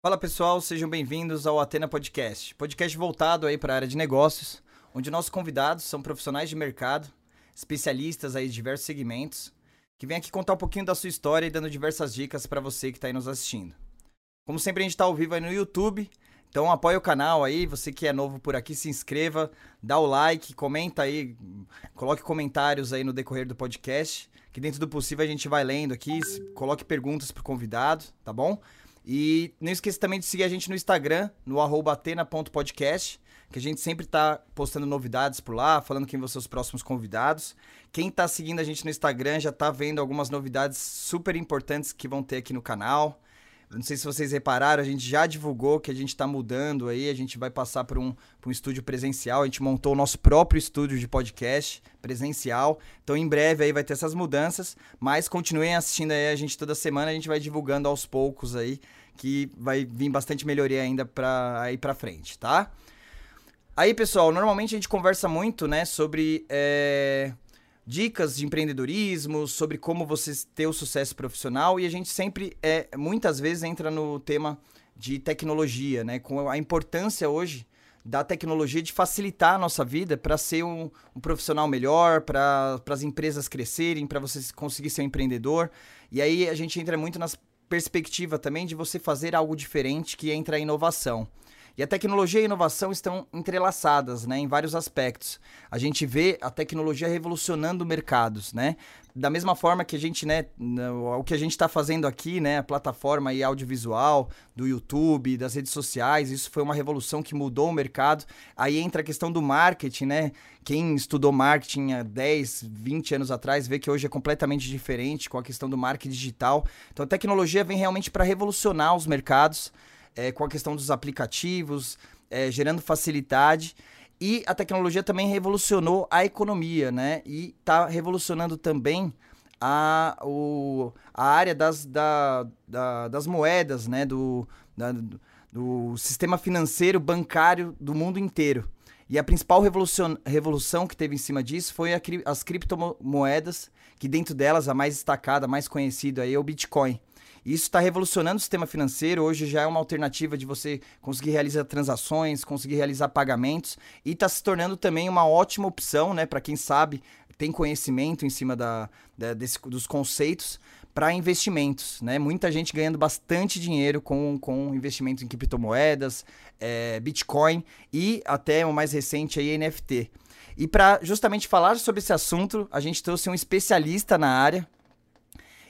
Fala pessoal, sejam bem-vindos ao Atena Podcast. Podcast voltado aí para a área de negócios, onde nossos convidados são profissionais de mercado, especialistas aí de diversos segmentos, que vêm aqui contar um pouquinho da sua história e dando diversas dicas para você que está aí nos assistindo. Como sempre a gente está ao vivo aí no YouTube, então apoie o canal aí, você que é novo por aqui, se inscreva, dá o like, comenta aí, coloque comentários aí no decorrer do podcast, que dentro do possível a gente vai lendo aqui, coloque perguntas pro convidado, tá bom? E não esqueça também de seguir a gente no Instagram, no atena.podcast, que a gente sempre tá postando novidades por lá, falando quem vão ser os próximos convidados. Quem tá seguindo a gente no Instagram já tá vendo algumas novidades super importantes que vão ter aqui no canal. Não sei se vocês repararam, a gente já divulgou que a gente está mudando aí, a gente vai passar para um, um estúdio presencial, a gente montou o nosso próprio estúdio de podcast presencial. Então em breve aí vai ter essas mudanças, mas continuem assistindo aí a gente toda semana, a gente vai divulgando aos poucos aí que vai vir bastante melhoria ainda para ir para frente, tá? Aí, pessoal, normalmente a gente conversa muito, né, sobre é dicas de empreendedorismo, sobre como você ter o sucesso profissional e a gente sempre, é, muitas vezes, entra no tema de tecnologia, né? Com a importância hoje da tecnologia de facilitar a nossa vida para ser um, um, profissional melhor, para as empresas crescerem, para você conseguir ser um empreendedor. E aí a gente entra muito na perspectiva também de você fazer algo diferente, que entra a inovação. E a tecnologia e a inovação estão entrelaçadas, né, em vários aspectos. A gente vê a tecnologia revolucionando mercados, né? Da mesma forma que a gente, né, o que a gente está fazendo aqui, né, a plataforma e audiovisual do YouTube, das redes sociais, isso foi uma revolução que mudou o mercado. Aí entra a questão do marketing, né? Quem estudou marketing há 10, 20 anos atrás vê que hoje é completamente diferente com a questão do marketing digital. Então a tecnologia vem realmente para revolucionar os mercados é, com a questão dos aplicativos, é, gerando facilidade. E a tecnologia também revolucionou a economia, né? E está revolucionando também a, o, a área das, da, da, das moedas, né? Do, da, do sistema financeiro bancário do mundo inteiro. E a principal revolução, revolução que teve em cima disso foi a, as criptomoedas, que dentro delas a mais destacada, a mais conhecida aí é o Bitcoin. Isso está revolucionando o sistema financeiro. Hoje já é uma alternativa de você conseguir realizar transações, conseguir realizar pagamentos e está se tornando também uma ótima opção, né, para quem sabe, tem conhecimento em cima da, da desse, dos conceitos para investimentos, né? Muita gente ganhando bastante dinheiro com, com investimentos em criptomoedas, é, Bitcoin e até o mais recente aí NFT. E para justamente falar sobre esse assunto, a gente trouxe um especialista na área,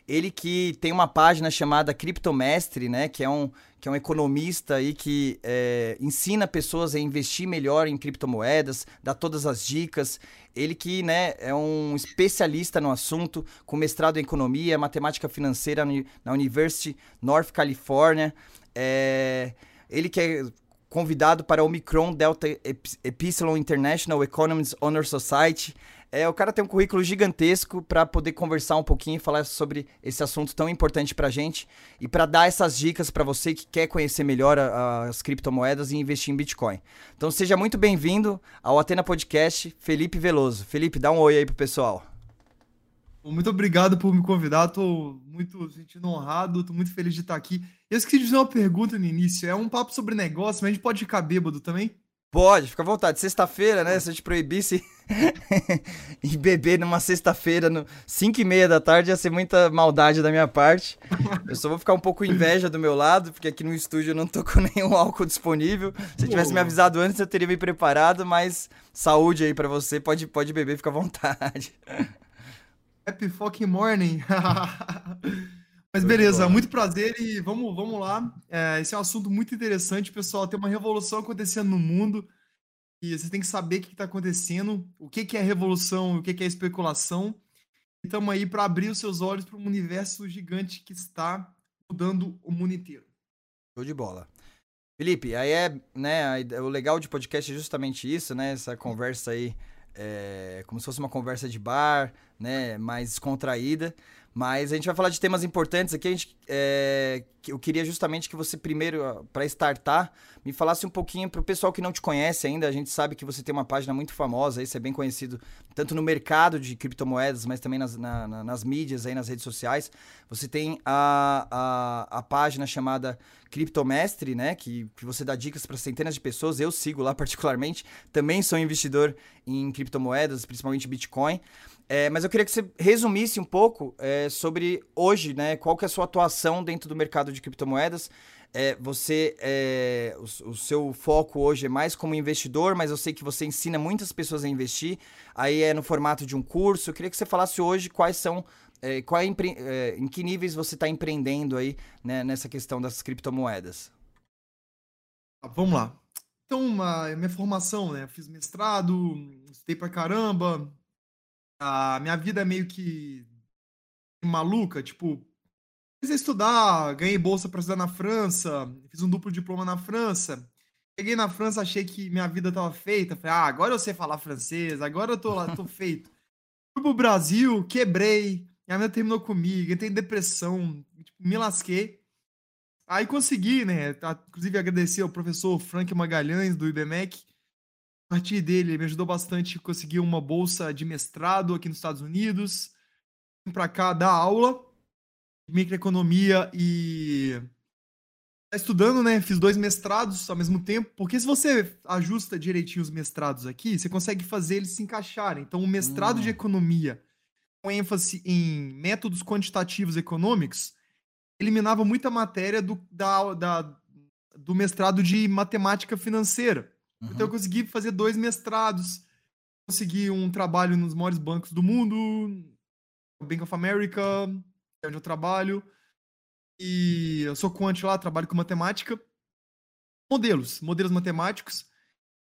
ele que tem uma página chamada Criptomestre, né? Que é um, que é um economista aí que é, ensina pessoas a investir melhor em criptomoedas, dá todas as dicas. Ele que né, é um especialista no assunto, com mestrado em economia, matemática financeira na University North California. É, ele que é convidado para o Micron Delta Epsilon International Economics Honor Society. É, o cara tem um currículo gigantesco para poder conversar um pouquinho e falar sobre esse assunto tão importante para gente e para dar essas dicas para você que quer conhecer melhor a, as criptomoedas e investir em Bitcoin. Então seja muito bem-vindo ao Atena Podcast, Felipe Veloso. Felipe, dá um oi aí pro pessoal. Muito obrigado por me convidar, tô muito sentindo honrado, tô muito feliz de estar aqui. Eu esqueci de fazer uma pergunta no início, é um papo sobre negócio, mas a gente pode ficar bêbado também? Pode, fica à vontade. Sexta-feira, né? Se eu te proibisse e beber numa sexta-feira, no 5 e meia da tarde, ia ser muita maldade da minha parte. Eu só vou ficar um pouco inveja do meu lado, porque aqui no estúdio eu não tô com nenhum álcool disponível. Se eu tivesse me avisado antes, eu teria me preparado, mas saúde aí para você. Pode, pode beber, fica à vontade. Happy fucking morning! Mas beleza, muito prazer e vamos, vamos lá. É, esse é um assunto muito interessante, pessoal. Tem uma revolução acontecendo no mundo e você tem que saber o que está acontecendo, o que, que é revolução, o que, que é especulação. Estamos aí para abrir os seus olhos para um universo gigante que está mudando o mundo inteiro. Show de bola. Felipe, aí é, né, o legal de podcast é justamente isso, né, essa conversa aí, é, como se fosse uma conversa de bar, né, mais descontraída. Mas a gente vai falar de temas importantes aqui. A gente, é, eu queria justamente que você primeiro, para startar, me falasse um pouquinho para o pessoal que não te conhece ainda. A gente sabe que você tem uma página muito famosa, aí você é bem conhecido tanto no mercado de criptomoedas, mas também nas, na, na, nas mídias, aí nas redes sociais. Você tem a, a, a página chamada Criptomestre, né? Que, que você dá dicas para centenas de pessoas. Eu sigo lá particularmente. Também sou investidor em criptomoedas, principalmente Bitcoin. É, mas eu queria que você resumisse um pouco é, sobre hoje, né? Qual que é a sua atuação dentro do mercado de criptomoedas? É, você, é, o, o, seu foco hoje é mais como investidor, mas eu sei que você ensina muitas pessoas a investir. Aí é no formato de um curso. Eu queria que você falasse hoje quais são, é, qual é, em que níveis você está empreendendo aí né, nessa questão das criptomoedas. Vamos lá. Então, uma, minha formação, né? Eu fiz mestrado, estudei pra caramba, a minha vida é meio que maluca, tipo, a estudar, ganhei bolsa para estudar na França, fiz um duplo diploma na França. Cheguei na França, achei que minha vida tava feita. Falei, ah, agora eu sei falar francês, agora eu tô lá, tô feito. Fui pro Brasil, quebrei, minha vida terminou comigo, entrei em depressão, tipo, me lasquei. Aí consegui, né? Inclusive agradecer ao professor Frank Magalhães, do IBMEC, partir dele, ele me ajudou bastante a conseguir uma bolsa de mestrado aqui nos Estados Unidos. Vim para cá dar aula de microeconomia e tá estudando, né? Fiz dois mestrados ao mesmo tempo, porque se você ajusta direitinho os mestrados aqui, você consegue fazer eles se encaixarem. Então, o mestrado hum. de economia com ênfase em métodos quantitativos econômicos eliminava muita matéria do, da, da, do mestrado de matemática financeira. Uhum. Então eu consegui fazer dois mestrados, consegui um trabalho nos maiores bancos do mundo, Bank of America, é onde eu trabalho. E eu sou quant lá, trabalho com matemática. Modelos, modelos matemáticos.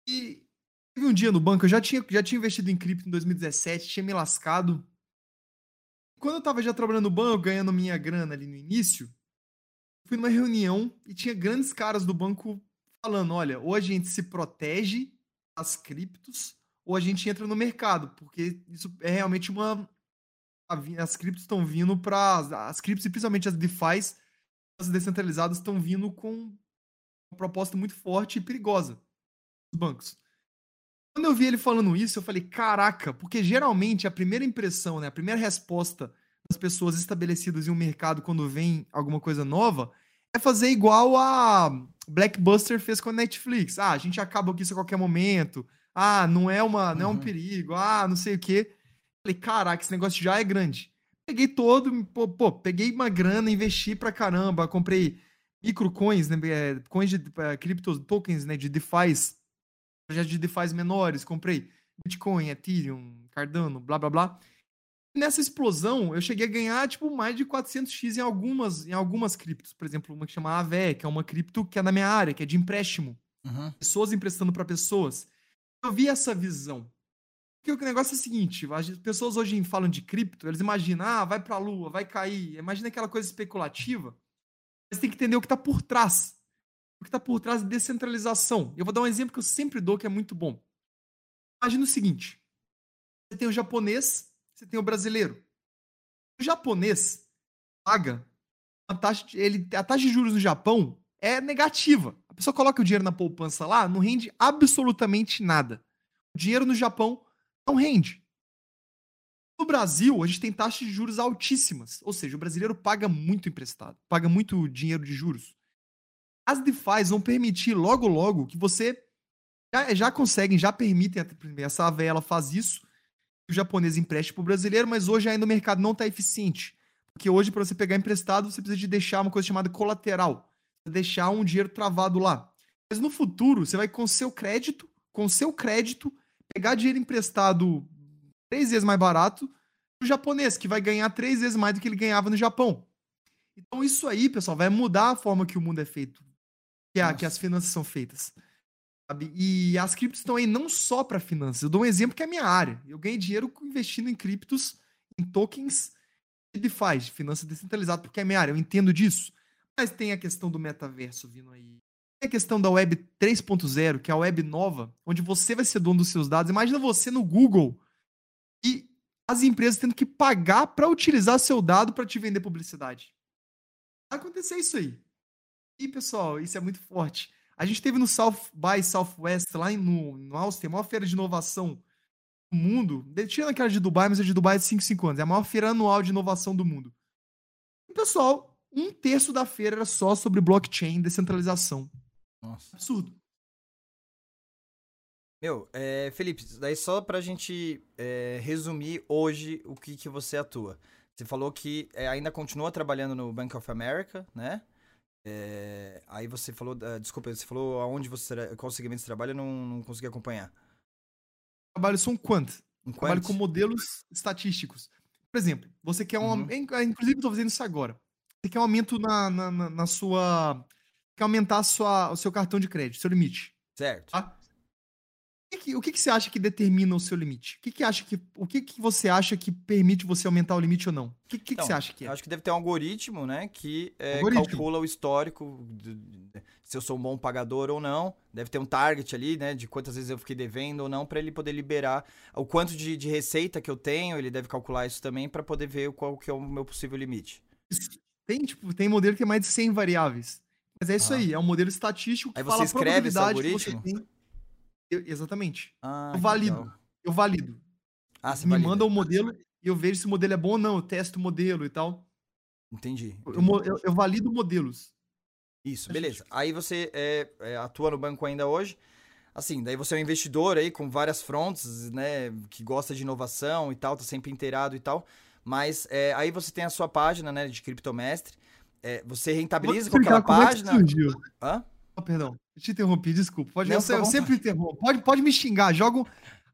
E teve um dia no banco, eu já tinha, já tinha investido em cripto em 2017, tinha me lascado. Quando eu tava já trabalhando no banco, ganhando minha grana ali no início, fui numa reunião e tinha grandes caras do banco falando, olha, ou a gente se protege das criptos, ou a gente entra no mercado, porque isso é realmente uma as criptos estão vindo para as criptos e principalmente as DeFi, as descentralizadas estão vindo com uma proposta muito forte e perigosa dos bancos. Quando eu vi ele falando isso, eu falei, caraca, porque geralmente a primeira impressão, né, a primeira resposta das pessoas estabelecidas em um mercado quando vem alguma coisa nova é fazer igual a Blackbuster fez com a Netflix. Ah, a gente acaba com isso a qualquer momento. Ah, não é uma, não é um uhum. perigo. Ah, não sei o quê. Falei, caraca, esse negócio já é grande. Peguei todo, pô, pô peguei uma grana, investi pra caramba, comprei microcoins, né, é, coins de uh, cripto tokens, né, de DeFi, projetos de DeFi menores, comprei Bitcoin, Ethereum, Cardano, blá blá blá nessa explosão, eu cheguei a ganhar, tipo, mais de 400x em algumas, em algumas criptos. Por exemplo, uma que chama AVE, que é uma cripto que é na minha área, que é de empréstimo. Uhum. Pessoas emprestando para pessoas. Eu vi essa visão. Porque o negócio é o seguinte, as pessoas hoje falam de cripto, eles imaginam, ah, vai pra lua, vai cair. Imagina aquela coisa especulativa. Mas tem que entender o que tá por trás. O que tá por trás é descentralização. Eu vou dar um exemplo que eu sempre dou, que é muito bom. Imagina o seguinte. Você tem o japonês você tem o brasileiro. O japonês paga a taxa, de, ele, a taxa de juros no Japão é negativa. A pessoa coloca o dinheiro na poupança lá, não rende absolutamente nada. O dinheiro no Japão não rende. No Brasil, a gente tem taxas de juros altíssimas. Ou seja, o brasileiro paga muito emprestado, paga muito dinheiro de juros. As DeFi vão permitir logo, logo que você já, já conseguem, já permitem, essa AVE ela faz isso, o japonês empreste para o brasileiro, mas hoje ainda o mercado não está eficiente. Porque hoje, para você pegar emprestado, você precisa de deixar uma coisa chamada colateral. Deixar um dinheiro travado lá. Mas no futuro, você vai com seu crédito, com seu crédito, pegar dinheiro emprestado três vezes mais barato o japonês, que vai ganhar três vezes mais do que ele ganhava no Japão. Então, isso aí, pessoal, vai mudar a forma que o mundo é feito, que, a, que as finanças são feitas. Sabe? E as criptos estão aí não só para finanças. Eu dou um exemplo que é a minha área. Eu ganhei dinheiro investindo em criptos, em tokens de DeFi, de finanças descentralizadas, porque é a minha área. Eu entendo disso. Mas tem a questão do metaverso vindo aí. Tem a questão da web 3.0, que é a web nova, onde você vai ser dono dos seus dados. Imagina você no Google e as empresas tendo que pagar para utilizar seu dado para te vender publicidade. Vai acontecer isso aí. E, pessoal, isso é muito forte. A gente teve no South by Southwest, lá no, no Austin, a maior feira de inovação do mundo. Tirando aquela de Dubai, mas a de Dubai é de 5 5 anos. É a maior feira anual de inovação do mundo. E, pessoal, um terço da feira era só sobre blockchain, descentralização. Nossa. Absurdo. Meu, é, Felipe, daí só pra gente é, resumir hoje o que, que você atua. Você falou que é, ainda continua trabalhando no Bank of America, né? É, aí você falou, uh, desculpa, você falou aonde você, qual segmento você trabalha, eu não, não consegui acompanhar. Trabalho sou um quant. Um Trabalho quant? com modelos estatísticos. Por exemplo, você quer um. Uhum. Inclusive, estou fazendo isso agora. Você quer um aumento na, na, na- na sua. Quer aumentar sua, o seu cartão de crédito, seu limite. Certo. Tá? O que, que- o que, que você acha que determina o seu limite? O que, que, acha que, o que, que você acha que permite você aumentar o limite ou não? O que, que, que Então, você acha que é? Acho que deve ter um algoritmo, né, que é, Algoritmo. calcula o histórico, de- de- se eu sou um bom pagador ou não. Deve ter um target ali, né, de quantas vezes eu fiquei devendo ou não, para ele poder liberar o quanto de, de receita que eu tenho. Ele deve calcular isso também para poder ver qual que é o meu possível limite. Tem, tipo, tem modelo que tem mais de 100 variáveis. Mas é isso Ah. aí, é um modelo estatístico que Aí fala você a escreve esse probabilidade que você algoritmo? tem. Eu- exatamente. Ah, Eu valido. legal. Eu valido. Ah, você me valida. manda o modelo e eu vejo se o modelo é bom ou não, eu testo o modelo e tal. Entendi. Eu, entendi. eu- eu valido modelos. Isso, beleza. Aí você é, é, atua no banco ainda hoje. Assim, daí você é um investidor aí com várias frontes, né? Que gosta de inovação e tal, tá sempre inteirado e tal. Mas é, aí você tem a sua página, né, de criptomestre. É, você rentabiliza com aquela como é que página. surgiu. Hã? Oh, perdão, eu te interrompi, desculpa. Pode, Não, eu, eu sempre interrompo. Pode, pode me xingar, joga um-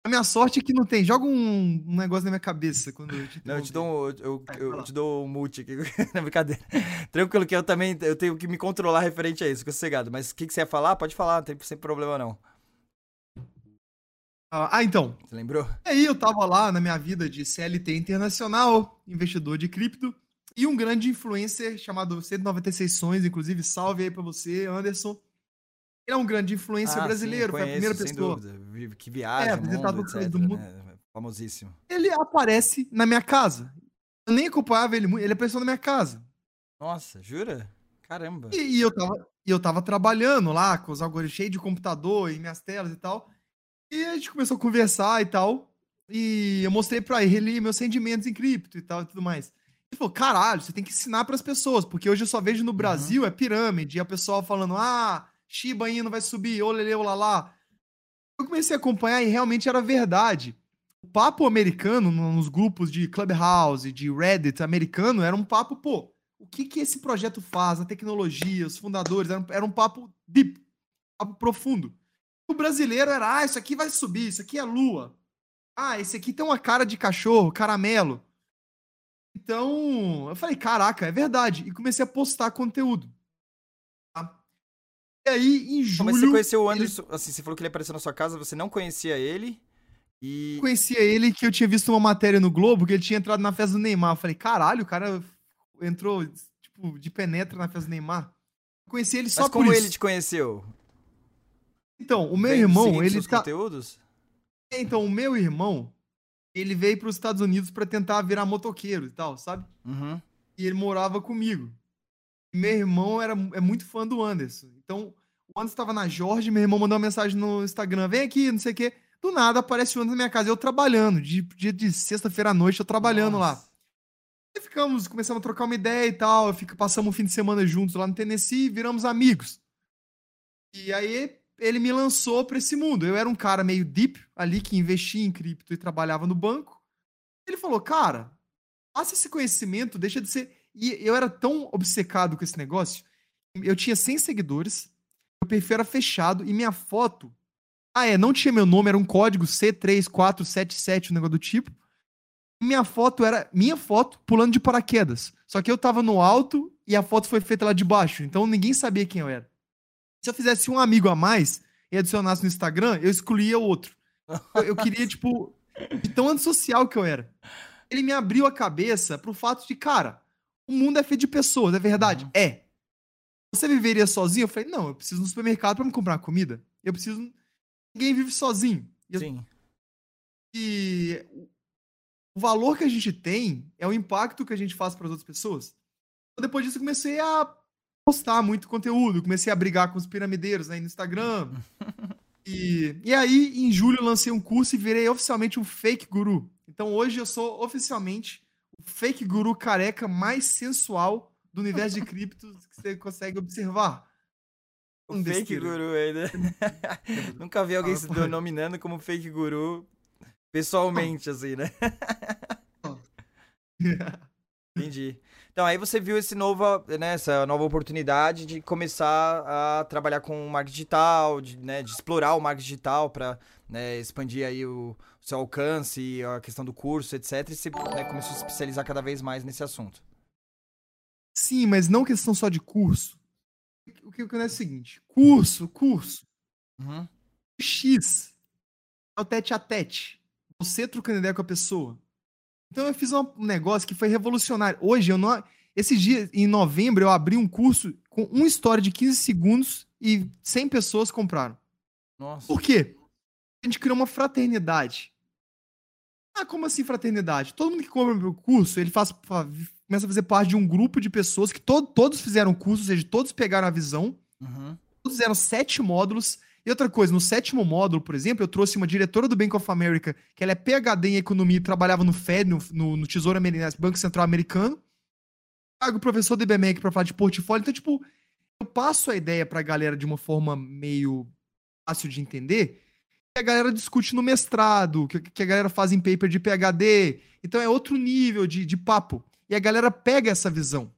A minha sorte é que não tem. Joga um, um negócio na minha cabeça quando eu te Não, eu te dou um, eu, eu- eu te dou um mute aqui. Na brincadeira. Tranquilo que eu também eu tenho que me controlar referente a isso, fica sossegado. Mas o que, que você ia falar? Pode falar, não tem sem problema não. Ah, ah, então. Você lembrou? Aí eu tava lá na minha vida de CLT internacional, investidor de cripto, e um grande influencer chamado 196 Sonhos, inclusive salve aí pra você, Anderson. Ele é um grande influencer Ah, brasileiro, sim, foi a conheço, primeira pessoa. dúvida. Vi- Que viagem, É, o apresentado mundo, etc, do mundo. né? Famosíssimo. Ele aparece na minha casa. Eu nem acompanhava ele muito, ele apareceu na minha casa. Nossa, jura? Caramba. E, e eu, tava, e eu tava trabalhando lá com os algoritmos cheios de computador e minhas telas e tal. E a gente começou a conversar e tal. E eu mostrei pra ele meus rendimentos em cripto e tal e tudo mais. Ele falou: caralho, você tem que ensinar pras pessoas, porque hoje eu só vejo no Brasil é pirâmide. E a pessoa falando: ah, Shiba Inu vai subir, olele, olá Eu comecei a acompanhar e realmente era verdade. O papo americano, no- nos grupos de Clubhouse, de Reddit americano, era um papo, pô, o que que esse projeto faz, a tecnologia, os fundadores, era um, era um papo deep, papo profundo. O brasileiro era, ah, isso aqui vai subir, isso aqui é lua. Ah, esse aqui tem uma cara de cachorro, caramelo. Então, eu falei, caraca, é verdade. E comecei a postar conteúdo. E aí, em julho, Mas você conheceu o ele- Anderson, assim, você falou que ele apareceu na sua casa, você não conhecia ele. E. eu conhecia ele que eu tinha visto uma matéria no Globo que ele tinha entrado na festa do Neymar. Eu falei, caralho, o cara entrou, tipo, de penetra na festa do Neymar. Eu conheci ele só Mas por como isso. ele te conheceu? Então, o meu Vendo- irmão, ele tá. conteúdos? Então, o meu irmão, ele veio para os Estados Unidos para tentar virar motoqueiro e tal, sabe? Uhum. E ele morava comigo. E meu irmão era, é muito fã do Anderson. Então, o Anderson estava na Jorge, meu irmão mandou uma mensagem no Instagram: vem aqui, não sei o quê. Do nada aparece o Anderson na minha casa, eu trabalhando. De, dia de sexta-feira à noite, eu trabalhando lá. Nossa. Aí ficamos, começamos a trocar uma ideia e tal. Fica, passamos um fim de semana juntos lá no Tennessee, viramos amigos. E aí ele me lançou pra esse mundo. Eu era um cara meio deep ali que investia em cripto e trabalhava no banco. Ele falou, cara, passa esse conhecimento, deixa de ser. E eu era tão obcecado com esse negócio. Eu tinha 100 seguidores, meu perfil era fechado e minha foto. Ah, é, não tinha meu nome, era um código C3477, um negócio do tipo minha foto era minha foto pulando de paraquedas. Só que eu tava no alto e a foto foi feita lá de baixo. Então ninguém sabia quem eu era. Se eu fizesse um amigo a mais e adicionasse no Instagram, eu excluía o outro. Eu, eu queria, tipo, de tão antissocial que eu era. Ele me abriu a cabeça pro fato de, cara, o mundo é feito de pessoas, é verdade? Uhum. É. Você viveria sozinho? Eu falei, não, eu preciso no supermercado pra me comprar comida. Eu preciso. Ninguém vive sozinho. Eu Sim. e o valor que a gente tem é o impacto que a gente faz para as outras pessoas. Então, depois disso, eu comecei a postar muito conteúdo, comecei a brigar com os piramideiros aí no Instagram. E, e aí, em julho, eu lancei um curso e virei oficialmente um fake guru. Então, hoje, eu sou oficialmente fake guru careca mais sensual do universo de criptos que você consegue observar. O um fake guru ainda. Nunca vi alguém ah, se denominando como fake guru pessoalmente, assim, né? Entendi. Então, aí você viu esse nova, né, essa nova oportunidade de começar a trabalhar com marketing digital, de, né, de explorar o marketing digital para né, expandir aí o, o, seu alcance, a questão do curso, etc. E você né, começou a se especializar cada vez mais nesse assunto. Sim, mas não questão só de curso. O que acontece é o seguinte: curso, curso. Uhum. X é o tete a tete. Você trocando ideia com a pessoa. Então eu fiz um negócio que foi revolucionário. Hoje eu não. Esse dia, em novembro, eu abri um curso com uma história de 15 segundos e 100 pessoas compraram. Nossa. Por quê? A gente criou uma fraternidade. Ah, como assim fraternidade? Todo mundo que compra o meu curso, ele faz, começa a fazer parte de um grupo de pessoas que to, todos fizeram o curso, ou seja, todos pegaram a visão. Uhum. Todos fizeram sete módulos. E outra coisa, no sétimo módulo, por exemplo, eu trouxe uma diretora do Bank of America, que ela é PhD em economia e trabalhava no Fed, no, no, no Tesouro Americano, Banco Central Americano. Pago o professor do IBMEC para falar de portfólio. Então, tipo, eu passo a ideia pra galera de uma forma meio fácil de entender, a galera discute no mestrado, que, que a galera faz em paper de PhD. Então é outro nível de, de papo. E a galera pega essa visão.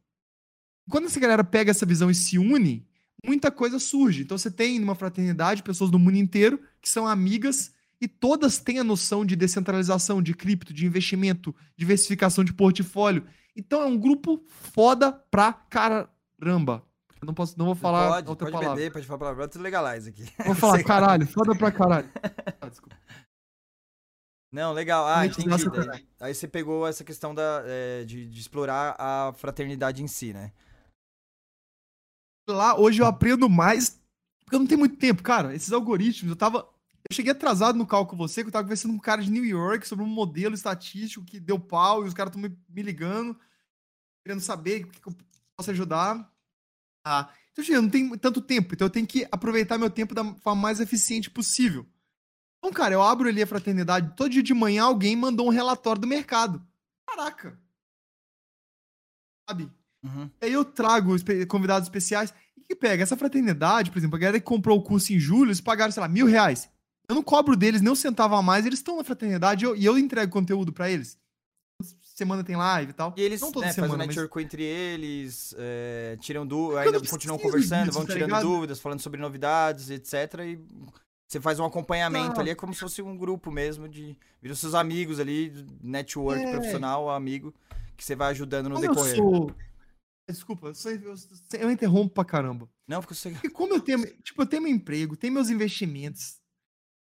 Quando essa galera pega essa visão e se une, muita coisa surge. Então você tem numa fraternidade pessoas do mundo inteiro que são amigas e todas têm a noção de descentralização, de cripto, de investimento, diversificação de portfólio. Então é um grupo foda pra caramba. Eu não posso, não vou falar pode, outra pode palavra. Beber, pode falar palavrão, tu legalize aqui. Vou falar, caralho, foda pra caralho. Ah, desculpa. Não, legal. Ah, entendi. Aí você pegou essa questão da, é, de, de explorar a fraternidade em si, né? lá, hoje eu aprendo mais, porque eu não tenho muito tempo, cara. Esses algoritmos, eu tava. Eu cheguei atrasado no cálculo com você, que eu tava conversando com um cara de New York sobre um modelo estatístico que deu pau e os caras estão me, me, ligando, querendo saber o que, que eu posso ajudar. Ah, então, eu não tenho tanto tempo, então eu tenho que aproveitar meu tempo da forma mais eficiente possível. Então, cara, eu abro ali a fraternidade, todo dia de manhã alguém mandou um relatório do mercado. Caraca! Sabe? Uhum. Aí eu trago convidados especiais. E que pega? Essa fraternidade, por exemplo, a galera que comprou o curso em julho, eles pagaram, sei lá, mil reais. Eu não cobro deles nem um centavo a mais, eles estão na fraternidade e eu, e eu entrego conteúdo para eles. Semana tem live e tal. E eles não toda né, semana, fazem network mas... entre eles, é, tiram dúvidas, ainda continuam conversando, disso, vão tá tirando ligado? dúvidas, falando sobre novidades, etc. E você faz um acompanhamento ah. ali, é como se fosse um grupo mesmo de. Viram seus amigos ali, network é. profissional, amigo, que você vai ajudando no como decorrer. Eu sou, Desculpa, eu, eu, interrompo pra caramba. Não, porque você. Porque como eu tenho. Tipo, eu tenho meu emprego, tenho meus investimentos.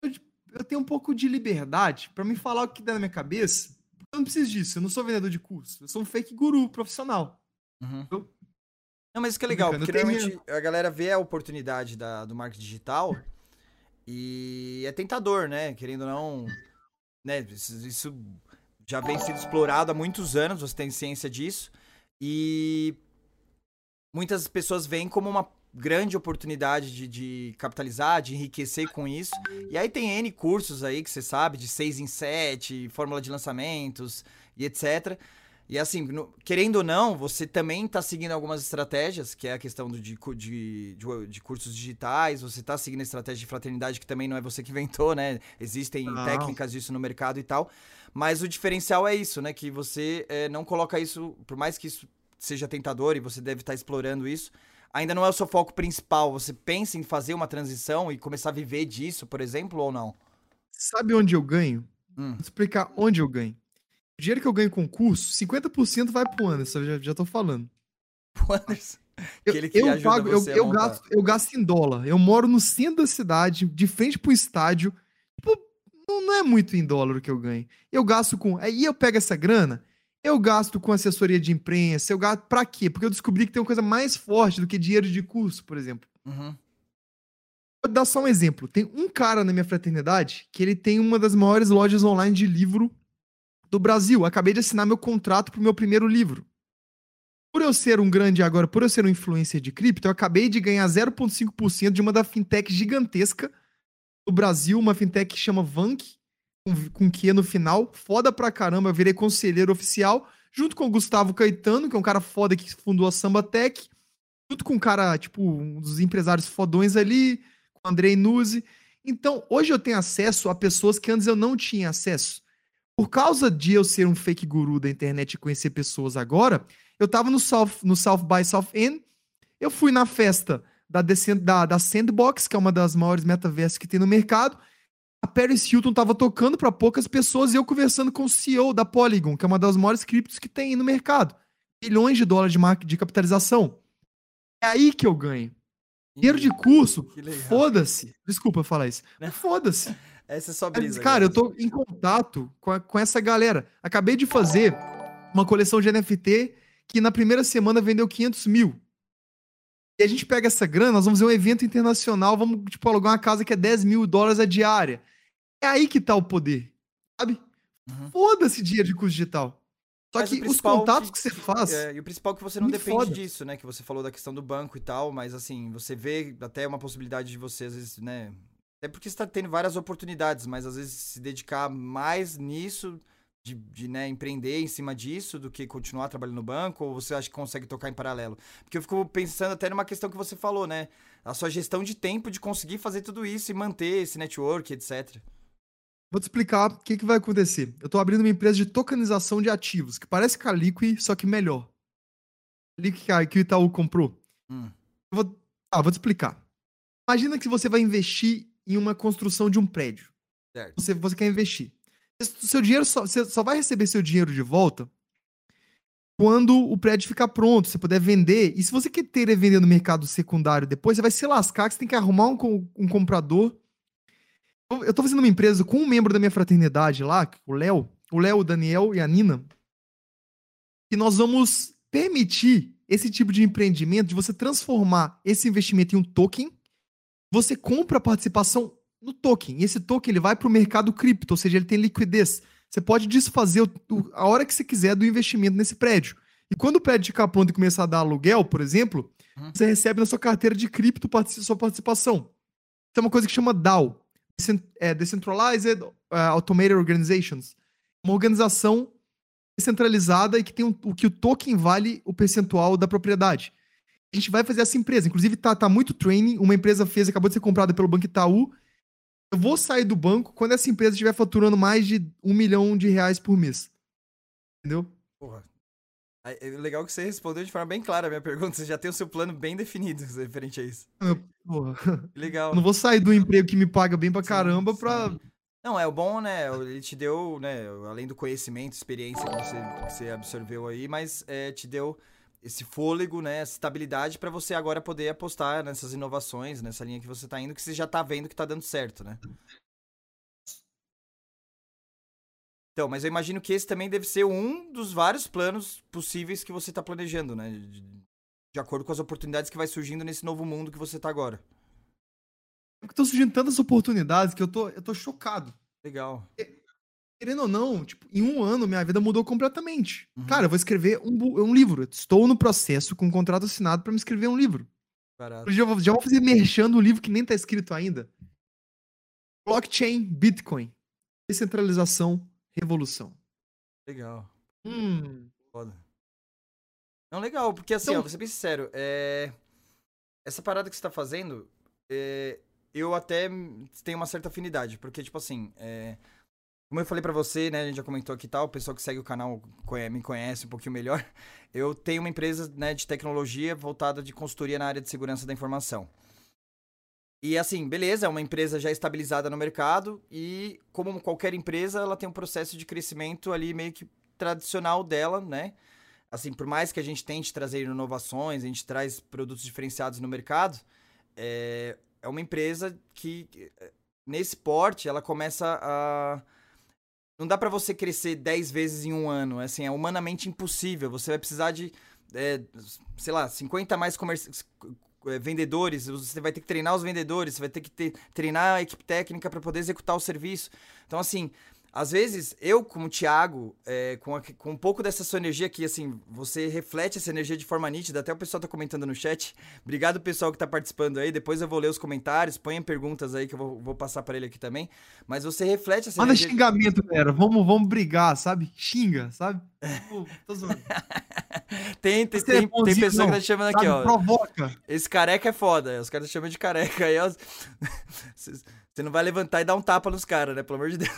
Eu, eu tenho um pouco de liberdade para me falar o que dá na minha cabeça. Eu não preciso disso. Eu não sou vendedor de curso. Eu sou um fake guru profissional. Uhum. Eu, não, mas isso que é legal, porque realmente a galera vê a oportunidade da, do marketing digital e é tentador, né? Querendo ou não. Né? Isso, isso já vem sendo explorado há muitos anos, você tem ciência disso. E muitas pessoas veem como uma grande oportunidade de, de, capitalizar, de enriquecer com isso. E aí tem N cursos aí que você sabe, de 6 em 7, fórmula de lançamentos e etc. E assim, no, querendo ou não, você também está seguindo algumas estratégias, que é a questão do, de, de, de, cursos digitais, você está seguindo a estratégia de fraternidade, que também não é você que inventou, né? Existem não. técnicas disso no mercado e tal. Mas o diferencial é isso, né? Que você é, não coloca isso, por mais que isso seja tentador e você deve estar explorando isso, ainda não é o seu foco principal. Você pensa em fazer uma transição e começar a viver disso, por exemplo, ou não? Sabe onde eu ganho? Hum. Vou explicar onde eu ganho. O dinheiro que eu ganho com o curso, 50% vai pro Anderson, já, já tô falando. Pro Anderson? Eu, eu pago, eu, eu gasto, eu gasto em dólar. Eu moro no centro da cidade, de frente pro estádio. Tipo, não, não é muito em dólar o que eu ganho. Eu gasto com. Aí eu pego essa grana, eu gasto com assessoria de imprensa, eu gasto. Pra quê? Porque eu descobri que tem uma coisa mais forte do que dinheiro de curso, por exemplo. Uhum. Vou dar só um exemplo. Tem um cara na minha fraternidade que ele tem uma das maiores lojas online de livro do Brasil. Acabei de assinar meu contrato pro meu primeiro livro. Por eu ser um grande agora, por eu ser um influencer de cripto, eu acabei de ganhar 0,5% de uma da fintech gigantesca do Brasil, uma fintech que chama Vank, com, com Q no final. Foda pra caramba, eu virei conselheiro oficial, junto com o Gustavo Caetano, que é um cara foda que fundou a Samba Tech, junto com um cara, tipo, um dos empresários fodões ali, com o Andrei Nuzzi. Então, hoje eu tenho acesso a pessoas que antes eu não tinha acesso. Por causa de eu ser um fake guru da internet e conhecer pessoas agora, eu tava no South, no South by Southend, eu fui na festa da, da, da Sandbox, que é uma das maiores metaversos que tem no mercado. A Paris Hilton tava tocando para poucas pessoas e eu conversando com o CEO da Polygon, que é uma das maiores criptos que tem no mercado. Milhões de dólares de, marca, de capitalização. É aí que eu ganho. Dinheiro de curso, foda-se. Desculpa falar isso. Foda-se. Essa é só brisa. Cara, eu tô em contato com, a, com essa galera. Acabei de fazer uma coleção de NFT que na primeira semana vendeu 500 mil. E a gente pega essa grana, nós vamos fazer um evento internacional, vamos, tipo, alugar uma casa que é 10 mil dólares a diária. É aí que tá o poder, sabe? Uhum. Foda-se dinheiro de custo digital. Só mas que os contatos que, que você faz. É, e o principal é que você não depende foda. disso, né? Que você falou da questão do banco e tal, mas assim, você vê até uma possibilidade de você, às vezes, né? É porque você tá tendo várias oportunidades, mas às vezes se dedicar mais nisso de, de né, empreender em cima disso do que continuar trabalhando no banco? Ou você acha que consegue tocar em paralelo? Porque eu fico pensando até numa questão que você falou, né? A sua gestão de tempo de conseguir fazer tudo isso e manter esse network, etc. Vou te explicar o que, que vai acontecer. Eu estou abrindo uma empresa de tokenização de ativos, que parece Liquid, só que melhor. Liquid que o Itaú comprou. Hum. vou, ah, vou te explicar. Imagina que você vai investir em uma construção de um prédio. Certo. Você, você quer investir seu dinheiro só, você só vai receber seu dinheiro de volta quando o prédio ficar pronto, você puder vender. E se você quer ter vender no mercado secundário depois, você vai se lascar, que você tem que arrumar um, um comprador. Eu tô fazendo uma empresa com um membro da minha fraternidade lá, o Léo, o Léo, o Daniel e a Nina, e nós vamos permitir esse tipo de empreendimento de você transformar esse investimento em um token. Você compra a participação no token. E esse token ele vai para o mercado cripto, ou seja, ele tem liquidez. Você pode desfazer o, o, a hora que você quiser do investimento nesse prédio. E quando o prédio ficar pronto e começar a dar aluguel, por exemplo, uhum. você recebe na sua carteira de cripto sua participação. Isso é uma coisa que chama DAO. É Decentralized uh, Automated Organizations. Uma organização descentralizada e que tem um, o que o token vale o percentual da propriedade. A gente vai fazer essa empresa. Inclusive, tá, tá muito training. Uma empresa fez, acabou de ser comprada pelo Banco Itaú eu vou sair do banco quando essa empresa estiver faturando mais de um milhão de reais por mês. Entendeu? Porra. É legal que você respondeu de forma bem clara a minha pergunta. Você já tem o seu plano bem definido referente a isso. porra. Legal. Não vou sair do emprego que me paga bem pra caramba sim, pra. Sim. Não, é o bom, né? Ele te deu, né? Além do conhecimento, experiência que você, que você absorveu aí, mas é, te deu esse fôlego, né, essa estabilidade para você agora poder apostar nessas inovações, nessa linha que você está indo, que você já está vendo que está dando certo, né? Então, mas eu imagino que esse também deve ser um dos vários planos possíveis que você está planejando, né? De, de, acordo com as oportunidades que vai surgindo nesse novo mundo que você está agora. Estão surgindo tantas oportunidades que eu tô, eu tô chocado. Legal querendo ou não, tipo, em um ano minha vida mudou completamente. Uhum. Cara, eu vou escrever um, um livro. Estou no processo com um contrato assinado para me escrever um livro. Já vou, já vou fazer merchando um livro que nem tá escrito ainda. Blockchain, Bitcoin. Descentralização, revolução. Legal. Hum. Foda. Não, legal, porque assim, então... ó, vou ser bem sincero, é... essa parada que você tá fazendo, é... eu até tenho uma certa afinidade, porque, tipo assim, é... Como eu falei para você, né, a gente já comentou aqui e tal, o pessoal que segue o canal me conhece um pouquinho melhor. Eu tenho uma empresa né, de tecnologia voltada de consultoria na área de segurança da informação. E assim, beleza, é uma empresa já estabilizada no mercado e, como qualquer empresa, ela tem um processo de crescimento ali meio que tradicional dela, né? Assim, por mais que a gente tente trazer inovações, a gente traz produtos diferenciados no mercado, é, é uma empresa que, nesse porte, ela começa a não dá para você crescer 10 vezes em um ano. Assim, é humanamente impossível. Você vai precisar de, é, sei lá, 50 mais é, vendedores. Você vai ter que treinar os vendedores. Você vai ter que ter, treinar a equipe técnica para poder executar o serviço. Então, assim, às vezes, eu, como Thiago, é, com, a, com um pouco dessa sua energia aqui, assim, você reflete essa energia de forma nítida, até o pessoal tá comentando no chat. Obrigado, pessoal, que tá participando aí. Depois eu vou ler os comentários, ponham perguntas aí que eu vou, vou passar para ele aqui também. Mas você reflete essa Manda energia. xingamento, galera. Vamos, vamos brigar, sabe? Xinga, sabe? Pô, tô zoando. tem, tem, é tem, tem bonzinho, pessoa que não, tá te chamando sabe? aqui, ó. Provoca. Esse careca é foda. Os caras chamam de careca aí, ó. Você não vai levantar e dar um tapa nos caras, né? Pelo amor de Deus.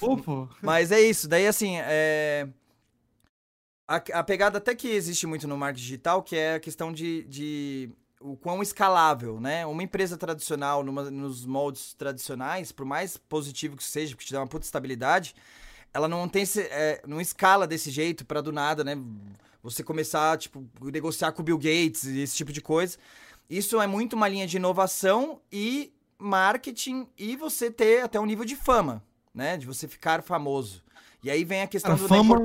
Pô. Mas é isso. Daí, assim, é... a, a pegada até que existe muito no marketing digital, que é a questão de, de o quão escalável, né? Uma empresa tradicional, numa, nos moldes tradicionais, por mais positivo que seja, porque te dá uma puta estabilidade, ela não tem é, não escala desse jeito para do nada, né? Você começar, tipo, negociar com o Bill Gates e esse tipo de coisa. Isso é muito uma linha de inovação e marketing e você ter até um nível de fama, né? De você ficar famoso. E aí vem a questão Cara, do fama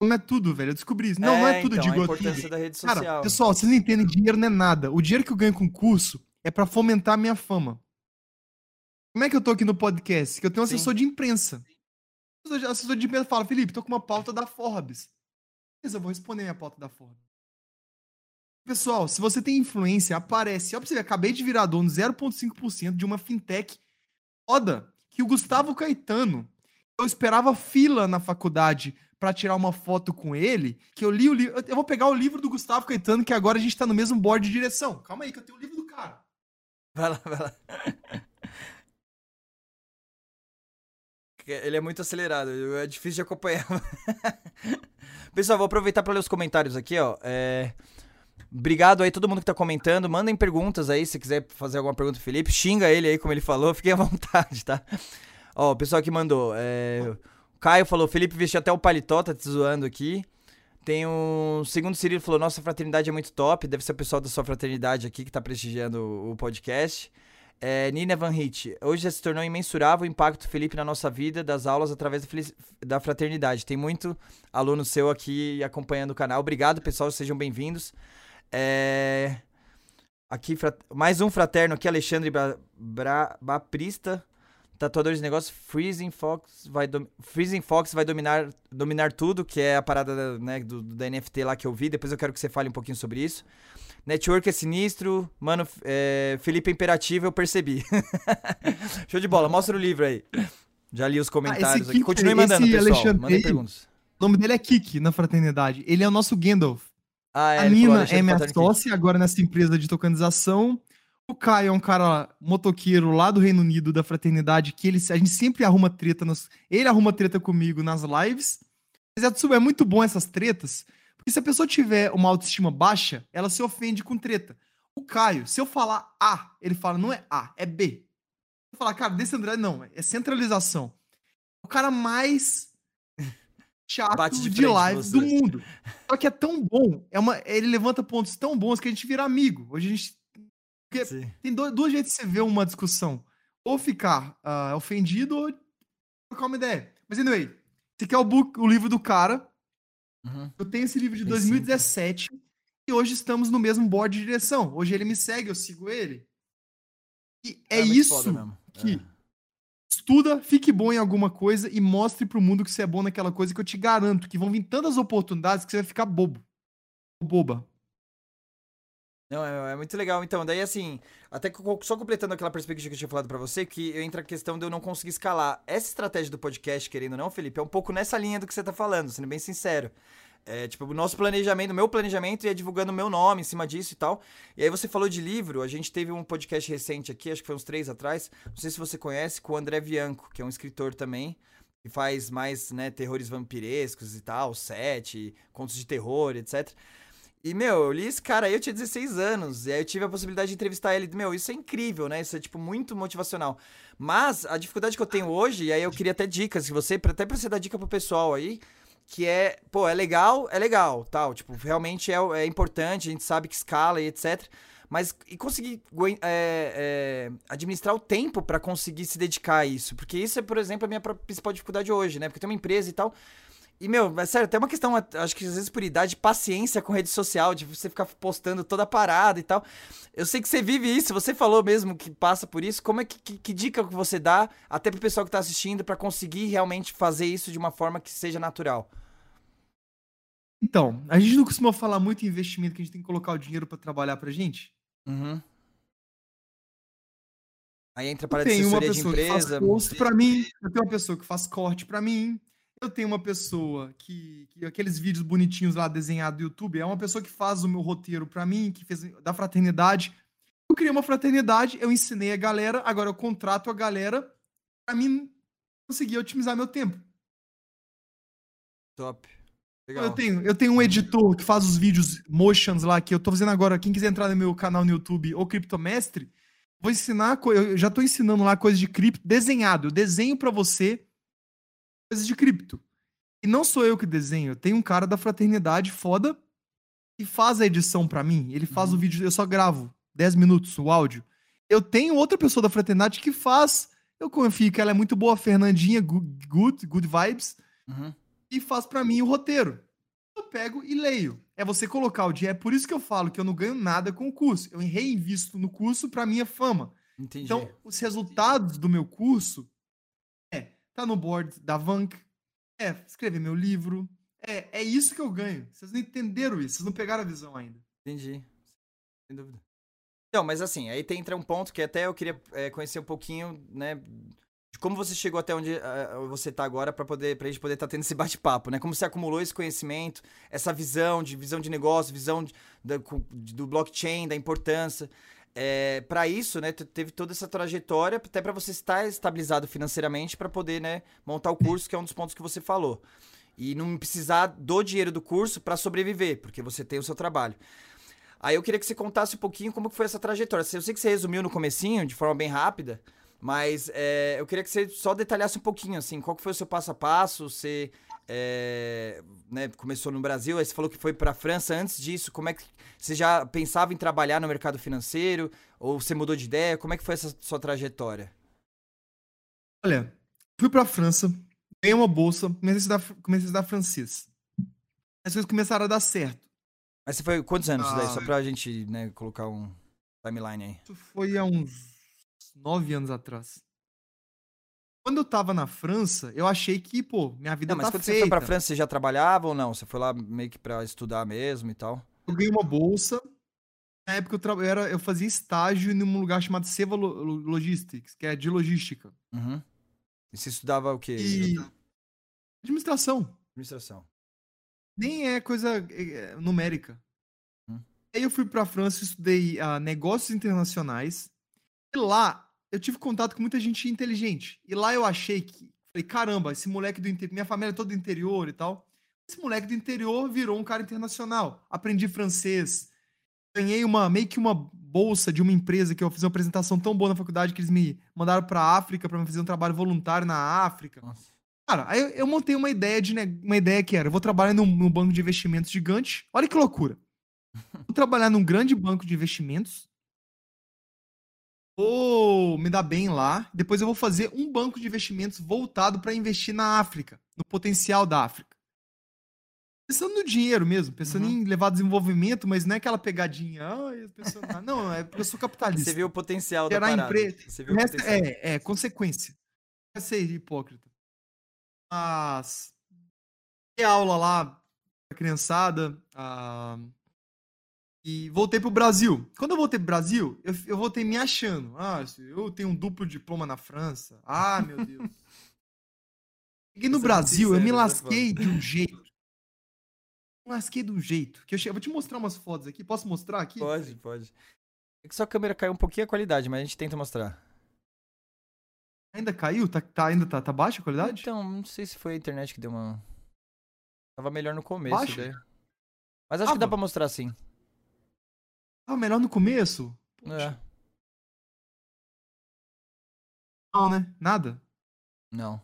não é tudo, velho. Eu descobri isso. Não, não é tudo, então, digo a importância da rede Cara, social. pessoal, vocês não entendem, dinheiro não é nada. O dinheiro que eu ganho com o curso é pra fomentar a minha fama. Como é que eu tô aqui no podcast? Que eu tenho um Sim. assessor de imprensa. O assessor de imprensa fala, Felipe, tô com uma pauta da Forbes. Beleza, eu vou responder minha pauta da Forbes. Pessoal, se você tem influência, aparece. Ó, pra você ver, acabei de virar dono 0,5% de uma fintech foda que o Gustavo Caetano. Eu esperava fila na faculdade pra tirar uma foto com ele, que eu li o livro. Eu vou pegar o livro do Gustavo Caetano, que agora a gente tá no mesmo board de direção. Calma aí, que eu tenho o livro do cara. Vai lá, vai lá. Ele é muito acelerado, é difícil de acompanhar. Pessoal, vou aproveitar para ler os comentários aqui, ó. É, Obrigado aí todo mundo que tá comentando. Mandem perguntas aí, se quiser fazer alguma pergunta pro Felipe. Xinga ele aí, como ele falou. Fiquem à vontade, tá? Ó, o pessoal que mandou. É... O Caio falou, Felipe vestiu até o paletó, tá te zoando aqui. Tem um segundo Cirilo falou, nossa fraternidade é muito top. Deve ser o pessoal da sua fraternidade aqui que tá prestigiando o- podcast. É, Nina Van Hit, hoje já se tornou imensurável o impacto do Felipe na nossa vida, das aulas através da fraternidade. Tem muito aluno seu aqui acompanhando o canal. Obrigado, pessoal, sejam bem-vindos. É, Aqui, fra- mais um fraterno aqui, Alexandre Bra... Bra... Baprista, tatuador de negócios. Freezing Fox vai, dom... Freezing Fox vai dominar, dominar tudo, que é a parada né, do, da NFT lá que eu vi. Depois eu quero que você fale um pouquinho sobre isso. Network é sinistro. Mano, é, Felipe é imperativo, eu percebi. Show de bola, mostra o livro aí. Já li os comentários aqui. Kiki- Continue mandando, pessoal. Alexandre Mandem perguntas. O nome dele é Kiki na fraternidade. Ele é o nosso Gandalf. Ah, é, a Nina é minha sócia agora nessa empresa de tokenização. O Caio é um cara motoqueiro lá do Reino Unido da fraternidade que ele, a gente sempre arruma treta. Nos, ele arruma treta comigo nas lives. Mas é, é muito bom essas tretas, porque se a pessoa tiver uma autoestima baixa, ela se ofende com treta. O Caio, se eu falar A, ele fala não é A, é B. Eu falar, cara, descentralização, não, é centralização. O cara mais chato Bate de de, live do mundo. Só que é tão bom, é uma, ele levanta pontos tão bons que a gente vira amigo. Hoje a gente porque Sim. tem do- duas jeitos de você ver uma discussão. Ou ficar ah, ofendido ou trocar uma ideia. Mas anyway, esse aqui é o, book, o livro do cara. Uhum. Eu tenho esse livro de Tem 2017 e hoje estamos no mesmo board de direção. Hoje ele me segue, eu sigo ele. E é, muito isso que É. estuda, fique bom em alguma coisa e mostre pro mundo que você é bom naquela coisa que eu te garanto que vão vir tantas oportunidades que você vai ficar bobo. Boba. Não, é, é muito legal. Então, daí assim, até só completando aquela perspectiva que eu tinha falado pra você, que entra a questão de eu não conseguir escalar. Essa estratégia do podcast, querendo ou não, Felipe, é um pouco nessa linha do que você tá falando, sendo bem sincero. É, tipo, o nosso planejamento, o meu planejamento ia divulgando o meu nome em cima disso e tal. E aí você falou de livro, a gente teve um podcast recente aqui, acho que foi uns três atrás, não sei se você conhece, com o André Bianco, que é um escritor também, que faz mais, né, terrores vampirescos e tal, sete, contos de terror, etc. E, meu, eu li esse cara aí, eu tinha 16 anos. E aí eu tive a possibilidade de entrevistar ele. Meu, isso é incrível, né? Isso é, tipo, muito motivacional. Mas a dificuldade que eu tenho hoje, e aí eu queria até dicas, que você, até pra você dar dica pro pessoal aí, que é, pô, é legal, é legal, tal. Tipo, realmente é, é importante, a gente sabe que escala e etc. Mas e conseguir é, é, administrar o tempo pra conseguir se dedicar a isso. Porque isso é, por exemplo, a minha principal dificuldade hoje, né? Porque tem uma empresa e tal. E, meu, é sério, tem uma questão, acho que às vezes por idade, de paciência com rede social, de você ficar postando toda a parada e tal. Eu sei que você vive isso, você falou mesmo que passa por isso. Como é que, que, que dica que você dá, até pro pessoal que tá assistindo, para conseguir realmente fazer isso de uma forma que seja natural? Então, a gente não costuma falar muito em investimento que a gente tem que colocar o dinheiro para trabalhar pra gente? Uhum. Aí entra para uma pessoa de empresa. Que faz post para mim, eu tenho uma pessoa que faz corte para mim, eu tenho uma pessoa que, que, aqueles vídeos bonitinhos lá desenhados do YouTube, é uma pessoa que faz o meu roteiro para mim, que fez da fraternidade. Eu criei uma fraternidade, eu ensinei a galera, agora eu contrato a galera para mim conseguir otimizar meu tempo. Top. Legal. Eu tenho, eu tenho um editor que faz os vídeos motions lá que eu tô fazendo agora. Quem quiser entrar no meu canal no YouTube, o Criptomestre, vou ensinar, eu já tô ensinando lá coisas de cripto desenhado. Eu desenho para você coisas de cripto. E não sou eu que desenho, tem um cara da fraternidade foda que faz a edição para mim. Ele faz uhum. o vídeo, eu só gravo 10 minutos o áudio. Eu tenho outra pessoa da fraternidade que faz. Eu confio que ela é muito boa, Fernandinha, good, good, good vibes. Uhum e faz para mim o roteiro. Eu pego e leio. É você colocar o dia. É por isso que eu falo que eu não ganho nada com o curso. Eu reinvisto no curso para minha fama. Entendi. Então, os resultados do meu curso tá no board da Vank, é escrever meu livro, é, é isso que eu ganho. Vocês não entenderam isso, vocês não pegaram a visão ainda. Entendi. Sem dúvida. Então, mas assim, aí tem, entra um ponto que até eu queria é, conhecer um pouquinho, né, de como você chegou até onde uh, você está agora para poder pra gente poder estar tá tendo esse bate-papo, né? Como você acumulou esse conhecimento, essa visão de visão de negócio, visão de, da, do blockchain, da importância. É, para isso, né, teve toda essa trajetória até para você estar estabilizado financeiramente para poder, né, montar o curso, que é um dos pontos que você falou. E não precisar do dinheiro do curso para sobreviver, porque você tem o seu trabalho. Aí eu queria que você contasse um pouquinho como foi essa trajetória. Eu sei que você resumiu no comecinho, de forma bem rápida, mas é, eu queria que você só detalhasse um pouquinho, assim, qual foi o seu passo a passo, você é, né, começou no Brasil, aí você falou que foi para a França antes disso, como é que você já pensava em trabalhar no mercado financeiro, ou você mudou de ideia, como é que foi essa sua trajetória? Olha, fui para a França, ganhei uma bolsa, comecei a estudar, comecei a estudar francês. As coisas começaram a dar certo. Mas você foi quantos anos ah, daí? Só pra gente né, colocar um timeline aí. Isso foi há uns nove anos atrás. Quando eu tava na França, eu achei que, pô, minha vida não, mas tá quando feita. você foi pra França, você já trabalhava ou não? Você foi lá meio que pra estudar mesmo e tal? Eu ganhei uma bolsa. Na época eu, tra... eu, era... eu fazia estágio em um lugar chamado Seva Logistics, que é de logística. Uhum. E você estudava o quê? E... Administração. Administração. Nem é coisa é, numérica. Hum. Aí eu fui pra França, estudei uh, negócios internacionais. E lá, eu tive contato com muita gente inteligente. E lá eu achei que. Falei, caramba, esse moleque do interior. Minha família é toda do interior e tal. Esse moleque do interior virou um cara internacional. Aprendi francês. Ganhei uma meio que uma bolsa de uma empresa que eu fiz uma apresentação tão boa na faculdade que eles me mandaram pra África para fazer um trabalho voluntário na África. Nossa. Cara, aí eu, eu, montei uma ideia de uma ideia que era, eu vou trabalhar num, num banco de investimentos gigante. Olha que loucura. Vou trabalhar num grande banco de investimentos vou me dar bem lá. Depois eu vou fazer um banco de investimentos voltado para investir na África, no potencial da África. Pensando no dinheiro mesmo, pensando uhum. em levar desenvolvimento, mas não é aquela pegadinha. Ah, não, é porque eu sou capitalista. Você viu o potencial da parada. Empre... Você viu o resto é, é consequência. Vai ser hipócrita. Mas. Tem aula lá pra criançada. E voltei pro Brasil. Quando eu voltei pro Brasil, eu, eu voltei me achando. Ah, eu tenho um duplo diploma na França. Ah, meu Deus. Cheguei no é Brasil, eu me lasquei de um jeito. Me lasquei de um jeito. Que eu, che... eu vou te mostrar umas fotos aqui. Posso mostrar aqui? Pode, pode. É que sua câmera caiu um pouquinho a qualidade, mas a gente tenta mostrar. Ainda caiu? Tá, tá, ainda tá, tá baixa a qualidade? Então, não sei se foi a internet que deu uma. Tava melhor no começo, Baixa? Mas acho ah, que dá pra mostrar sim. Ah, melhor no começo? É. Não, né? Nada? Não.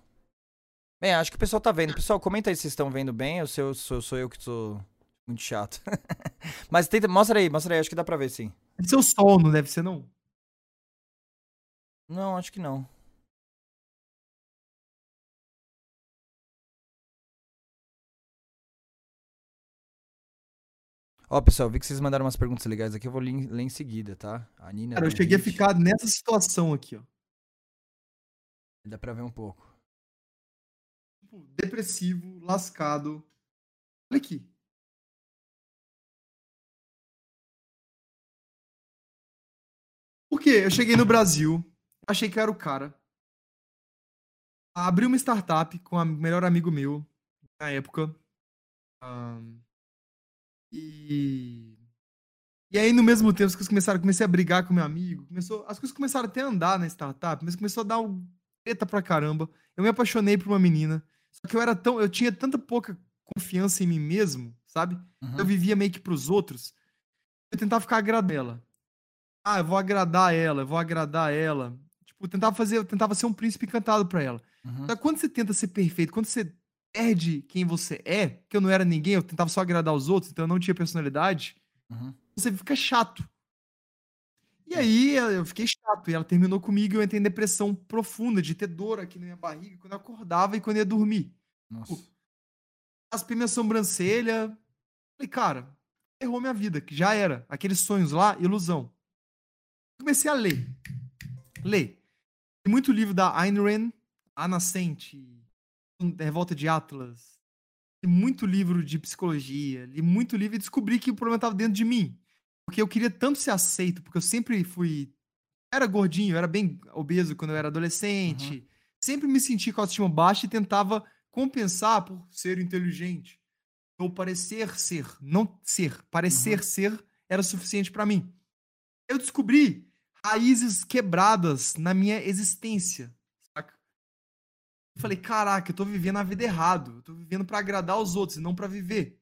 Bem, acho que o pessoal tá vendo. Pessoal, comenta aí se vocês estão vendo bem ou se eu, sou, sou eu que tô muito chato. Mas tenta, mostra aí, mostra aí, acho que dá pra ver sim. É seu sol, não deve ser não? Não, acho que não. Ó, pessoal, vi que vocês mandaram umas perguntas legais aqui, eu vou ler, ler em seguida, tá? A Nina. Cara, eu cheguei a ficar nessa situação aqui, ó. Dá pra ver um pouco. Tipo, depressivo, lascado. Olha aqui. Por quê? Eu cheguei no Brasil, achei que era o cara. Abri uma startup com o melhor amigo meu na época. Um, e. E aí, no mesmo tempo, as coisas começaram, comecei a brigar com meu amigo. Começou, as coisas começaram até a andar na startup, mas começou a dar um treta pra caramba. Eu me apaixonei por uma menina. Só que eu era tão. Eu tinha tanta pouca confiança em mim mesmo, sabe? Uhum. Eu vivia meio que pros outros. Eu tentava ficar agradando ela. Ah, eu vou agradar ela, eu vou agradar ela. Tipo, eu tentava fazer, eu tentava ser um príncipe encantado pra ela. Uhum. Só que quando você tenta ser perfeito, quando você perde quem você é, que eu não era ninguém, eu tentava só agradar os outros, então eu não tinha personalidade, uhum. você fica chato. E aí eu fiquei chato, e ela terminou comigo e eu entrei em depressão profunda, de ter dor aqui na minha barriga, quando eu acordava e quando eu ia dormir. Nossa. Raspei minha sobrancelha. Falei, cara, errou minha vida, que já era. Aqueles sonhos lá, ilusão. Comecei a ler. Ler. Tem muito livro da Ayn Rand, A Nascente, Revolta de Atlas. Li muito livro de psicologia, li muito livro e descobri que o problema estava dentro de mim. Porque eu queria tanto ser aceito, porque eu sempre fui. Era gordinho, era bem obeso quando eu era adolescente. Uhum. Sempre me senti com a autoestima baixa e tentava compensar por ser inteligente. Ou parecer ser. Não ser. Parecer uhum. ser era suficiente para mim. Eu descobri raízes quebradas na minha existência. Eu falei, caraca, eu tô vivendo a vida errado. Eu tô vivendo para agradar os outros e não para viver.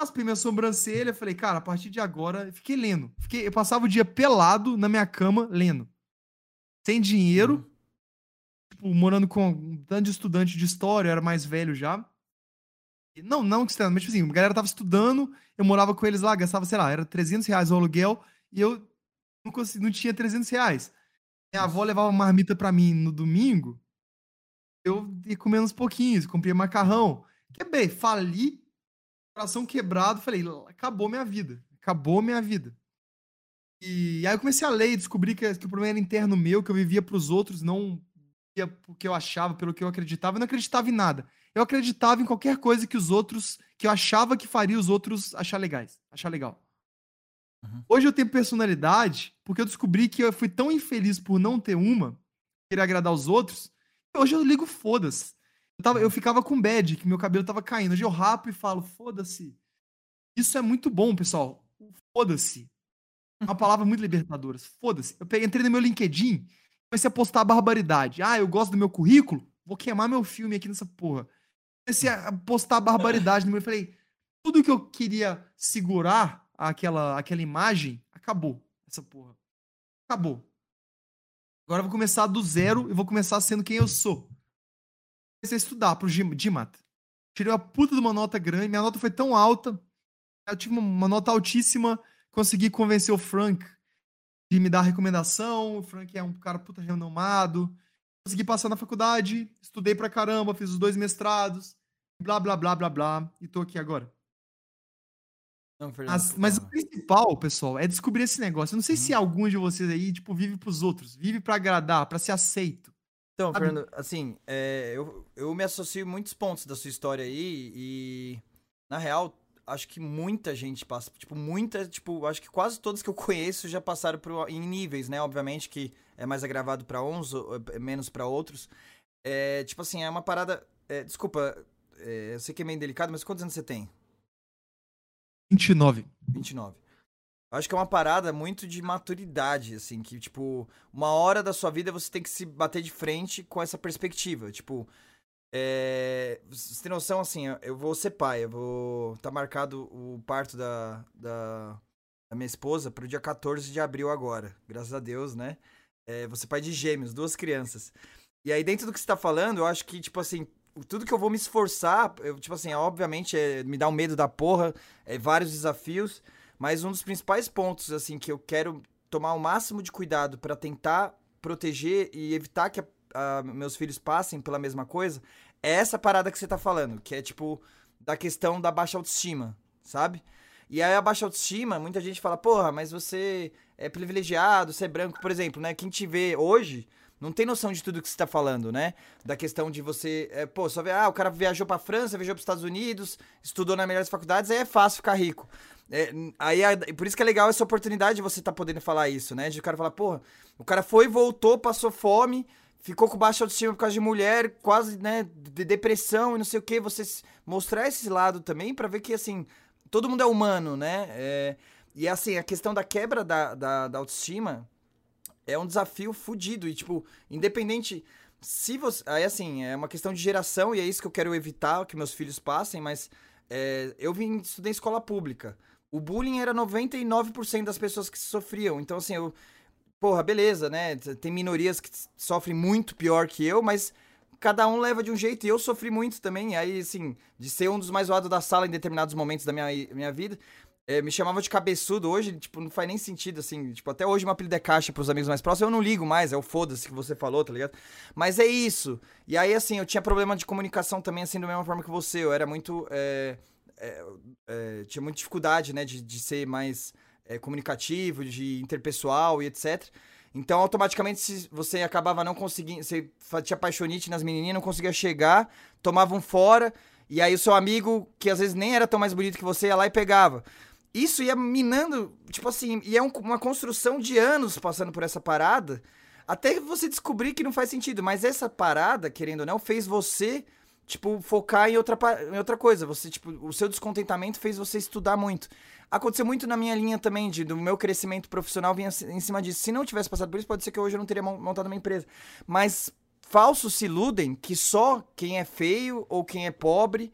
Raspei minha sobrancelha, falei, cara, a partir de agora, fiquei lendo. Fiquei, eu passava o dia pelado na minha cama lendo. Sem dinheiro, uhum. tipo, morando com um tanto de estudante de história, eu era mais velho já. Não, não que mas tipo assim, a galera tava estudando, eu morava com eles lá, gastava, sei lá, era 300 reais o aluguel, e eu não, consegui, não tinha 300 reais. Minha avó levava marmita para mim no domingo, eu ia comendo uns pouquinhos, comprei macarrão. Quebrei, fali, coração quebrado, falei, acabou minha vida, acabou minha vida. E aí eu comecei a ler e descobri que, que o problema era interno meu, que eu vivia para os outros, não vivia porque eu achava, pelo que eu acreditava, eu não acreditava em nada. Eu acreditava em qualquer coisa que os outros, que eu achava que faria os outros achar legais, achar legal. Uhum. Hoje eu tenho personalidade porque eu descobri que eu fui tão infeliz por não ter uma, querer agradar os outros, Hoje eu ligo foda-se. Eu, tava, eu ficava com bad, que meu cabelo tava caindo. Hoje eu rapo e falo, foda-se. Isso é muito bom, pessoal. Foda-se. É uma palavra muito libertadora. Foda-se. Eu peguei, entrei no meu LinkedIn, comecei a postar barbaridade. Ah, eu gosto do meu currículo, vou queimar meu filme aqui nessa porra. Comecei a postar barbaridade no meu. Eu falei, tudo que eu queria segurar aquela, aquela imagem, acabou. Essa porra. Acabou. Agora eu vou começar do zero e vou começar sendo quem eu sou. Comecei a estudar pro GMAT. Tirei uma puta de uma nota grande. Minha nota foi tão alta. Eu tive uma nota altíssima. Consegui convencer o Frank de me dar recomendação. O Frank é um cara puta renomado. Consegui passar na faculdade. Estudei pra caramba. Fiz os dois mestrados. Blá, blá, blá, blá, blá. E tô aqui agora. Não, As, mas o principal, pessoal, é descobrir esse negócio. Eu não sei uhum. se alguns de vocês aí, tipo, vive pros outros, vive para agradar, para ser aceito. Então, sabe? Fernando, assim, é, eu, eu me associo muitos pontos da sua história aí e, na real, acho que muita gente passa, tipo, muita, tipo, acho que quase todos que eu conheço já passaram por, em níveis, né? Obviamente que é mais agravado para uns, é menos para outros. É, tipo assim, é uma parada. É, desculpa, é, eu sei que é meio delicado, mas quantos anos você tem? 29. 29. Acho que é uma parada muito de maturidade, assim, que, tipo, uma hora da sua vida você tem que se bater de frente com essa perspectiva. Tipo, é... você tem noção, assim, eu vou ser pai, eu vou. Tá marcado o parto da, da, da minha esposa pro dia 14 de abril agora. Graças a Deus, né? É, ser pai de gêmeos, duas crianças. E aí, dentro do que você tá falando, eu acho que, tipo assim, tudo que eu vou me esforçar, eu, tipo assim, obviamente, é, me dá um medo da porra, é, vários desafios, mas um dos principais pontos, assim, que eu quero tomar o máximo de cuidado para tentar proteger e evitar que a, a, meus filhos passem pela mesma coisa, é essa parada que você tá falando, que é, tipo, da questão da baixa autoestima, sabe? E aí a baixa autoestima, muita gente fala, porra, mas você é privilegiado, você é branco, por exemplo, né? Quem te vê hoje não tem noção de tudo que você tá falando, né? Da questão de você, é, pô, só ver, ah, o cara viajou pra França, viajou pros Estados Unidos, estudou nas melhores faculdades, aí é fácil ficar rico. É, aí, por isso que é legal essa oportunidade de você tá podendo falar isso, né? De o cara falar, porra, o cara foi, voltou, passou fome, ficou com baixa autoestima por causa de mulher, quase, né, de depressão e não sei o que. Você mostrar esse lado também para ver que, assim, todo mundo é humano, né? É, e, assim, a questão da quebra da, da, da autoestima é um desafio fodido. E, tipo, independente. Se você. Aí, assim, é uma questão de geração e é isso que eu quero evitar que meus filhos passem, mas é, eu vim estudei escola pública. O bullying era 99% das pessoas que sofriam. Então, assim, eu. Porra, beleza, né? Tem minorias que sofrem muito pior que eu, mas cada um leva de um jeito. E eu sofri muito também. Aí, assim, de ser um dos mais zoados da sala em determinados momentos da minha, minha vida. É, me chamavam de cabeçudo hoje, tipo, não faz nem sentido, assim. Tipo, até hoje meu apelido é caixa pros amigos mais próximos, eu não ligo mais, é o foda-se que você falou, tá ligado? Mas é isso. E aí, assim, eu tinha problema de comunicação também, assim, da mesma forma que você. Eu era muito. É é, é, tinha muita dificuldade, né, de, de ser mais é, comunicativo, de interpessoal e etc. Então, automaticamente, você acabava não conseguindo, você tinha paixonite nas menininhas, não conseguia chegar, tomavam fora, e aí o seu amigo, que às vezes nem era tão mais bonito que você, ia lá e pegava. Isso ia minando, tipo assim, e é um, uma construção de anos passando por essa parada, até você descobrir que não faz sentido. Mas essa parada, querendo ou não, fez você tipo, focar em outra, em outra coisa. Você, tipo, o seu descontentamento fez você estudar muito. Aconteceu muito na minha linha também, de, do meu crescimento profissional vinha em cima disso. Se não tivesse passado por isso, pode ser que hoje eu não teria montado uma empresa. Mas falsos se iludem que só quem é feio ou quem é pobre,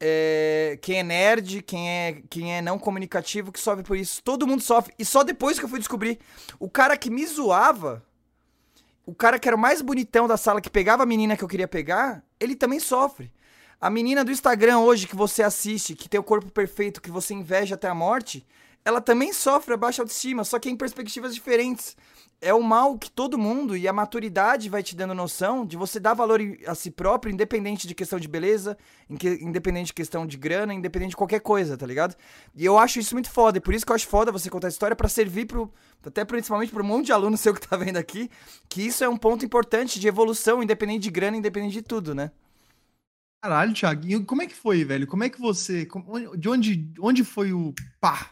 é, quem é nerd, quem é, quem é não comunicativo, que sofre por isso. Todo mundo sofre. E só depois que eu fui descobrir. O cara que me zoava o cara que era o mais bonitão da sala, que pegava a menina que eu queria pegar, ele também sofre. A menina do Instagram hoje que você assiste, que tem o corpo perfeito, que você inveja até a morte, ela também sofre a baixa autoestima, só que em perspectivas diferentes é o mal que todo mundo e a maturidade vai te dando noção de você dar valor a si próprio, independente de questão de beleza, independente de questão de grana, independente de qualquer coisa, tá ligado? E eu acho isso muito foda, e por isso que eu acho foda você contar a história para servir pro, até principalmente pro monte de aluno seu que tá vendo aqui, que isso é um ponto importante de evolução, independente de grana, independente de tudo, né? Caralho, Thiago, e como é que foi, velho? Como é que você, de onde, onde foi o pá?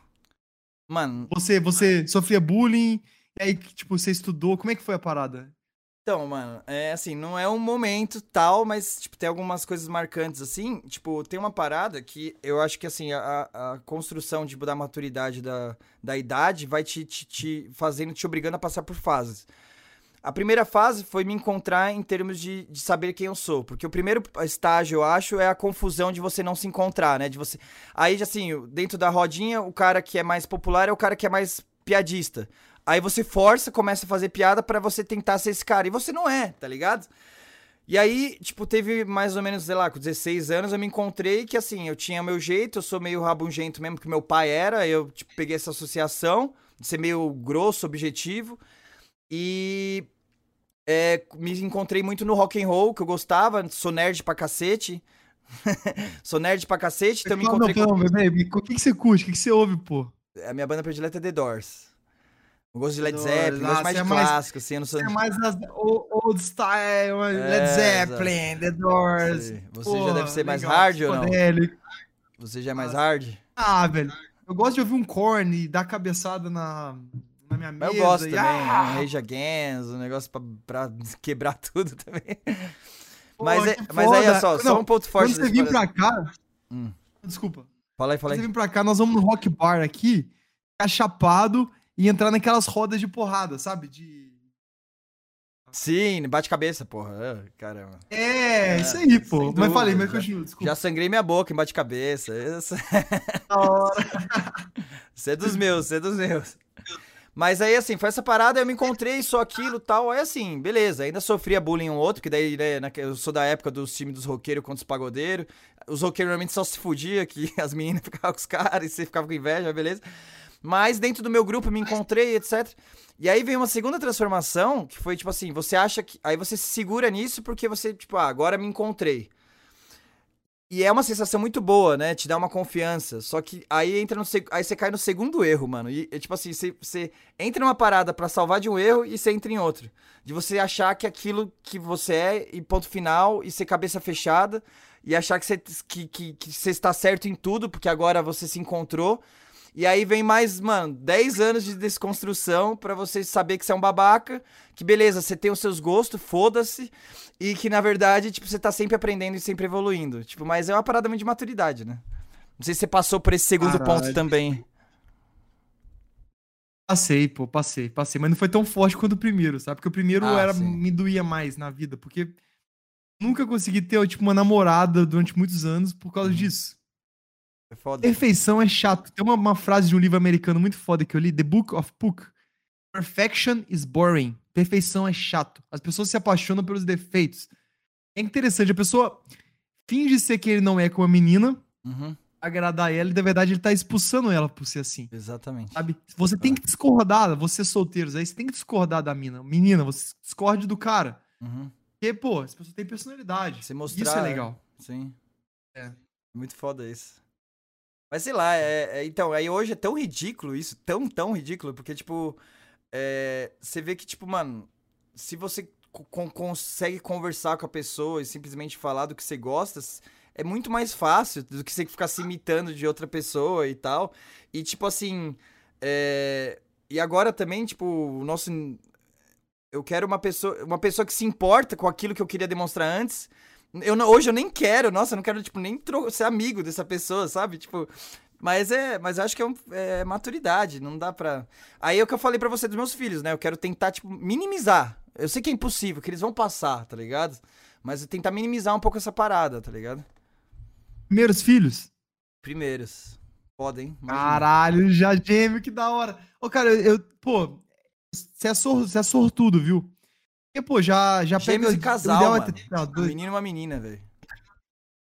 Mano, você, você sofria bullying, e aí, tipo, você estudou, como é que foi a parada? Então, mano, é assim, não é um momento tal, mas, tipo, tem algumas coisas marcantes, assim. Tipo, tem uma parada que eu acho que, assim, a, a construção, tipo, da maturidade da, da idade vai te, te, te fazendo, te obrigando a passar por fases. A primeira fase foi me encontrar em termos de, de saber quem eu sou. Porque o primeiro estágio, eu acho, é a confusão de você não se encontrar, né? De você. Aí, assim, dentro da rodinha, o cara que é mais popular é o cara que é mais piadista. Aí você força, começa a fazer piada para você tentar ser esse cara. E você não é, tá ligado? E aí, tipo, teve mais ou menos, sei lá, com 16 anos eu me encontrei que, assim, eu tinha meu jeito, eu sou meio rabugento mesmo, que meu pai era, eu, tipo, peguei essa associação de ser meio grosso, objetivo, e é, me encontrei muito no rock and roll, que eu gostava, sou nerd pra cacete, sou nerd pra cacete, então eu me encontrei... Não, com... bebê, o que, que você curte, o que, que você ouve, pô? A minha banda predileta é The Doors. Eu gosto de Led Zeppelin, gosto mais de é clássico, assim, eu não. É mais as old style, é, Led Zeppelin, exato. The Doors. Você Porra, já deve ser mais legal, hard ou não? Você já é mais hard? Ah, velho, eu gosto de ouvir um corn e dar cabeçada na, na minha mesa. Eu gosto e, também, ah! um Rage Against, um negócio pra, pra quebrar tudo também. Pô, mas, é, mas aí, olha só, não, só um ponto forte. Quando você vir pra cá... Hum. Desculpa. Fala aí, fala aí. Quando você vir pra cá, nós vamos no Rock Bar aqui, ficar chapado e entrar naquelas rodas de porrada, sabe? De. Sim, bate-cabeça, porra. Caramba. É, é, isso aí, pô. Mas falei, mas continua, desculpa. Já sangrei minha boca em bate-cabeça. Isso... Da hora. Você é dos meus, você é dos meus. Mas aí, assim, foi essa parada, eu me encontrei, só aquilo tal. Aí, assim, beleza. Ainda sofria bullying um outro, que daí, né, eu sou da época dos times dos roqueiros contra os pagodeiros. Os roqueiros realmente só se fudia, que as meninas ficavam com os caras e você ficava com inveja, beleza. Mas dentro do meu grupo me encontrei, etc. E aí veio uma segunda transformação, que foi tipo assim, você acha que. Aí você se segura nisso porque você, tipo, ah, agora me encontrei. E é uma sensação muito boa, né? Te dá uma confiança. Só que aí entra no seg- aí você cai no segundo erro, mano. E é tipo assim, você, você entra numa parada pra salvar de um erro e você entra em outro. De você achar que aquilo que você é e ponto final e ser cabeça fechada e achar que você, que, que, que você está certo em tudo, porque agora você se encontrou. E aí vem mais, mano, 10 anos de desconstrução pra você saber que você é um babaca, que beleza, você tem os seus gostos, foda-se, e que na verdade, tipo, você tá sempre aprendendo e sempre evoluindo. Tipo, mas é uma parada muito de maturidade, né? Não sei se você passou por esse segundo Caralho. ponto também. Passei, pô, passei, passei. Mas não foi tão forte quanto o primeiro, sabe? Porque o primeiro Ah, era, sim. me doía mais na vida, porque nunca consegui ter, tipo, uma namorada durante muitos anos por causa Uhum. disso. É foda. Perfeição é chato. Tem uma, uma frase de um livro americano muito foda que eu li, The Book of Puck. Perfection is boring. Perfeição é chato. As pessoas se apaixonam pelos defeitos. É interessante, a pessoa finge ser que ele não é com a menina, Uhum, agradar ela, e na verdade ele tá expulsando ela por ser assim. exatamente. Sabe? Você tem que discordar, você solteiros aí, você tem que discordar da mina. Menina, você discorde do cara. Uhum. Porque, pô, as pessoas têm personalidade. Você mostrar. Isso é legal. Sim. É. Muito foda isso. Mas sei lá, é, é- então, aí hoje é tão ridículo isso, tão, tão ridículo, porque, tipo, é, você vê que, tipo, mano, se você co- con- consegue conversar com a pessoa e simplesmente falar do que você gosta, é muito mais fácil do que você ficar se imitando de outra pessoa e tal. E, tipo, assim, é, e agora também, tipo, o nosso. Eu quero uma pessoa, uma pessoa que se importa com aquilo que eu queria demonstrar antes. Eu não- hoje eu nem quero, nossa, eu não quero, tipo, nem ser amigo dessa pessoa, sabe? Tipo, mas é, mas eu acho que é, um- é maturidade, não dá pra. Aí é o que eu falei pra você dos meus filhos, né? Eu quero tentar, tipo, minimizar. Eu sei que é impossível, que eles vão passar, tá ligado? Mas eu tentar minimizar um pouco essa parada, tá ligado? Primeiros filhos? Primeiros. Podem. Caralho, já gêmeo, que da hora. Ô, cara, eu, pô, você é, sor, você é sortudo, viu? Porque, pô, já, já Gêmeos pega. casal, é ter- não, Um dois- menino e uma menina, velho.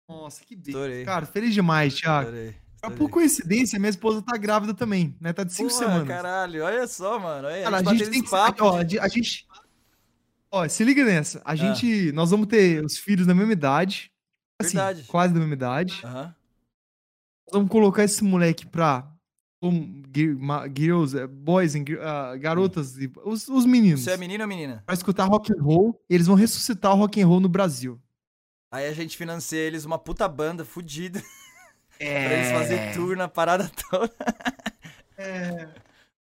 Nossa, que beleza. Cara, feliz demais, Thiago. Adorei. Ah, adorei. Por coincidência, minha esposa tá grávida também, né? Tá de cinco Porra, semanas. caralho, olha só, mano. Olha, Cara, a a gente, gente batendo tem que. papo. Ó, a a gente. Ó, se liga nessa. A gente. Nós vamos ter os filhos da mesma idade. Assim, Verdade. quase da mesma idade. Aham. Nós vamos colocar esse moleque pra. Um, girls, eh, boys, and ah, garotas, e- os, os meninos. Você é menino ou menina? Pra escutar rock and roll. E eles vão ressuscitar o rock and roll no Brasil. Aí a gente financia eles uma puta banda fudida pra eles É. fazer tour na parada toda. É.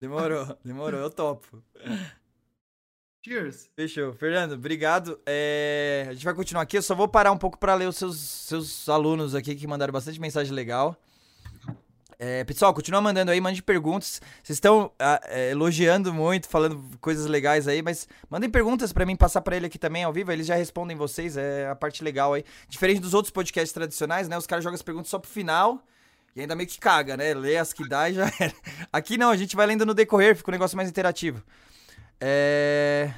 Demorou, demorou, eu topo. Cheers. Fechou. Fernando, obrigado. É, A gente vai continuar aqui, eu só vou parar um pouco pra ler os seus, seus alunos aqui que mandaram bastante mensagem legal. É, pessoal, continua mandando aí, mande perguntas. Vocês estão ah, é, elogiando muito, falando coisas legais aí, mas mandem perguntas pra mim passar pra ele aqui também ao vivo, eles já respondem vocês, é a parte legal aí. Diferente dos outros podcasts tradicionais, né? Os caras jogam as perguntas só pro final e ainda meio que caga, né? Lê as que dá e já era. Aqui não, a gente vai lendo no decorrer, fica um negócio mais interativo. É.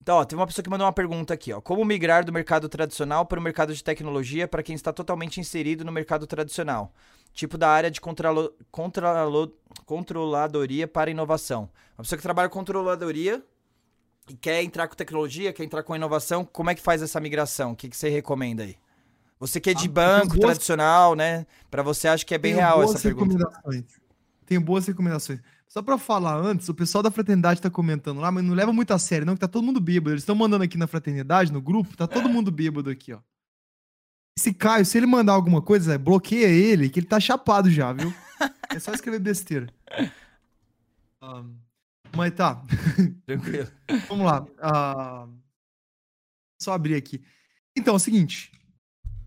Então, ó, tem uma pessoa que mandou uma pergunta aqui, ó. Como migrar do mercado tradicional para o mercado de tecnologia para quem está totalmente inserido no mercado tradicional? Tipo da área de controlo, controlo, controladoria para inovação. Uma pessoa que trabalha com controladoria e quer entrar com tecnologia, quer entrar com inovação, como é que faz essa migração? O que, que você recomenda aí? Você que é de Ah, banco boas- tradicional, né? Para você, acho que é bem Tenho real essa pergunta. Tenho boas recomendações. Só pra falar antes, o pessoal da fraternidade tá comentando lá, mas não leva muito a sério, não, que tá todo mundo bêbado. Eles estão mandando aqui na fraternidade, no grupo, tá todo mundo bêbado aqui, ó. Esse Caio, se ele mandar alguma coisa, bloqueia ele, que ele tá chapado já, viu? É só escrever besteira. Mas tá, Tranquilo. vamos lá. Ah, só abrir aqui. Então, é o seguinte.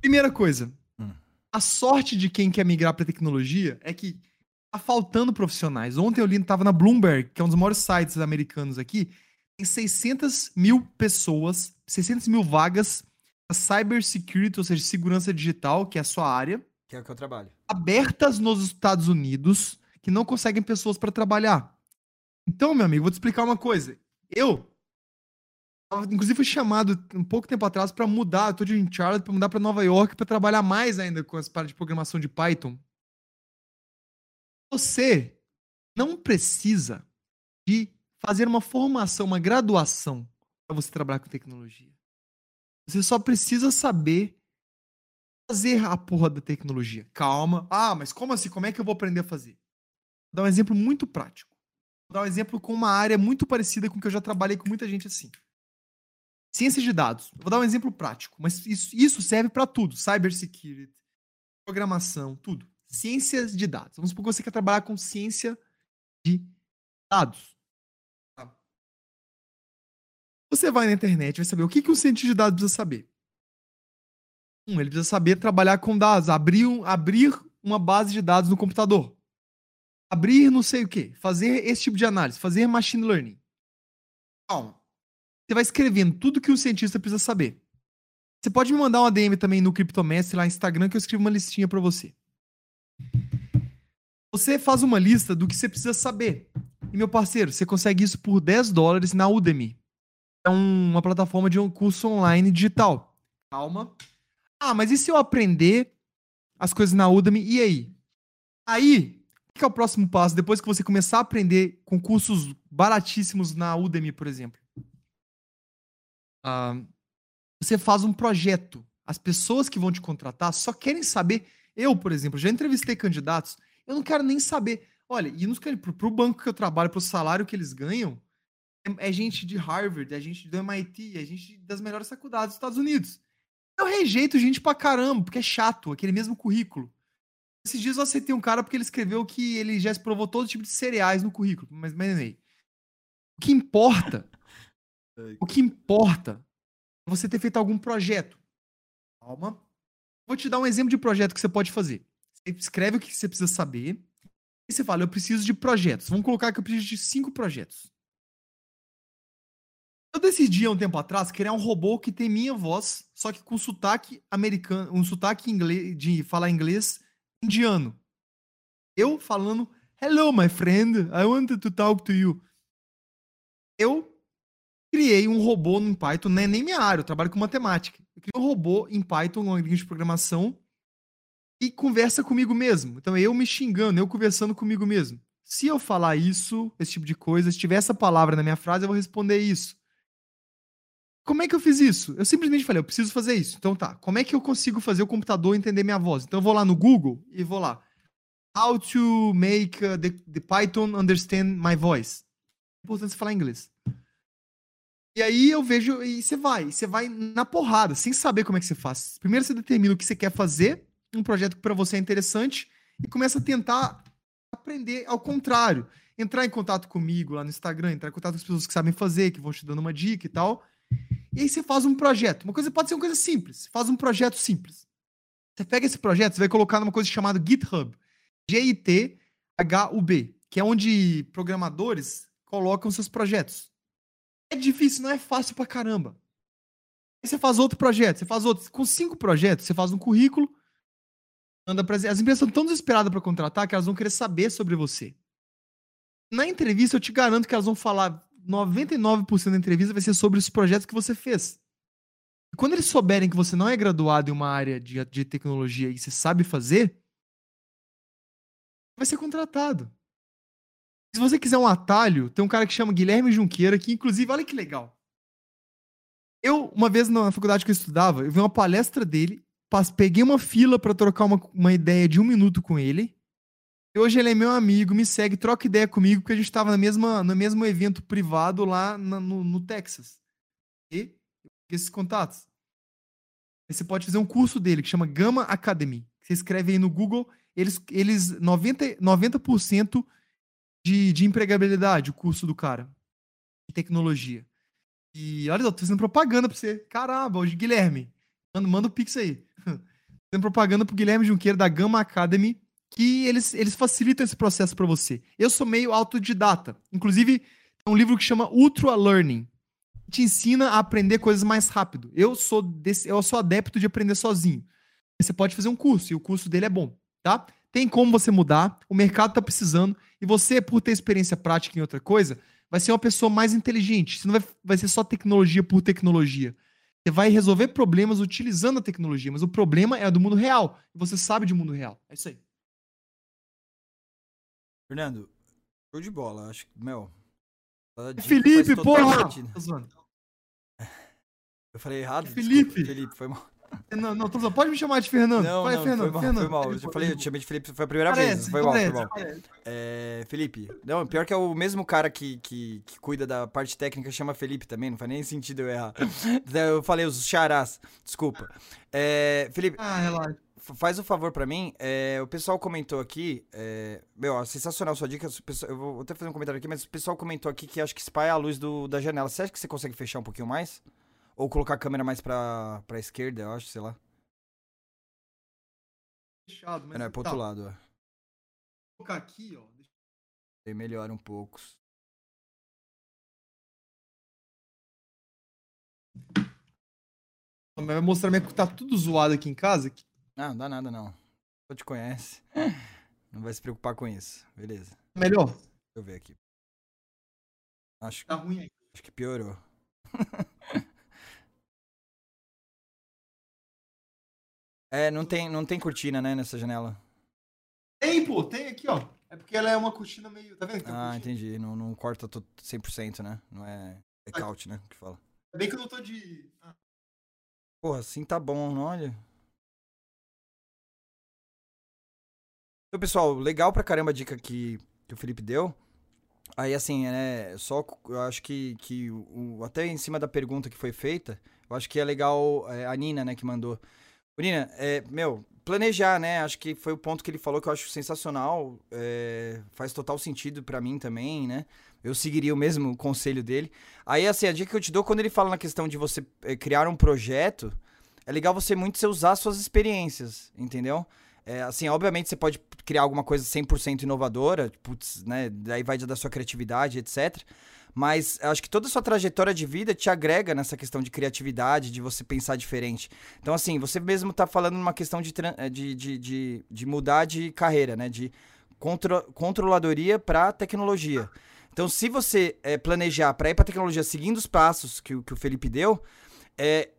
Primeira coisa. Hum. A sorte de quem quer migrar pra tecnologia é que tá faltando profissionais. Ontem eu li, tava na Bloomberg, que é um dos maiores sites americanos aqui, tem 600 mil pessoas, 600 mil vagas cybersecurity, ou seja, segurança digital, que é a sua área, Que é o que eu trabalho. abertas nos Estados Unidos, que não conseguem pessoas para trabalhar. Então, meu amigo, vou te explicar uma coisa. Eu, inclusive, fui chamado um pouco tempo atrás para mudar. Eu tô de Charlotte para mudar para Nova York para trabalhar mais ainda com as paradas de programação de Python. Você não precisa de fazer uma formação, uma graduação para você trabalhar com tecnologia. Você só precisa saber fazer a porra da tecnologia. Calma. Ah, mas como assim? Como é que eu vou aprender a fazer? Vou dar um exemplo muito prático. Vou dar um exemplo com uma área muito parecida com que eu já trabalhei com muita gente assim. Ciências de dados. Vou dar um exemplo prático, mas isso, isso serve para tudo. Cybersecurity, programação, tudo. Ciências de dados. Vamos supor que você quer trabalhar com ciência de dados. Você vai na internet vai saber o que, que um cientista de dados precisa saber. Um, ele precisa saber trabalhar com dados, abrir, um, abrir uma base de dados no computador. Abrir não sei o que, fazer esse tipo de análise, fazer machine learning. Calma. Você vai escrevendo tudo que o cientista precisa saber. Você pode me mandar uma DM também no Cryptomestre lá no Instagram que eu escrevo uma listinha para você. Você faz uma lista do que você precisa saber. E meu parceiro, você consegue isso por 10 dólares na Udemy. É uma plataforma de um curso online digital. Calma. Ah, mas e se eu aprender as coisas na Udemy? E aí? Aí, o que é o próximo passo? Depois que você começar a aprender com cursos baratíssimos na Udemy, por exemplo uh, você faz um projeto. As pessoas que vão te contratar só querem saber. Eu, por exemplo, já entrevistei candidatos, eu não quero nem saber. Olha, e pro, o banco que eu trabalho, pro salário que eles ganham, é, é gente de Harvard, é gente do MIT, é gente das melhores faculdades dos Estados Unidos. Eu rejeito gente pra caramba, porque é chato, aquele mesmo currículo. Esses dias eu aceitei um cara porque ele escreveu que ele já provou todo tipo de cereais no currículo, mas, mas o que importa o que importa é você ter feito algum projeto. Calma. Vou te dar um exemplo de projeto que você pode fazer. Você escreve o que você precisa saber. E você fala, eu preciso de projetos. Vamos colocar que eu preciso de cinco projetos. Eu decidi há um tempo atrás criar um robô que tem minha voz, só que com sotaque americano, um sotaque inglês, de falar inglês indiano. Eu falando, hello my friend, I wanted to talk to you. Eu criei um robô em Python, não é nem minha área, eu trabalho com matemática. Eu criei um robô em Python, uma linguagem de programação, e conversa comigo mesmo. Então, eu me xingando, eu conversando comigo mesmo. Se eu falar isso, esse tipo de coisa, se tiver essa palavra na minha frase, eu vou responder isso. Como é que eu fiz isso? Eu simplesmente falei, eu preciso fazer isso. Então tá, como é que eu consigo fazer o computador entender minha voz? Então eu vou lá no Google e vou lá. How to make uh, the, the Python understand my voice. É importante você falar inglês. E aí eu vejo, e você vai, você vai na porrada, sem saber como é que você faz. Primeiro você determina o que você quer fazer, um projeto que para você é interessante, e começa a tentar aprender ao contrário. Entrar em contato comigo lá no Instagram, entrar em contato com as pessoas que sabem fazer, que vão te dando uma dica e tal. E aí você faz um projeto. Uma coisa pode ser uma coisa simples. Você faz um projeto simples. Você pega esse projeto, você vai colocar numa coisa chamada GitHub. G-I-T-H-U-B, que é onde programadores colocam seus projetos. É difícil, não é fácil pra caramba. Aí você faz outro projeto, você faz outro. Com cinco projetos, você faz um currículo. Anda pra... As empresas estão tão desesperadas para contratar que elas vão querer saber sobre você. Na entrevista, eu te garanto que elas vão falar. 99% da entrevista vai ser sobre os projetos que você fez. E quando eles souberem que você não é graduado em uma área de, de tecnologia e você sabe fazer, vai ser contratado. Se você quiser um atalho, tem um cara que chama Guilherme Junqueira, que inclusive, olha que legal. Eu, uma vez na faculdade que eu estudava, eu vi uma palestra dele, peguei uma fila para trocar uma, uma ideia de um minuto com ele. Hoje ele é meu amigo, me segue, troca ideia comigo, porque a gente estava mesma, no mesmo evento privado lá na, no, no Texas. E esses contatos. Aí você pode fazer um curso dele que chama Gama Academy. Você escreve aí no Google, eles, eles 90%, 90 de, de empregabilidade, o curso do cara. De tecnologia. E olha, eu tô fazendo propaganda pra você. Caramba, hoje, Guilherme. Manda, manda o Pix aí. fazendo propaganda pro Guilherme Junqueira da Gama Academy, que eles, eles facilitam esse processo para você. Eu sou meio autodidata. Inclusive, tem um livro que chama Ultra Learning. Te ensina a aprender coisas mais rápido. Eu sou desse, eu sou adepto de aprender sozinho. Você pode fazer um curso, e o curso dele é bom, tá? Tem como você mudar, o mercado está precisando, e você, por ter experiência prática em outra coisa, vai ser uma pessoa mais inteligente. Você não vai, vai ser só tecnologia por tecnologia. Você vai resolver problemas utilizando a tecnologia, mas o problema é do mundo real. Você sabe de mundo real. É isso aí. Fernando, show de bola. Acho que, meu. É Felipe, porra! Eu falei errado? É Felipe. Desculpa, Felipe, foi mal. Não, não, Tusa, pode me chamar de Fernando. Não, Vai, não, Fernando, foi mal, Fernando. foi mal. Eu já falei, eu te chamei de Felipe, foi a primeira vez. Parece, Foi mal, foi parece, mal. parece. É, Felipe. Não, pior que é o mesmo cara que, que, que cuida da parte técnica, chama Felipe também, não faz nem sentido eu errar. Eu falei os charás, desculpa. É, Felipe, Ah, relaxa. Faz um favor pra mim. é, o pessoal comentou aqui. é, meu, ó, sensacional sua dica. Eu vou até fazer um comentário aqui, mas o pessoal comentou aqui que acho que spy é a luz do, da janela. Você acha que você consegue fechar um pouquinho mais? Ou colocar a câmera mais pra, pra esquerda, eu acho, sei lá. Fechado, mas Não, é pro tá, outro lado, ó. Vou colocar aqui, ó. Deixa Aí melhora um pouco. Vai mostrar minha... Tá tudo zoado aqui em casa. Ah, não dá nada não. Só te conhece. Não vai se preocupar com isso. Beleza. Deixa Melhor. eu ver aqui. Acho, Tá ruim aí. acho que piorou. é, não tem, não tem cortina, né, nessa janela. Tem, pô, tem aqui, ó. É porque ela é uma cortina meio. Tá vendo? uma Ah, entendi. Não, não corta to- 100%, né? Não é blackout, né? Que fala. É bem que eu não tô de. Ah, Porra, assim tá bom, não olha. Então, pessoal, legal pra caramba a dica que, que o Felipe deu. Aí, assim, né, só eu acho que, que o, até em cima da pergunta que foi feita, eu acho que é legal é, a Nina, né, que mandou. Nina, é, meu, planejar, né, acho que foi o ponto que ele falou que eu acho sensacional, é, faz total sentido pra mim também, né, eu seguiria o mesmo conselho dele. Aí, assim, a dica que eu te dou, quando ele fala na questão de você é, criar um projeto, é legal você muito você usar suas experiências, entendeu? É, assim, obviamente você pode criar alguma coisa 100% inovadora, putz, né, daí vai da sua criatividade, etc. Mas acho que toda a sua trajetória de vida te agrega nessa questão de criatividade, de você pensar diferente. Então, assim, você mesmo tá falando numa questão de, eh, de, de, de, de mudar de carreira, né? De contro controladoria para tecnologia. Então, se você eh, planejar para ir para tecnologia seguindo os passos que, o- que o Felipe deu, é,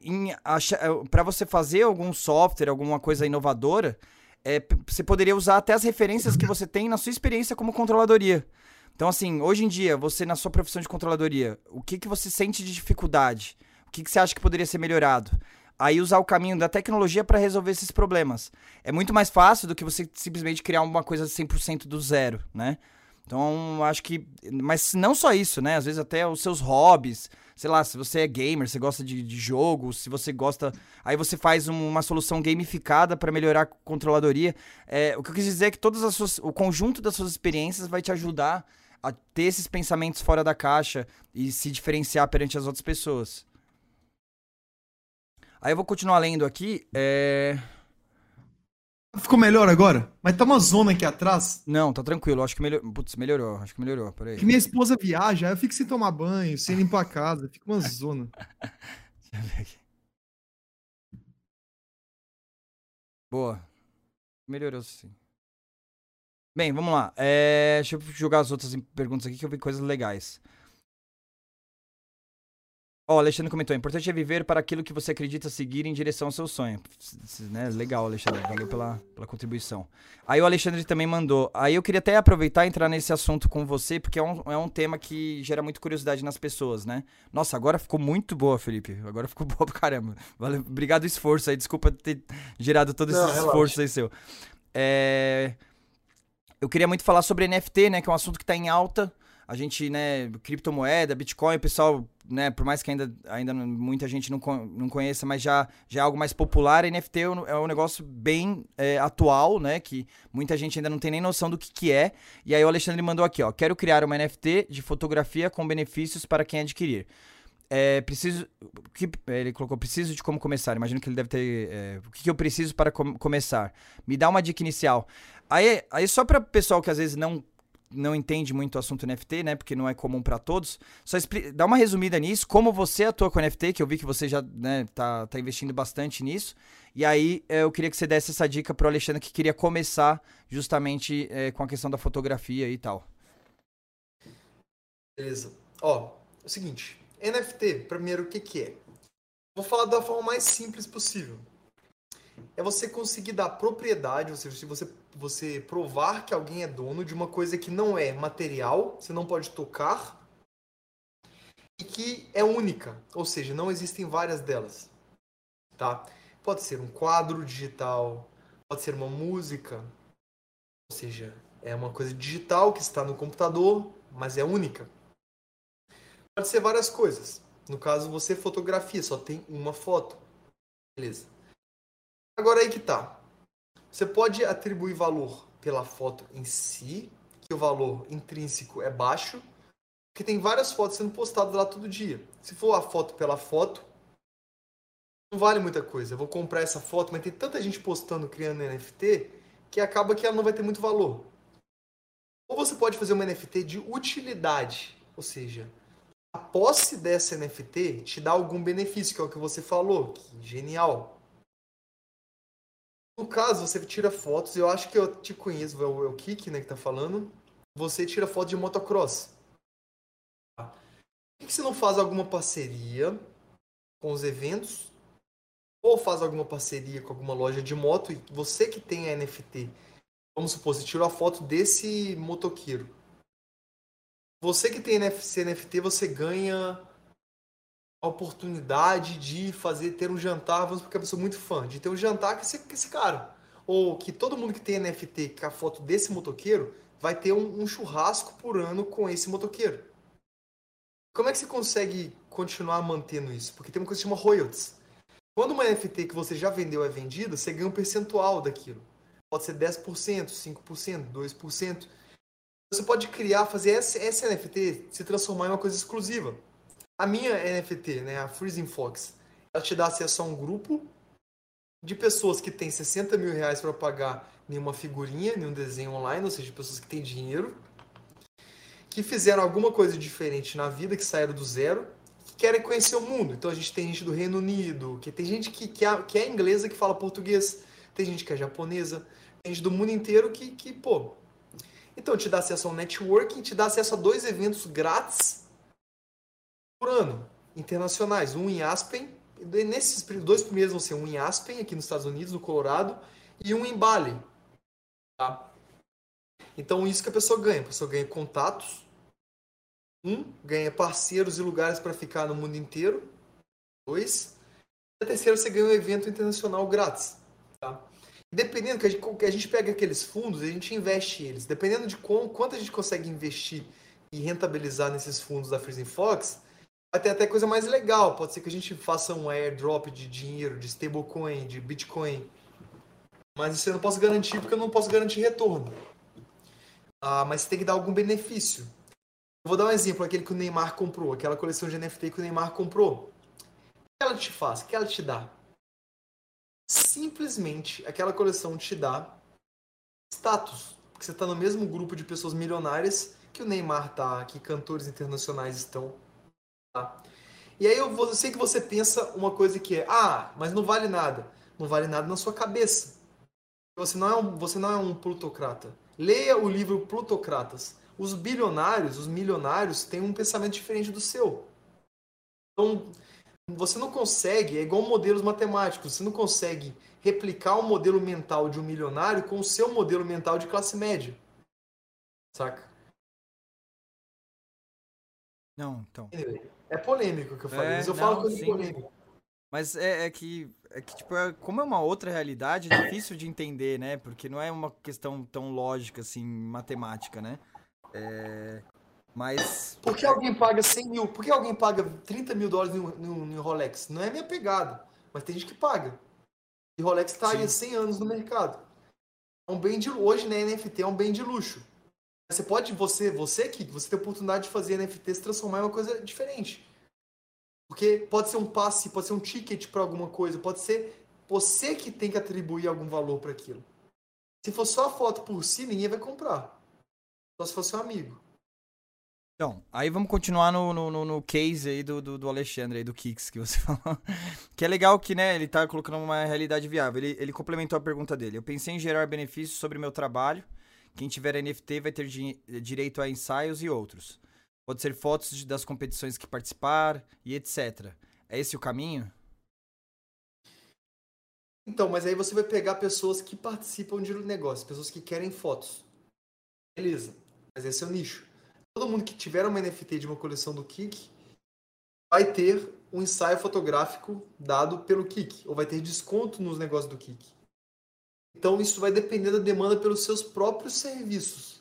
para você fazer algum software, alguma coisa inovadora, é, você poderia usar até as referências que você tem na sua experiência como controladoria. Então, assim, hoje em dia, você na sua profissão de controladoria, o que, que você sente de dificuldade? O que, que você acha que poderia ser melhorado? Aí usar o caminho da tecnologia para resolver esses problemas. É muito mais fácil do que você simplesmente criar uma coisa 100% do zero, né? Então, acho que. Mas não só isso, né? Às vezes até os seus hobbies. Sei lá, se você é gamer, você gosta de, de jogo, se você gosta. Aí você faz um- uma solução gamificada para melhorar a controladoria. É, o que eu quis dizer é que todas as suas, o conjunto das suas experiências vai te ajudar a ter esses pensamentos fora da caixa e se diferenciar perante as outras pessoas. Aí eu vou continuar lendo aqui. É... Ficou melhor agora? Mas tá uma zona aqui atrás. Não, tá tranquilo. Acho que melhorou. Putz, melhorou. Acho que melhorou. Peraí. Que minha esposa viaja, aí eu fico sem tomar banho, sem limpar a casa. Fica uma zona. Deixa eu ver aqui. Boa. Melhorou sim. Bem, vamos lá. É, deixa eu jogar as outras perguntas aqui que eu vi coisas legais. Ó, o Alexandre comentou: importante é viver para aquilo que você acredita seguir em direção ao seu sonho. Né? Legal, Alexandre. Valeu pela, pela contribuição. Aí o Alexandre também mandou. Aí eu queria até aproveitar e entrar nesse assunto com você, porque é um, é um tema que gera muita curiosidade nas pessoas, né? Nossa, agora ficou muito boa, Felipe. Agora ficou boa pra caramba. Valeu, obrigado o esforço aí. Desculpa ter gerado todo esse Não, relaxa. esforço aí seu. É, Eu queria muito falar sobre NFT, né? Que é um assunto que tá em alta. A gente, né, criptomoeda, Bitcoin, o pessoal, né, por mais que ainda, ainda muita gente não, não conheça, mas já, já é algo mais popular, NFT é um, é um negócio bem é, atual, né, que muita gente ainda não tem nem noção do que, que é. E aí o Alexandre mandou aqui, ó, quero criar uma NFT de fotografia com benefícios para quem adquirir. É, preciso. Que, ele colocou, preciso de como começar. Imagino que ele deve ter. é, o que, que eu preciso para com- começar? Me dá uma dica inicial. Aí, aí só para pessoal que às vezes não, não entende muito o assunto NFT, né? Porque não é comum para todos. Só dá uma resumida nisso, como você atua com NFT, que eu vi que você já né, tá, tá investindo bastante nisso. E aí é, eu queria que você desse essa dica pro Alexandre que queria começar justamente é, com a questão da fotografia e tal. Beleza. Ó, é o seguinte. NFT, primeiro, o que que é? Vou falar da forma mais simples possível. É você conseguir dar propriedade, ou seja, se você, você provar que alguém é dono de uma coisa que não é material, você não pode tocar, e que é única, ou seja, não existem várias delas. Tá? pode ser um quadro digital, pode ser uma música, ou seja, é uma coisa digital que está no computador, mas é única. Pode ser várias coisas. No caso, você fotografia, só tem uma foto. Beleza. Agora aí que tá. Você pode atribuir valor pela foto em si, que o valor intrínseco é baixo, porque tem várias fotos sendo postadas lá todo dia. Se for a foto pela foto, não vale muita coisa. Eu vou comprar essa foto, mas tem tanta gente postando, criando NFT, que acaba que ela não vai ter muito valor. Ou você pode fazer uma NFT de utilidade, ou seja, a posse dessa NFT te dá algum benefício, que é o que você falou, que genial. No caso, você tira fotos, eu acho que eu te conheço, é o, é o Kik, né, que tá falando. Você tira foto de motocross. Por que você não faz alguma parceria com os eventos? Ou faz alguma parceria com alguma loja de moto e você que tem a NFT, vamos supor, você tirou a foto desse motoqueiro. Você que tem esse NFT, você ganha a oportunidade de fazer ter um jantar, vamos porque eu sou muito fã, de ter um jantar com esse, com esse cara. Ou que todo mundo que tem NFT com a foto desse motoqueiro vai ter um, um churrasco por ano com esse motoqueiro. Como é que você consegue continuar mantendo isso? Porque tem uma coisa que chama royalties. Quando uma NFT que você já vendeu é vendida, você ganha um percentual daquilo. Pode ser 10%, 5%, 2%. Você pode criar, fazer essa, essa NFT se transformar em uma coisa exclusiva. A minha NFT, né, a Freezing Fox, ela te dá acesso a um grupo de pessoas que têm 60 mil reais para pagar em uma figurinha, em um desenho online, ou seja, pessoas que têm dinheiro, que fizeram alguma coisa diferente na vida, que saíram do zero, que querem conhecer o mundo. Então a gente tem gente do Reino Unido, que tem gente que, que, é, que é inglesa que fala português, tem gente que é japonesa, tem gente do mundo inteiro que, que pô. Então te dá acesso ao networking, te dá acesso a dois eventos grátis por ano, internacionais. Um em Aspen, nesses dois primeiros vão ser um em Aspen, aqui nos Estados Unidos, no Colorado, e um em Bali. Tá? Então, isso que a pessoa ganha. A pessoa ganha contatos, um, ganha parceiros e lugares para ficar no mundo inteiro. Dois, e a terceira, você ganha um evento internacional grátis. Tá? Dependendo que a, gente, que a gente pega aqueles fundos, a gente investe eles. Dependendo de quanto a gente consegue investir e rentabilizar nesses fundos da Freezing Fox, vai ter até coisa mais legal. Pode ser que a gente faça um airdrop de dinheiro, de stablecoin, de Bitcoin. Mas isso eu não posso garantir porque eu não posso garantir retorno. Ah, mas tem que dar algum benefício. Eu vou dar um exemplo, aquele que o Neymar comprou, aquela coleção de NFT que o Neymar comprou. O que ela te faz? O que ela te dá? Simplesmente aquela coleção te dá status. Porque você está no mesmo grupo de pessoas milionárias que o Neymar tá, que cantores internacionais estão? E aí eu, eu sei que você pensa uma coisa que é, ah, mas não vale nada. Não vale nada na sua cabeça. Você não é um, você não é um plutocrata. Leia o livro Plutocratas. Os bilionários, os milionários, têm um pensamento diferente do seu. Então, você não consegue, é igual modelos matemáticos, você não consegue replicar o modelo mental de um milionário com o seu modelo mental de classe média. Saca? Não, então. É polêmico o que eu falei, é, mas eu não, falo coisa polêmica. Mas é, é, que, é que, tipo, é, como é uma outra realidade, é difícil de entender, né? Porque não é uma questão tão lógica, assim, matemática, né? É... Mas. Por que alguém paga 100 mil? Por que alguém paga 30 mil dólares no, no, no Rolex? Não é minha pegada, mas tem gente que paga. E Rolex está aí há 100 anos no mercado. É um bem de hoje, né? NFT é um bem de luxo. Você pode, você, você aqui, você tem a oportunidade de fazer NFT se transformar em uma coisa diferente. Porque pode ser um passe, pode ser um ticket para alguma coisa, pode ser você que tem que atribuir algum valor para aquilo. Se for só a foto por si, ninguém vai comprar. Só se for seu amigo. Então, aí vamos continuar no, no, no case aí do, do, do, Alexandre aí, do Kix, que você falou. Que é legal que, né, ele tá colocando uma realidade viável. Ele, ele complementou a pergunta dele. Eu pensei em gerar benefícios sobre meu trabalho quem tiver NFT vai ter direito a ensaios e outros. Pode ser fotos das competições que participar e etc. É esse o caminho? Então, mas aí você vai pegar pessoas que participam de negócio, pessoas que querem fotos. Beleza, mas esse é o nicho. Todo mundo que tiver uma NFT de uma coleção do Kik vai ter um ensaio fotográfico dado pelo Kik, ou vai ter desconto nos negócios do Kik. Então isso vai depender da demanda pelos seus próprios serviços.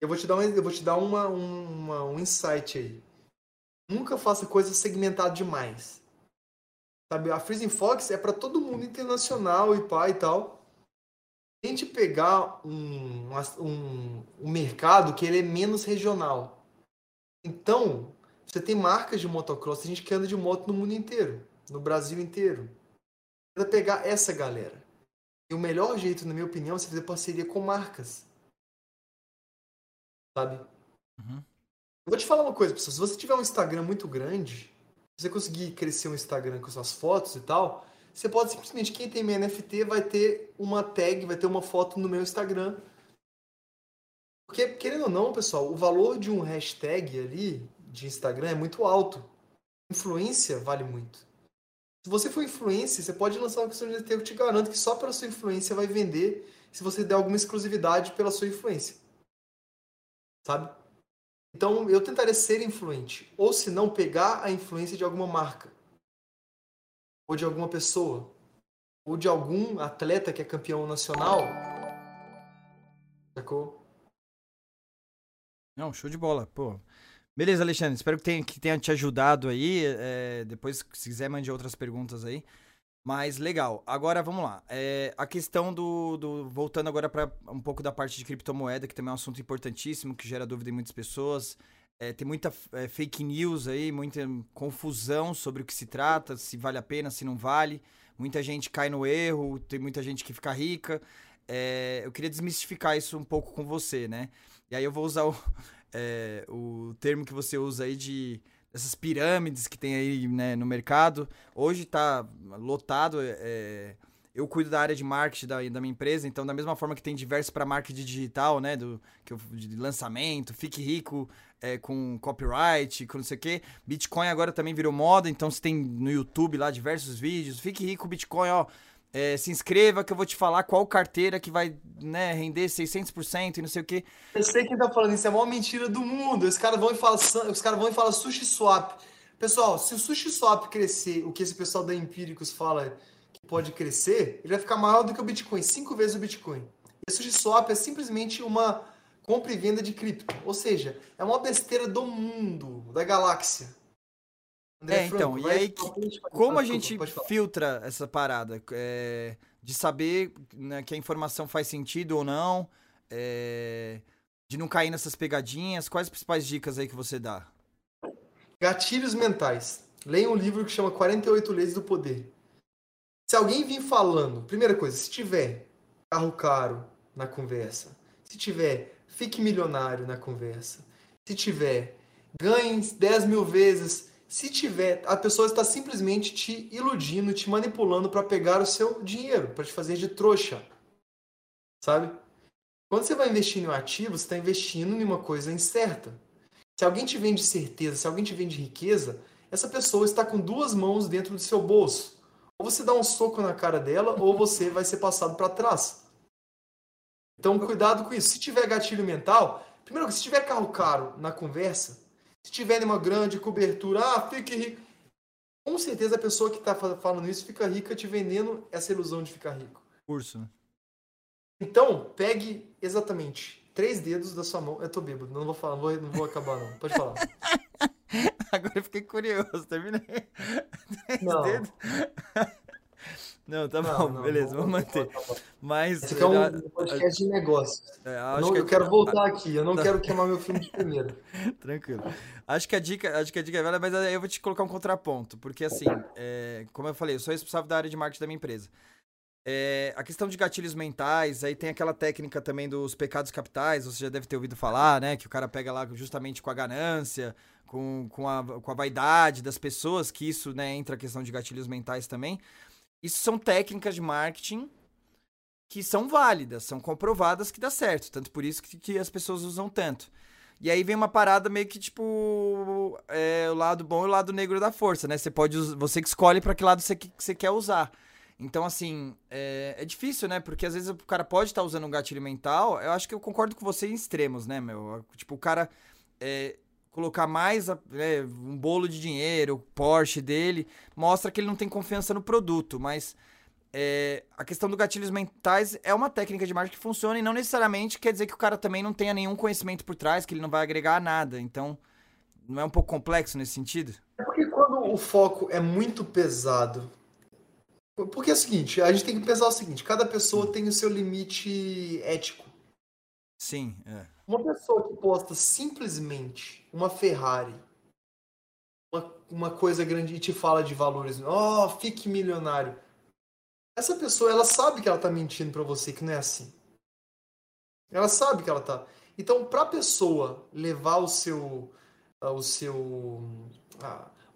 Eu vou te dar, um, eu vou te dar uma, uma, um insight aí. Nunca faça coisa segmentada demais. Sabe, a Freezing Fox é para todo mundo internacional e pá e tal. Tente pegar um, um, um mercado que ele é menos regional. Então, você tem marcas de motocross, tem gente que anda de moto no mundo inteiro, no Brasil inteiro. Tenta pegar essa galera. E o melhor jeito, na minha opinião, é você fazer parceria com marcas. Sabe? Uhum. Eu vou te falar uma coisa, pessoal. Se você tiver um Instagram muito grande, se você conseguir crescer um Instagram com suas fotos e tal, você pode simplesmente, quem tem meu NFT vai ter uma tag, vai ter uma foto no meu Instagram. Porque, querendo ou não, pessoal, o valor de um hashtag ali, de Instagram, é muito alto. Influência vale muito. Se você for influência, você pode lançar uma questão de NFT, eu te garanto que só pela sua influência vai vender se você der alguma exclusividade pela sua influência. Sabe? Então eu tentaria ser influente. Ou se não, pegar a influência de alguma marca. Ou de alguma pessoa. Ou de algum atleta que é campeão nacional. Sacou? Não, show de bola, pô. Beleza, Alexandre. Espero que tenha, que tenha te ajudado aí. É, depois, se quiser, mande outras perguntas aí. Mas legal. Agora vamos lá. É, a questão do, do voltando agora para um pouco da parte de criptomoeda, que também é um assunto importantíssimo, que gera dúvida em muitas pessoas. É, tem muita é, fake news aí, muita confusão sobre o que se trata, se vale a pena, se não vale. Muita gente cai no erro, tem muita gente que fica rica. É, eu queria desmistificar isso um pouco com você, né? E aí eu vou usar o, é, o termo que você usa aí de essas pirâmides que tem aí né, no mercado. Hoje está lotado. É, é, eu cuido da área de marketing da, da minha empresa, então da mesma forma que tem diversos para marketing digital, né, do que eu, de lançamento, fique rico é, com copyright, com não sei o quê. Bitcoin agora também virou moda, então você tem no YouTube lá diversos vídeos. Fique rico Bitcoin, ó. É, se inscreva que eu vou te falar qual carteira que vai né, render 600% e não sei o quê. Eu sei quem tá falando isso, é a maior mentira do mundo. Os caras vão e falam, os caras vão e falam sushi swap. Pessoal, se o sushi swap crescer, o que esse pessoal da Empíricos fala que pode crescer, ele vai ficar maior do que o Bitcoin, cinco vezes o Bitcoin. E o sushi swap é simplesmente uma compra e venda de cripto. Ou seja, é uma besteira do mundo, da galáxia. André é, então, Franco, e aí, como a gente filtra essa parada? É, de saber né, que a informação faz sentido ou não, é, de não cair nessas pegadinhas, quais as principais dicas aí que você dá? Gatilhos mentais. Leia um livro que chama 48 Leis do Poder. Se alguém vir falando, primeira coisa, se tiver carro caro na conversa, se tiver fique milionário na conversa, se tiver ganhe 10 mil vezes se tiver, a pessoa está simplesmente te iludindo, te manipulando para pegar o seu dinheiro, para te fazer de trouxa. Sabe? Quando você vai investir em um ativo, você está investindo em uma coisa incerta. Se alguém te vende certeza, se alguém te vende riqueza, essa pessoa está com duas mãos dentro do seu bolso. Ou você dá um soco na cara dela, ou você vai ser passado para trás. Então, cuidado com isso. Se tiver gatilho mental, primeiro, se tiver carro caro na conversa, se tiver uma grande cobertura, ah, fique rico. Com certeza a pessoa que está falando isso fica rica te vendendo essa ilusão de ficar rico. Curso. Né? Então, pegue exatamente três dedos da sua mão. Eu tô bêbado, não vou falar, não vou, não vou acabar não. Pode falar. Agora eu fiquei curioso, terminei. Três não. dedos. Não, tá não, bom, não, beleza, vamos manter. Mas. Esse aqui é um podcast de negócios. É, eu, que eu quero voltar aqui, eu não quero queimar meu filme de primeira. Tranquilo. Acho que a dica, acho que a dica é velha, mas eu vou te colocar um contraponto, porque assim, é, como eu falei, eu sou responsável da área de marketing da minha empresa. É, a questão de gatilhos mentais, aí tem aquela técnica também dos pecados capitais, você já deve ter ouvido falar, né? Que o cara pega lá justamente com a ganância, com, com, a, com a vaidade das pessoas, que isso né, entra a questão de gatilhos mentais também. Isso são técnicas de marketing que são válidas, são comprovadas que dá certo. Tanto por isso que, que as pessoas usam tanto. E aí vem uma parada meio que tipo é, o lado bom e o lado negro da força, né? Você pode você que escolhe para que lado você, que você quer usar. Então, assim, é, é, difícil, né? Porque às vezes o cara pode estar tá usando um gatilho mental. Eu acho que eu concordo com você em extremos, né, meu? Tipo, o cara. É, colocar mais é, um bolo de dinheiro, o Porsche dele, mostra que ele não tem confiança no produto, mas é, a questão do gatilhos mentais é uma técnica de marketing que funciona e não necessariamente quer dizer que o cara também não tenha nenhum conhecimento por trás, que ele não vai agregar nada. Então, não é um pouco complexo nesse sentido? É porque quando o foco é muito pesado. Porque é o seguinte, a gente tem que pensar o seguinte: cada pessoa tem o seu limite ético. Sim, é. Uma pessoa que posta simplesmente uma Ferrari, uma, uma coisa grande e te fala de valores, ó, oh, fique milionário. Essa pessoa, ela sabe que ela tá mentindo para você, que não é assim. Ela sabe que ela tá. Então, pra pessoa levar o seu o seu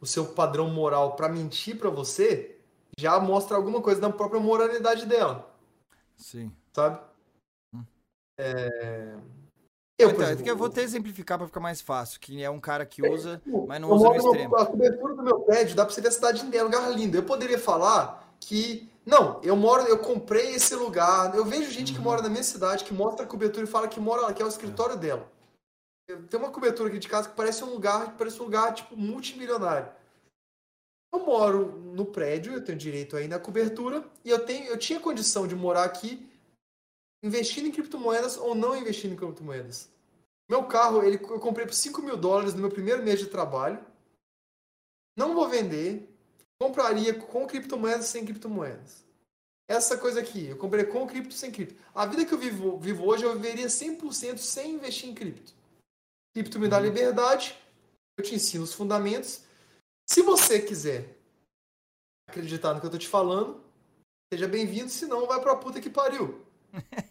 o seu padrão moral para mentir para você, já mostra alguma coisa da própria moralidade dela. Sim. Sabe? Hum. É... Eu, então, exemplo, eu vou até exemplificar para ficar mais fácil, que é um cara que usa, mas não usa no extremo. A cobertura do meu prédio dá para você ver a cidade inteira, um lugar lindo. Eu poderia falar que não, eu moro, eu comprei esse lugar. Eu vejo gente que uhum. mora na minha cidade que mostra a cobertura e fala que mora lá, que é o escritório é. dela. Tem uma cobertura aqui de casa que parece um lugar, parece um lugar tipo multimilionário. Eu moro no prédio, eu tenho direito aí na cobertura e eu tenho, eu tinha condição de morar aqui investindo em criptomoedas ou não investindo em criptomoedas. Meu carro, ele, eu comprei por 5 mil dólares no meu primeiro mês de trabalho. Não vou vender, compraria com criptomoedas sem criptomoedas. Essa coisa aqui, eu comprei com cripto sem cripto. A vida que eu vivo, vivo hoje, eu viveria 100% sem investir em cripto. Cripto me dá uhum. liberdade, eu te ensino os fundamentos. Se você quiser acreditar no que eu tô te falando, seja bem-vindo, senão vai pra puta que pariu.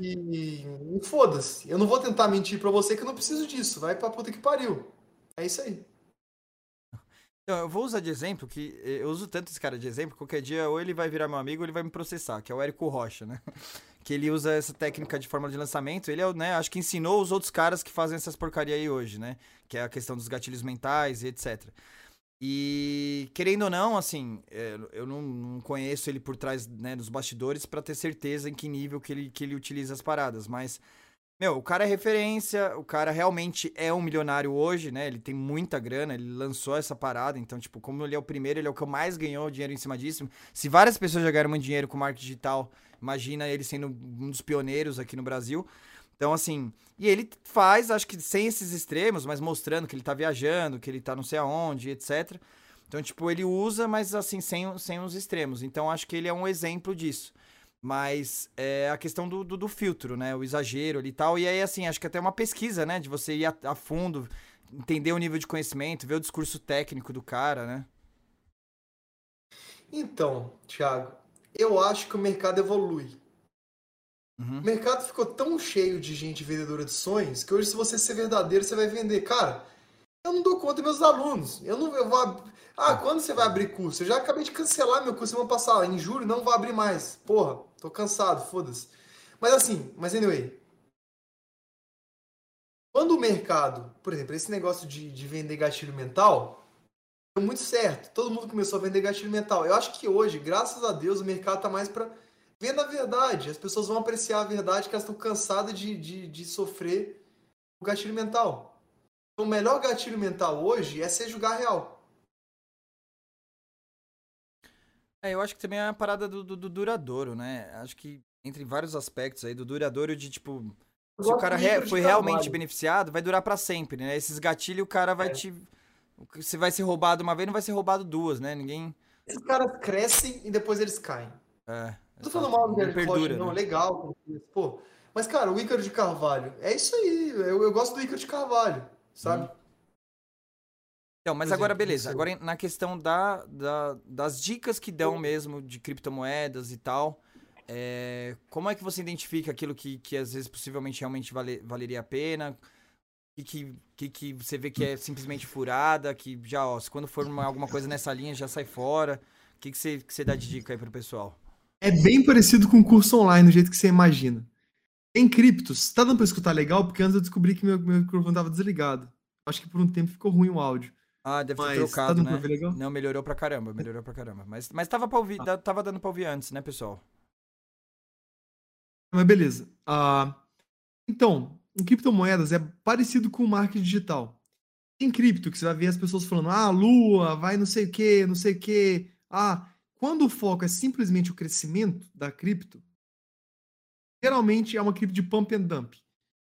e, e foda-se. Eu não vou tentar mentir pra você que eu não preciso disso. Vai pra puta que pariu. É isso aí. Então, eu vou usar de exemplo que eh, eu uso tanto esse cara de exemplo, qualquer dia ou ele vai virar meu amigo ou ele vai me processar, que é o Érico Rocha, né? Que ele usa essa técnica de forma de lançamento. Ele é, né, acho que ensinou os outros caras que fazem essas porcaria aí hoje, né? Que é a questão dos gatilhos mentais e etc. E querendo ou não, assim, eh, eu não, não conheço ele por trás né, dos bastidores para ter certeza em que nível que ele, que ele utiliza as paradas, mas meu, o cara é referência, o cara realmente é um milionário hoje, né? Ele tem muita grana, ele lançou essa parada, então, tipo, como ele é o primeiro, ele é o que mais ganhou dinheiro em cima disso. Se várias pessoas já ganharam muito dinheiro com marketing digital, imagina ele sendo um dos pioneiros aqui no Brasil. Então, assim, e ele faz, acho que sem esses extremos, mas mostrando que ele tá viajando, que ele tá não sei aonde, etc. Então, tipo, ele usa, mas assim, sem, sem os extremos. Então, acho que ele é um exemplo disso. Mas é a questão do, do, do, filtro, né? O exagero ali e tal. E aí, assim, acho que até uma pesquisa, né? De você ir a, a, fundo, entender o nível de conhecimento, ver o discurso técnico do cara, né? Então, Thiago, eu acho que o mercado evolui. Uhum. O mercado ficou tão cheio de gente vendedora de sonhos que hoje, se você ser verdadeiro, você vai vender. Cara, eu não dou conta dos meus alunos. Eu não eu vou. Ah, quando você vai abrir curso? Eu já acabei de cancelar meu curso semana passada. Em julho não vou abrir mais. Porra, tô cansado, foda-se. Mas assim, mas anyway. Quando o mercado, por exemplo, esse negócio de, de vender gatilho mental, deu muito certo. Todo mundo começou a vender gatilho mental. Eu acho que hoje, graças a Deus, o mercado tá mais para vendo a verdade. As pessoas vão apreciar a verdade que elas estão cansadas de, de, de sofrer o gatilho mental. O melhor gatilho mental hoje é ser julgar real. É, eu acho que também é uma parada do, do, do duradouro, né? Acho que entre vários aspectos aí, do duradouro de tipo. Se o cara re, foi realmente beneficiado, vai durar para sempre, né? Esses gatilhos, o cara vai é. te. Você vai ser roubado uma vez, não vai ser roubado duas, né? Ninguém. Esses caras crescem e depois eles caem. É. Não tô falando mal do perdura, não, né? legal. Pô. Mas, cara, o Ícaro de Carvalho, é isso aí. Eu, eu gosto do Ícaro de Carvalho sabe? Hum. Então, mas agora beleza. Agora na questão da, da, das dicas que dão mesmo de criptomoedas e tal, é, como é que você identifica aquilo que, que às vezes possivelmente realmente vale, valeria a pena? O que, que, que você vê que é simplesmente furada, que já, ó, se quando for uma, alguma coisa nessa linha já sai fora? O que, que, você, que você dá de dica aí pro pessoal? É bem parecido com o curso online, do jeito que você imagina. Em criptos, tá dando pra escutar legal? Porque antes eu descobri que meu, meu microfone tava desligado. Acho que por um tempo ficou ruim o áudio. Ah, deve ter Mas, tá trocado, tá né? Legal? Não, melhorou pra caramba, melhorou pra caramba. Mas, mas tava, pra ouvir, ah. tava dando pra ouvir antes, né, pessoal? Mas beleza. Uh, então, em criptomoedas é parecido com o marketing digital. Em cripto, que você vai ver as pessoas falando, ah, lua, vai não sei o que, não sei o que. Ah, quando o foco é simplesmente o crescimento da cripto, geralmente é uma cripto de pump and dump.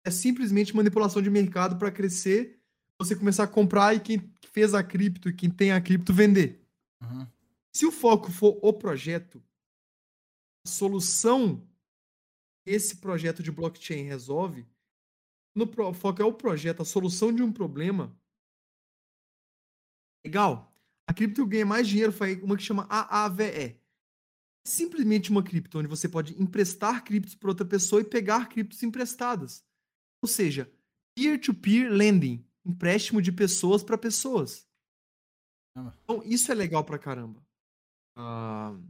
É simplesmente manipulação de mercado para crescer, você começar a comprar e quem fez a cripto e quem tem a cripto vender. Uhum. Se o foco for o projeto, a solução que esse projeto de blockchain resolve, no foco é o projeto, a solução de um problema, legal. A cripto ganha mais dinheiro, foi uma que chama AAVE. Simplesmente uma cripto onde você pode emprestar criptos para outra pessoa e pegar criptos emprestadas. Ou seja, peer-to-peer -peer lending, empréstimo de pessoas para pessoas. Então, isso é legal pra caramba. Uh,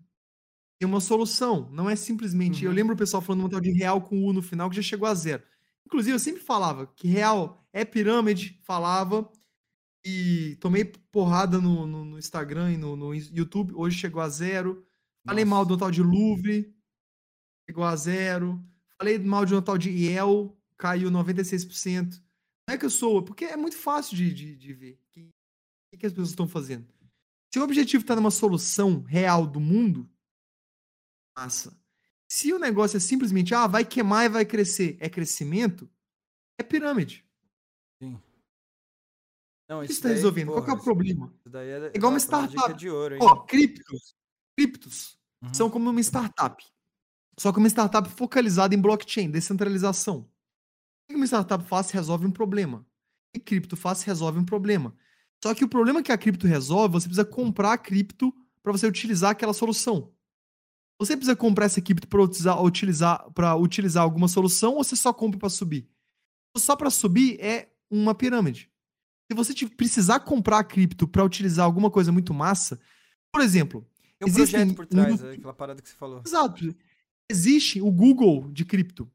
tem uma solução, não é simplesmente. Uhum. Eu lembro o pessoal falando uma tal de real com U no final que já chegou a zero. Inclusive, eu sempre falava que real é pirâmide, falava, e tomei porrada no, no, no Instagram e no, no, YouTube, hoje chegou a zero. Falei mal do tal de Louvre, chegou a zero. Falei mal de um tal de IEL, caiu 96%. Não é que eu sou, porque é muito fácil de, de, de ver o que as pessoas estão fazendo. Se o objetivo está numa solução real do mundo, massa. Se o negócio é simplesmente, ah, vai queimar e vai crescer, é crescimento, é pirâmide. Não, isso está resolvendo. Porra, Qual é o problema? É, é, igual uma startup. De ouro, hein? Ó, criptos. Criptos uhum. são como uma startup. Só que uma startup focalizada em blockchain, descentralização. O que uma startup faz resolve um problema. E cripto faz resolve um problema. Só que o problema que a cripto resolve, você precisa comprar a cripto para você utilizar aquela solução. Você precisa comprar essa cripto para utilizar, utilizar, utilizar alguma solução ou você só compra para subir? Só para subir é uma pirâmide. Se você precisar comprar cripto para utilizar alguma coisa muito massa, por exemplo, tem um projeto por trás, um... aquela parada que você falou. Exato. Existe o Google de cripto.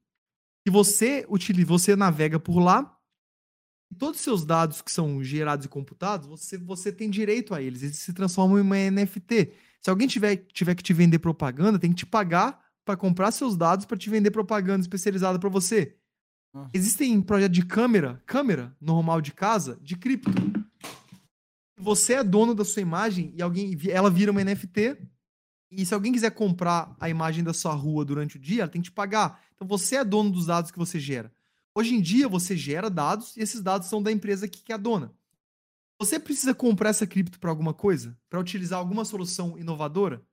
E você utiliza, você navega por lá todos os seus dados que são gerados e computados, você, você tem direito a eles. Eles se transformam em uma NFT. Se alguém tiver, tiver que te vender propaganda, tem que te pagar para comprar seus dados para te vender propaganda especializada para você. Existem projetos de câmera, câmera normal de casa, de cripto. Você é dono da sua imagem e alguém, ela vira uma NFT. E se alguém quiser comprar a imagem da sua rua durante o dia, ela tem que te pagar. Então você é dono dos dados que você gera. Hoje em dia, você gera dados e esses dados são da empresa que, é a dona. Você precisa comprar essa cripto para alguma coisa? Para utilizar alguma solução inovadora?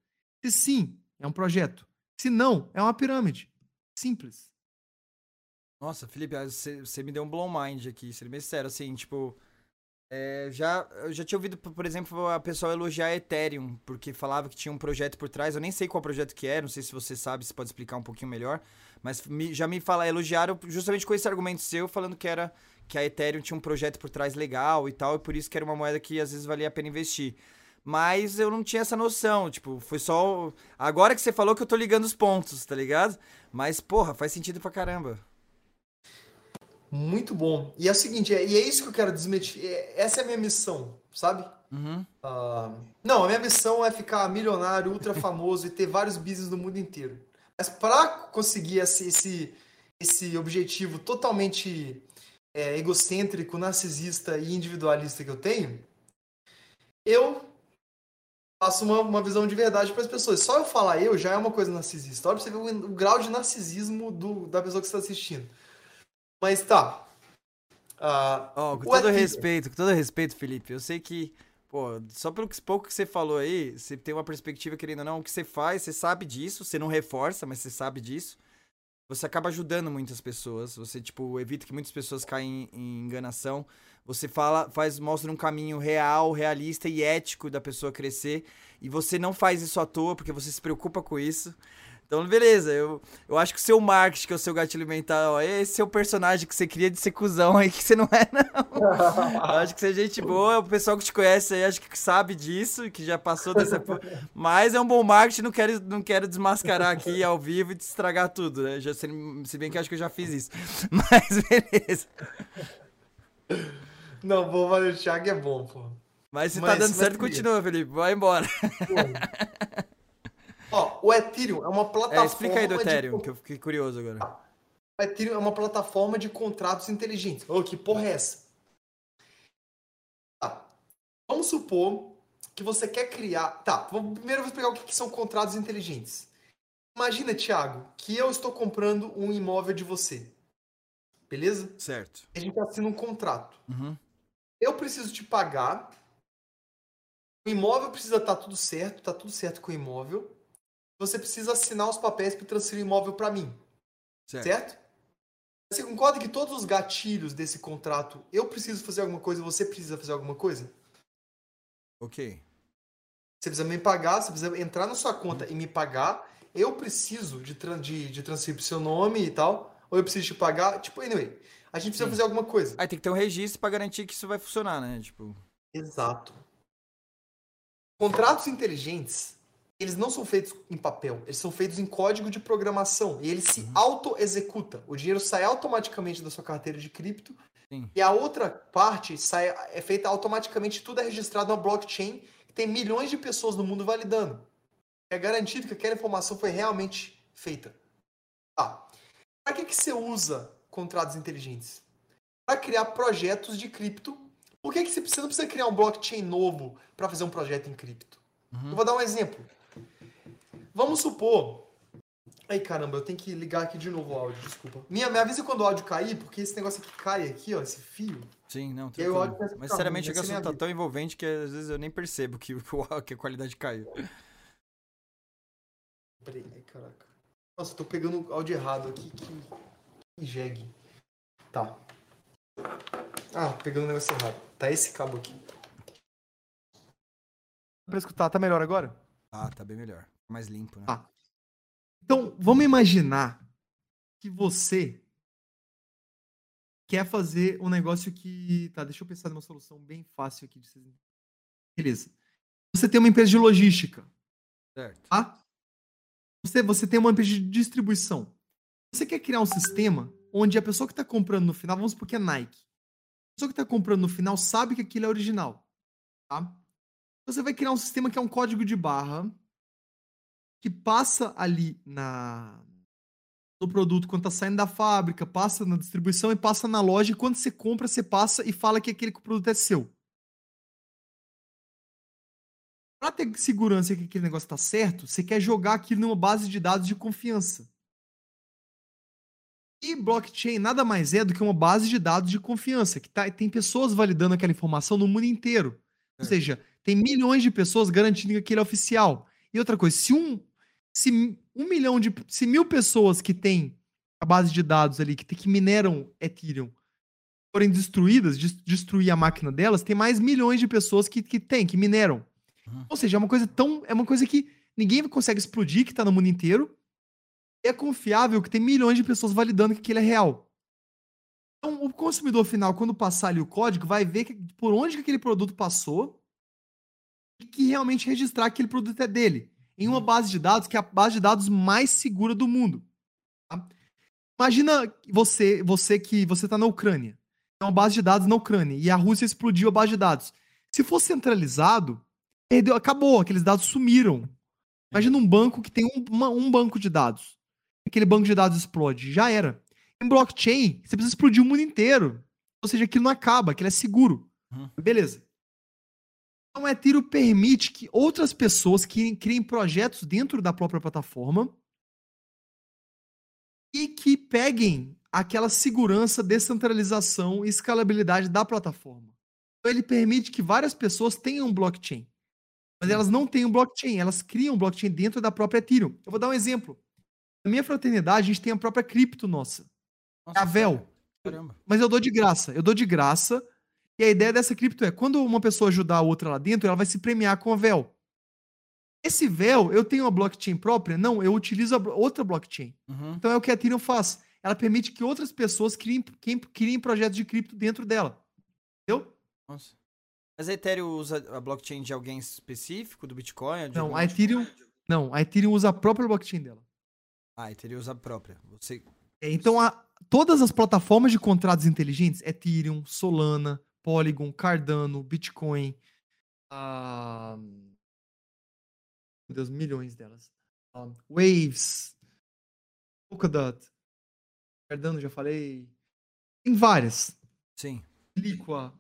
Se sim, é um projeto. Se não, é uma pirâmide. Simples. Nossa, Felipe, você, você me deu um blow mind aqui, sendo bem sério, assim, tipo... É, já, eu já tinha ouvido, por exemplo, a pessoa elogiar a Ethereum, porque falava que tinha um projeto por trás. Eu nem sei qual projeto que é, não sei se você sabe, se pode explicar um pouquinho melhor. Mas me, já me fala, elogiaram justamente com esse argumento seu, falando que era que a Ethereum tinha um projeto por trás legal e tal, e por isso que era uma moeda que às vezes valia a pena investir. Mas eu não tinha essa noção, tipo, foi só. Agora que você falou que eu tô ligando os pontos, tá ligado? Mas, porra, faz sentido pra caramba. Muito bom. E é o seguinte, é, e é isso que eu quero desmitificar. É, essa é a minha missão, sabe? Uhum. Uh, não, a minha missão é ficar milionário, ultra famoso e ter vários business no mundo inteiro. Mas para conseguir esse, esse, esse objetivo totalmente é, egocêntrico, narcisista e individualista que eu tenho, eu faço uma, uma visão de verdade para as pessoas. Só eu falar eu já é uma coisa narcisista. Olha pra você ver o, o grau de narcisismo do, da pessoa que está assistindo. Mas tá. Uh, oh, com todo respeito, com todo respeito, Felipe, eu sei que, pô, só pelo pouco que você falou aí, você tem uma perspectiva, querendo ou não, o que você faz, você sabe disso, você não reforça, mas você sabe disso. Você acaba ajudando muitas pessoas, você, tipo, evita que muitas pessoas caem em enganação. Você fala, faz, mostra um caminho real, realista e ético da pessoa crescer. E você não faz isso à toa, porque você se preocupa com isso. Então, beleza, eu, eu acho que o seu marketing, que é o seu gatilho mental, ó, esse é o personagem que você queria de ser cuzão aí, que você não é, não. eu acho que você é gente boa, o pessoal que te conhece aí, acho que sabe disso, que já passou dessa. Mas é um bom marketing, não quero, não quero desmascarar aqui ao vivo e te estragar tudo, né? Já, se, bem que eu acho que eu já fiz isso. Mas beleza. Não, bom, o Thiago é bom, pô. Mas se tá Mas, tá dando certo, continua, Felipe. Vai embora. Pô. O Ethereum é uma plataforma. É, explica aí do Ethereum, de... que eu fiquei curioso agora. O Ethereum é uma plataforma de contratos inteligentes. Ô, oh, que porra é essa? Vamos supor que você quer criar. Tá, vamos, primeiro eu vou explicar o que, que são contratos inteligentes. Imagina, Thiago, que eu estou comprando um imóvel de você. Beleza? Certo. A gente assina um contrato. Uhum. Eu preciso te pagar. O imóvel precisa estar tudo certo, tá tudo certo com o imóvel. Você precisa assinar os papéis para transferir o imóvel para mim. Certo. Certo? Você concorda que todos os gatilhos desse contrato, eu preciso fazer alguma coisa, você precisa fazer alguma coisa? Ok. Você precisa me pagar, você precisa entrar na sua conta e me pagar. Eu preciso de, de, de transferir pro seu nome e tal. Ou eu preciso te pagar. Tipo, anyway. A gente precisa Sim. fazer alguma coisa. Aí tem que ter um registro pra garantir que isso vai funcionar, né? Tipo. Exato. Contratos inteligentes, eles não são feitos em papel, eles são feitos em código de programação e ele se auto-executa. O dinheiro sai automaticamente da sua carteira de cripto Sim. e a outra parte sai, é feita automaticamente, tudo é registrado na blockchain que tem milhões de pessoas no mundo validando. É garantido que aquela informação foi realmente feita. Tá. Para que, que você usa contratos inteligentes? Para criar projetos de cripto por que, que você precisa, não precisa criar um blockchain novo para fazer um projeto em cripto? Uhum. Eu vou dar um exemplo. Vamos supor. Ai, caramba, eu tenho que ligar aqui de novo o áudio, desculpa. Me, me avisa quando o áudio cair, porque esse negócio aqui cai aqui, ó, esse fio. Sim, não, áudio tranquilo. começa a Mas ficar sinceramente o essa é a assunto tá minha tão envolvente que às vezes eu nem percebo que, o- que a qualidade caiu. Peraí, ai, caraca. Nossa, eu tô pegando o áudio errado aqui, que, que jegue. Tá. Ah, pegando o negócio errado. Tá esse cabo aqui. Pra escutar, tá melhor agora? Ah, tá bem melhor. Mais limpo, né? Ah. Então, vamos imaginar que você quer fazer um negócio que. Tá, deixa eu pensar numa solução bem fácil aqui de vocês. Beleza. Você tem uma empresa de logística, Certo. tá? Você, você tem uma empresa de distribuição. Você quer criar um sistema onde a pessoa que está comprando no final, vamos supor que é Nike. A pessoa que está comprando no final sabe que aquilo é original, tá? Você vai criar um sistema que é um código de barra que passa ali na no produto quando tá saindo da fábrica, passa na distribuição e passa na loja e quando você compra, você passa e fala que aquele produto é seu. Para ter segurança que aquele negócio tá certo, você quer jogar aquilo numa base de dados de confiança. E blockchain nada mais é do que uma base de dados de confiança, que tá, tem pessoas validando aquela informação no mundo inteiro. Ou Certo. seja, tem milhões de pessoas garantindo que aquele é oficial. E outra coisa, se um, se um milhão de. Se mil pessoas que têm a base de dados ali, que, que mineram Ethereum, forem destruídas, des- destruir a máquina delas, tem mais milhões de pessoas que, que tem, que mineram. Uhum. Ou seja, é uma coisa tão. É uma coisa que ninguém consegue explodir, que tá no mundo inteiro. E é confiável que tem milhões de pessoas validando que aquilo é real. Então, o consumidor final, quando passar ali o código, vai ver que- por onde que aquele produto passou e que realmente registrar que aquele produto é dele. Em uma base de dados que é a base de dados mais segura do mundo. tá? Imagina você, você que você está na Ucrânia. Tem uma base de dados na Ucrânia e a Rússia explodiu a base de dados. Se for centralizado, perdeu, acabou, aqueles dados sumiram. Imagina um banco que tem um, uma- um banco de dados. Aquele banco de dados explode, já era. Em blockchain, você precisa explodir o mundo inteiro. Ou seja, aquilo não acaba, aquilo é seguro. Uhum. Beleza. Então, o Ethereum permite que outras pessoas criem, criem projetos dentro da própria plataforma e que peguem aquela segurança, descentralização e escalabilidade da plataforma. Então, ele permite que várias pessoas tenham um blockchain. Mas elas não têm um blockchain, elas criam um blockchain dentro da própria Ethereum. Eu vou dar um exemplo. Na minha fraternidade, a gente tem a própria cripto nossa. Nossa, a Vel. Caramba. Mas eu dou de graça. Eu dou de graça. E a ideia dessa cripto é, quando uma pessoa ajudar a outra lá dentro, ela vai se premiar com a Vel. Esse Vel, eu tenho uma blockchain própria? Não, eu utilizo outra blockchain. Uhum. Então é o que a Ethereum faz. Ela permite que outras pessoas criem, criem, projetos de cripto dentro dela. Entendeu? Nossa. Mas a Ethereum usa a blockchain de alguém específico, do Bitcoin? Não, a? Ethereum, não, a Ethereum usa a própria blockchain dela. Ah, a Ethereum usa a própria. Você... É, Então, a- todas as plataformas de contratos inteligentes, Ethereum, Solana, Polygon, Cardano, Bitcoin, ah, meu Deus, milhões delas. Ah, Waves, Polkadot, Cardano, já falei. Tem várias. Sim. Liqua.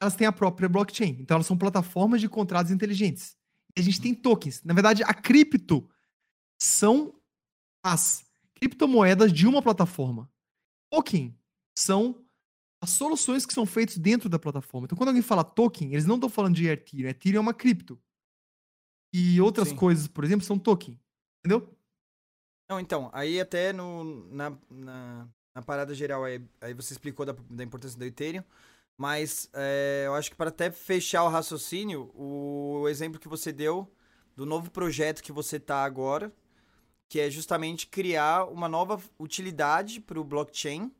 elas têm a própria blockchain. Então elas são plataformas de contratos inteligentes. E a gente tem tokens. Na verdade, a cripto são as criptomoedas de uma plataforma. Token são as soluções que são feitas dentro da plataforma. Então, quando alguém fala token, eles não estão falando de Ethereum. Ethereum é uma cripto. E outras Sim. coisas, por exemplo, são token. Entendeu? Não, então, aí até no, na, na, na parada geral, aí, aí você explicou da, da importância do Ethereum, mas é, eu acho que para até fechar o raciocínio, o, exemplo que você deu do novo projeto que você tá agora, que é justamente criar uma nova utilidade para o blockchain,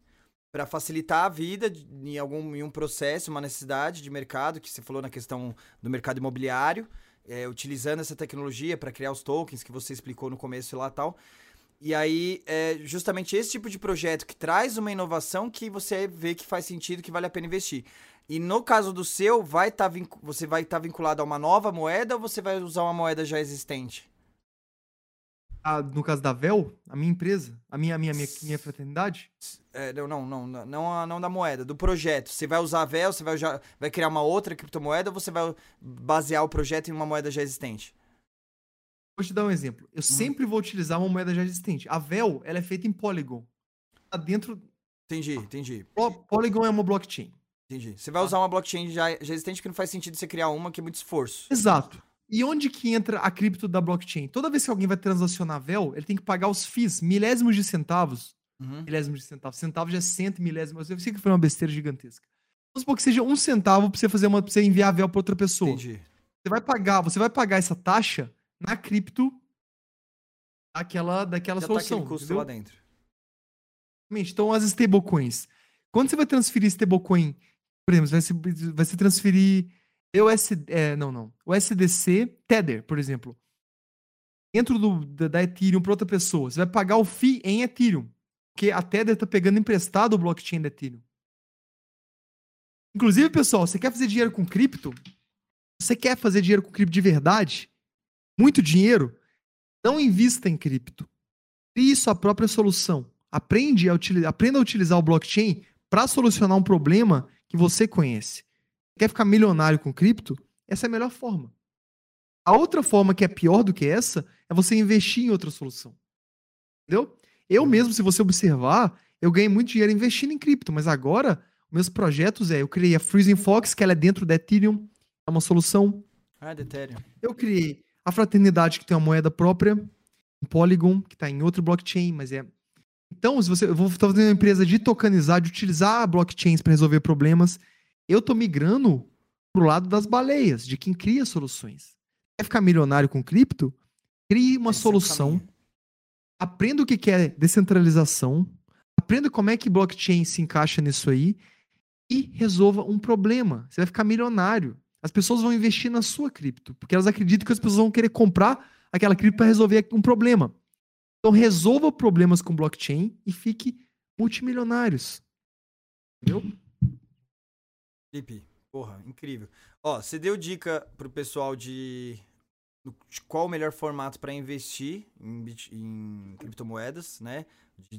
para facilitar a vida em algum em um processo, uma necessidade de mercado, que você falou na questão do mercado imobiliário, é, utilizando essa tecnologia para criar os tokens que você explicou no começo lá tal. E aí, é justamente esse tipo de projeto que traz uma inovação que você vê que faz sentido, que vale a pena investir. E no caso do seu, vai tá você vai estar tá vinculado a uma nova moeda ou você vai usar uma moeda já existente? Ah, no caso da Vel, a minha empresa, a minha, a minha, minha, minha fraternidade? É, não, não, não, não, não da moeda, do projeto. Você vai usar a Vel, você vai, já, vai criar uma outra criptomoeda ou você vai basear o projeto em uma moeda já existente? Vou te dar um exemplo. Eu uhum. sempre vou utilizar uma moeda já existente. A Vel, ela é feita em Polygon. Tá dentro. Entendi, entendi. Polygon é uma blockchain. Entendi. Você vai tá. usar uma blockchain já, já existente que não faz sentido você criar uma que é muito esforço. Exato. E onde que entra a cripto da blockchain? Toda vez que alguém vai transacionar a Vel, ele tem que pagar os FIIs, milésimos de centavos. Uhum. Milésimos de centavos. Centavos já é cento milésimos. Eu sei que foi uma besteira gigantesca. Vamos supor que seja um centavo pra você fazer uma, pra você enviar a Vel pra outra pessoa. Entendi. Você vai pagar, você vai pagar essa taxa na cripto daquela, daquela Já tá solução. Tá custo entendeu? lá dentro. Então, as stablecoins. Quando você vai transferir stablecoin, por exemplo, vai se, vai se transferir EUSD, é, não, não. O SDC Tether, por exemplo. Dentro do, da, da Ethereum para outra pessoa. Você vai pagar o FII em Ethereum. Porque a Tether está pegando emprestado o blockchain da Ethereum. Inclusive, pessoal, você quer fazer dinheiro com cripto? Você quer fazer dinheiro com cripto de verdade? muito dinheiro, não invista em cripto. Crie sua própria solução. Aprende a utilizar, aprenda a utilizar o blockchain para solucionar um problema que você conhece. Quer ficar milionário com cripto? Essa é a melhor forma. A outra forma que é pior do que essa é você investir em outra solução. Entendeu? Eu mesmo, se você observar, eu ganhei muito dinheiro investindo em cripto, mas agora meus projetos é, eu criei a Freezing Fox, que ela é dentro da Ethereum, é uma solução. Ah, da Ethereum. Eu criei a Fraternidade, que tem uma moeda própria, um Polygon, que está em outro blockchain, mas é. Então, se você. Eu vou estar fazendo uma empresa de tokenizar, de utilizar blockchains para resolver problemas. Eu estou migrando pro lado das baleias, de quem cria soluções. Quer ficar milionário com cripto? Crie uma Esse solução. É aprenda o que é descentralização. Aprenda como é que blockchain se encaixa nisso aí. E resolva um problema. Você vai ficar milionário. As pessoas vão investir na sua cripto, porque elas acreditam que as pessoas vão querer comprar aquela cripto para resolver um problema. Então resolva problemas com blockchain e fique multimilionários. Entendeu? Felipe, porra, incrível. Ó, você deu dica pro pessoal de, de qual o melhor formato para investir em, em criptomoedas, né? de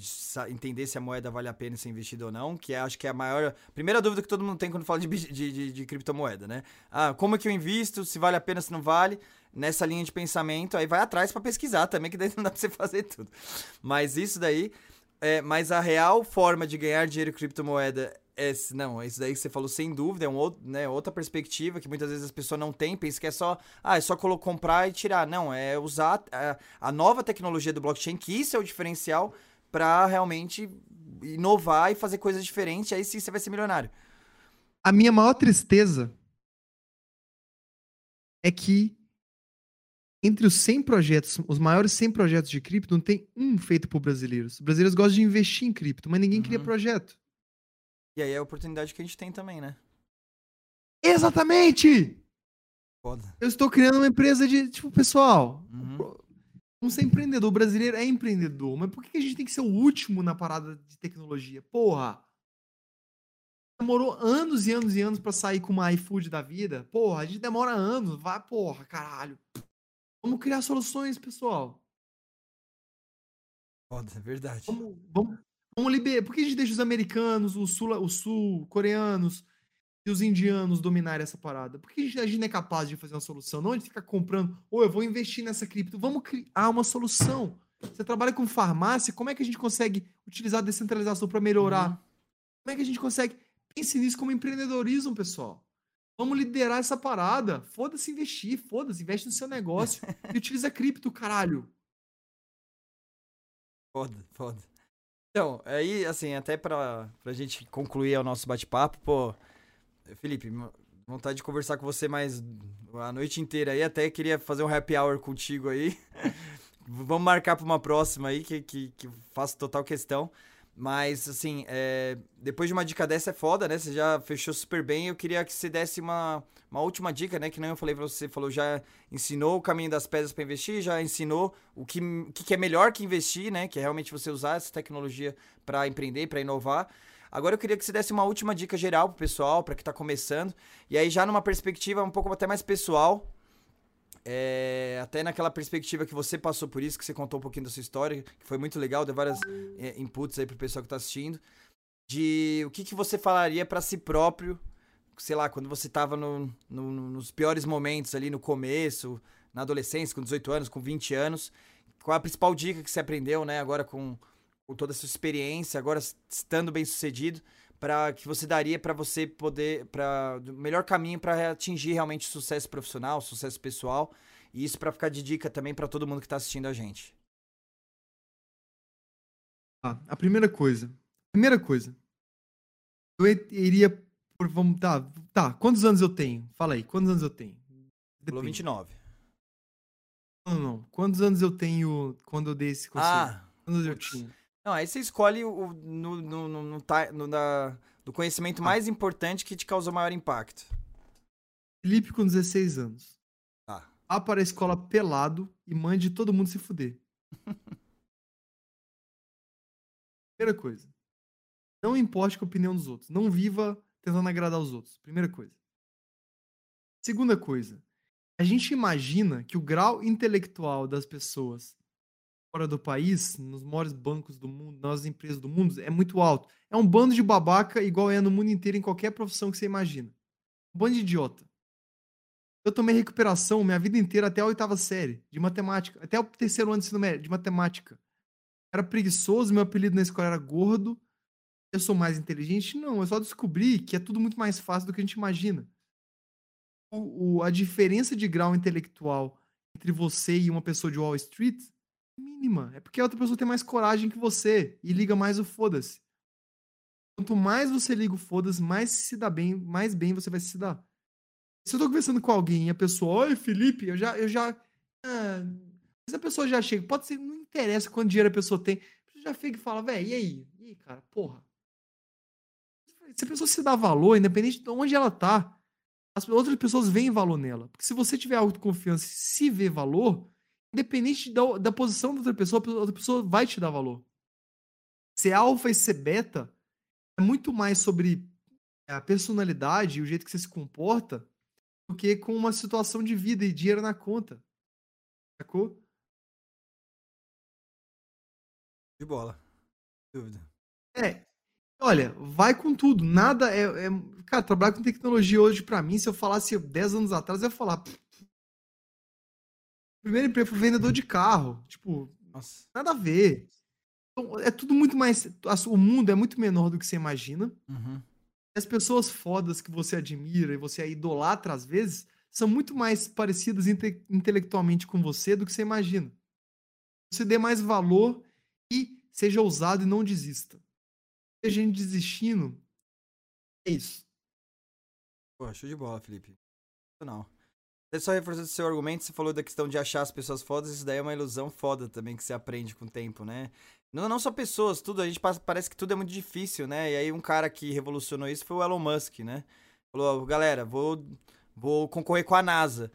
entender se a moeda vale a pena ser investida ou não, que é, acho que é a maior. Primeira dúvida que todo mundo tem quando fala de, de, criptomoeda, né? Ah, como é que eu invisto? Se vale a pena, se não vale? Nessa linha de pensamento, aí vai atrás para pesquisar também, que daí não dá pra você fazer tudo. Mas isso daí. É, mas a real forma de ganhar dinheiro com criptomoeda é, não, isso daí que você falou sem dúvida, é um outro, né, outra perspectiva que muitas vezes as pessoas não têm, pensam que é só, ah, é só comprar e tirar. Não, é usar a, a nova tecnologia do blockchain, que isso é o diferencial para realmente inovar e fazer coisas diferentes, aí sim você vai ser milionário. A minha maior tristeza é que entre os 100 projetos, os maiores 100 projetos de cripto, não tem um feito por brasileiros. Os brasileiros gostam de investir em cripto, mas ninguém uhum. cria projeto. E aí é a oportunidade que a gente tem também, né? Exatamente! Foda. Eu estou criando uma empresa de, tipo, pessoal, uhum. Vamos ser empreendedor. O brasileiro é empreendedor. Mas por que a gente tem que ser o último na parada de tecnologia? Porra! Demorou anos e anos e anos para sair com uma iFood da vida. Porra, a gente demora anos. Vai, porra, caralho. Vamos criar soluções, pessoal. Foda, é verdade. Vamos, vamos, vamos liberar. Por que a gente deixa os americanos, os sul-coreanos, e os indianos dominarem essa parada? Por que a gente não é capaz de fazer uma solução? Não de ficar comprando, ou eu vou investir nessa cripto. Vamos criar uma solução. Você trabalha com farmácia, como é que a gente consegue utilizar a descentralização para melhorar? Uhum. Como é que a gente consegue? Pense nisso como empreendedorismo, pessoal. Vamos liderar essa parada. Foda-se investir, foda-se, investe no seu negócio e utiliza cripto, caralho. Foda, foda. Então, aí, assim, até pra, pra gente concluir o nosso bate-papo, pô, Felipe, vontade de conversar com você mais a noite inteira aí, até queria fazer um happy hour contigo aí. Vamos marcar pra uma próxima aí, que, que, que faço total questão. Mas, assim, é, depois de uma dica dessa é foda, né? Você já fechou super bem. Eu queria que você desse uma, uma última dica, né? Que nem eu falei pra você, falou, já ensinou o caminho das pedras para investir, já ensinou o que, que é melhor que investir, né? Que é realmente você usar essa tecnologia para empreender, para inovar. Agora eu queria que você desse uma última dica geral pro pessoal, para que tá começando. E aí, já numa perspectiva um pouco até mais pessoal, é, até naquela perspectiva que você passou por isso, que você contou um pouquinho da sua história, que foi muito legal, deu vários é, inputs aí pro pessoal que tá assistindo. De o que, que você falaria para si próprio, sei lá, quando você tava no, no, nos piores momentos ali no começo, na adolescência, com 18 anos, com 20 anos. Qual a principal dica que você aprendeu, né, agora com, com toda essa experiência, agora estando bem sucedido, para que você daria para você poder para o melhor caminho para atingir realmente sucesso profissional, sucesso pessoal, e isso para ficar de dica também para todo mundo que está assistindo a gente. Ah, a primeira coisa, primeira coisa, eu iria por vamos tá, tá, quantos anos eu tenho? Fala aí, quantos anos eu tenho? Falou 29. Não, não. Quantos anos eu tenho quando eu dei esse conselho? Ah, quantos eu tinha? Não, aí você escolhe o, no, no, no, no, no da, do conhecimento mais importante que te causou maior impacto. Felipe com 16 anos. Tá. Vá para a escola pelado e mande todo mundo se fuder. Primeira coisa. Não importe com a opinião dos outros. Não viva tentando agradar os outros. Primeira coisa. Segunda coisa. A gente imagina que o grau intelectual das pessoas fora do país, nos maiores bancos do mundo, nas empresas do mundo, é muito alto. É um bando de babaca igual é no mundo inteiro em qualquer profissão que você imagina. Um bando de idiota. Eu tomei recuperação minha vida inteira até a oitava série de matemática, até o terceiro ano de ensino médio de matemática. Era preguiçoso, meu apelido na escola era gordo. Eu sou mais inteligente? Não, eu só descobri que é tudo muito mais fácil do que a gente imagina. O, o, a diferença de grau intelectual entre você e uma pessoa de Wall Street mínima. É porque a outra pessoa tem mais coragem que você e liga mais o foda-se. Quanto mais você liga o foda-se, mais se dá bem, mais bem você vai se dar. Se eu tô conversando com alguém e a pessoa, oi Felipe, eu já. Eu já ah, mas a pessoa já chega, pode ser, não interessa quanto dinheiro a pessoa tem. Você já chega e fala, velho, e aí? E aí, cara, porra. Se a pessoa se dá valor, independente de onde ela tá, as outras pessoas veem valor nela. Porque se você tiver autoconfiança e se vê valor, independente da, da posição da outra pessoa, a outra pessoa vai te dar valor. Ser alfa e ser beta é muito mais sobre a personalidade e o jeito que você se comporta do que com uma situação de vida e dinheiro na conta. Sacou? De bola. Dúvida. É. Olha, vai com tudo. Nada é, é. Cara, trabalhar com tecnologia hoje, para mim, se eu falasse 10 anos atrás, eu ia falar primeiro emprego foi vendedor de carro. Tipo, Nossa. nada a ver. Então, é tudo muito mais. O mundo é muito menor do que você imagina. Uhum. As pessoas fodas que você admira e você idolatra às vezes são muito mais parecidas inte intelectualmente com você do que você imagina. Você dê mais valor e seja ousado e não desista. Seja gente desistindo. É isso. Pô, show de bola, Felipe. Não. Só reforçando seu argumento, você falou da questão de achar as pessoas fodas, isso daí é uma ilusão foda também que você aprende com o tempo, né? Não, não só pessoas, tudo, a gente passa, parece que tudo é muito difícil, né? E aí um cara que revolucionou isso foi o Elon Musk, né? Falou, galera, vou, vou concorrer com a NASA.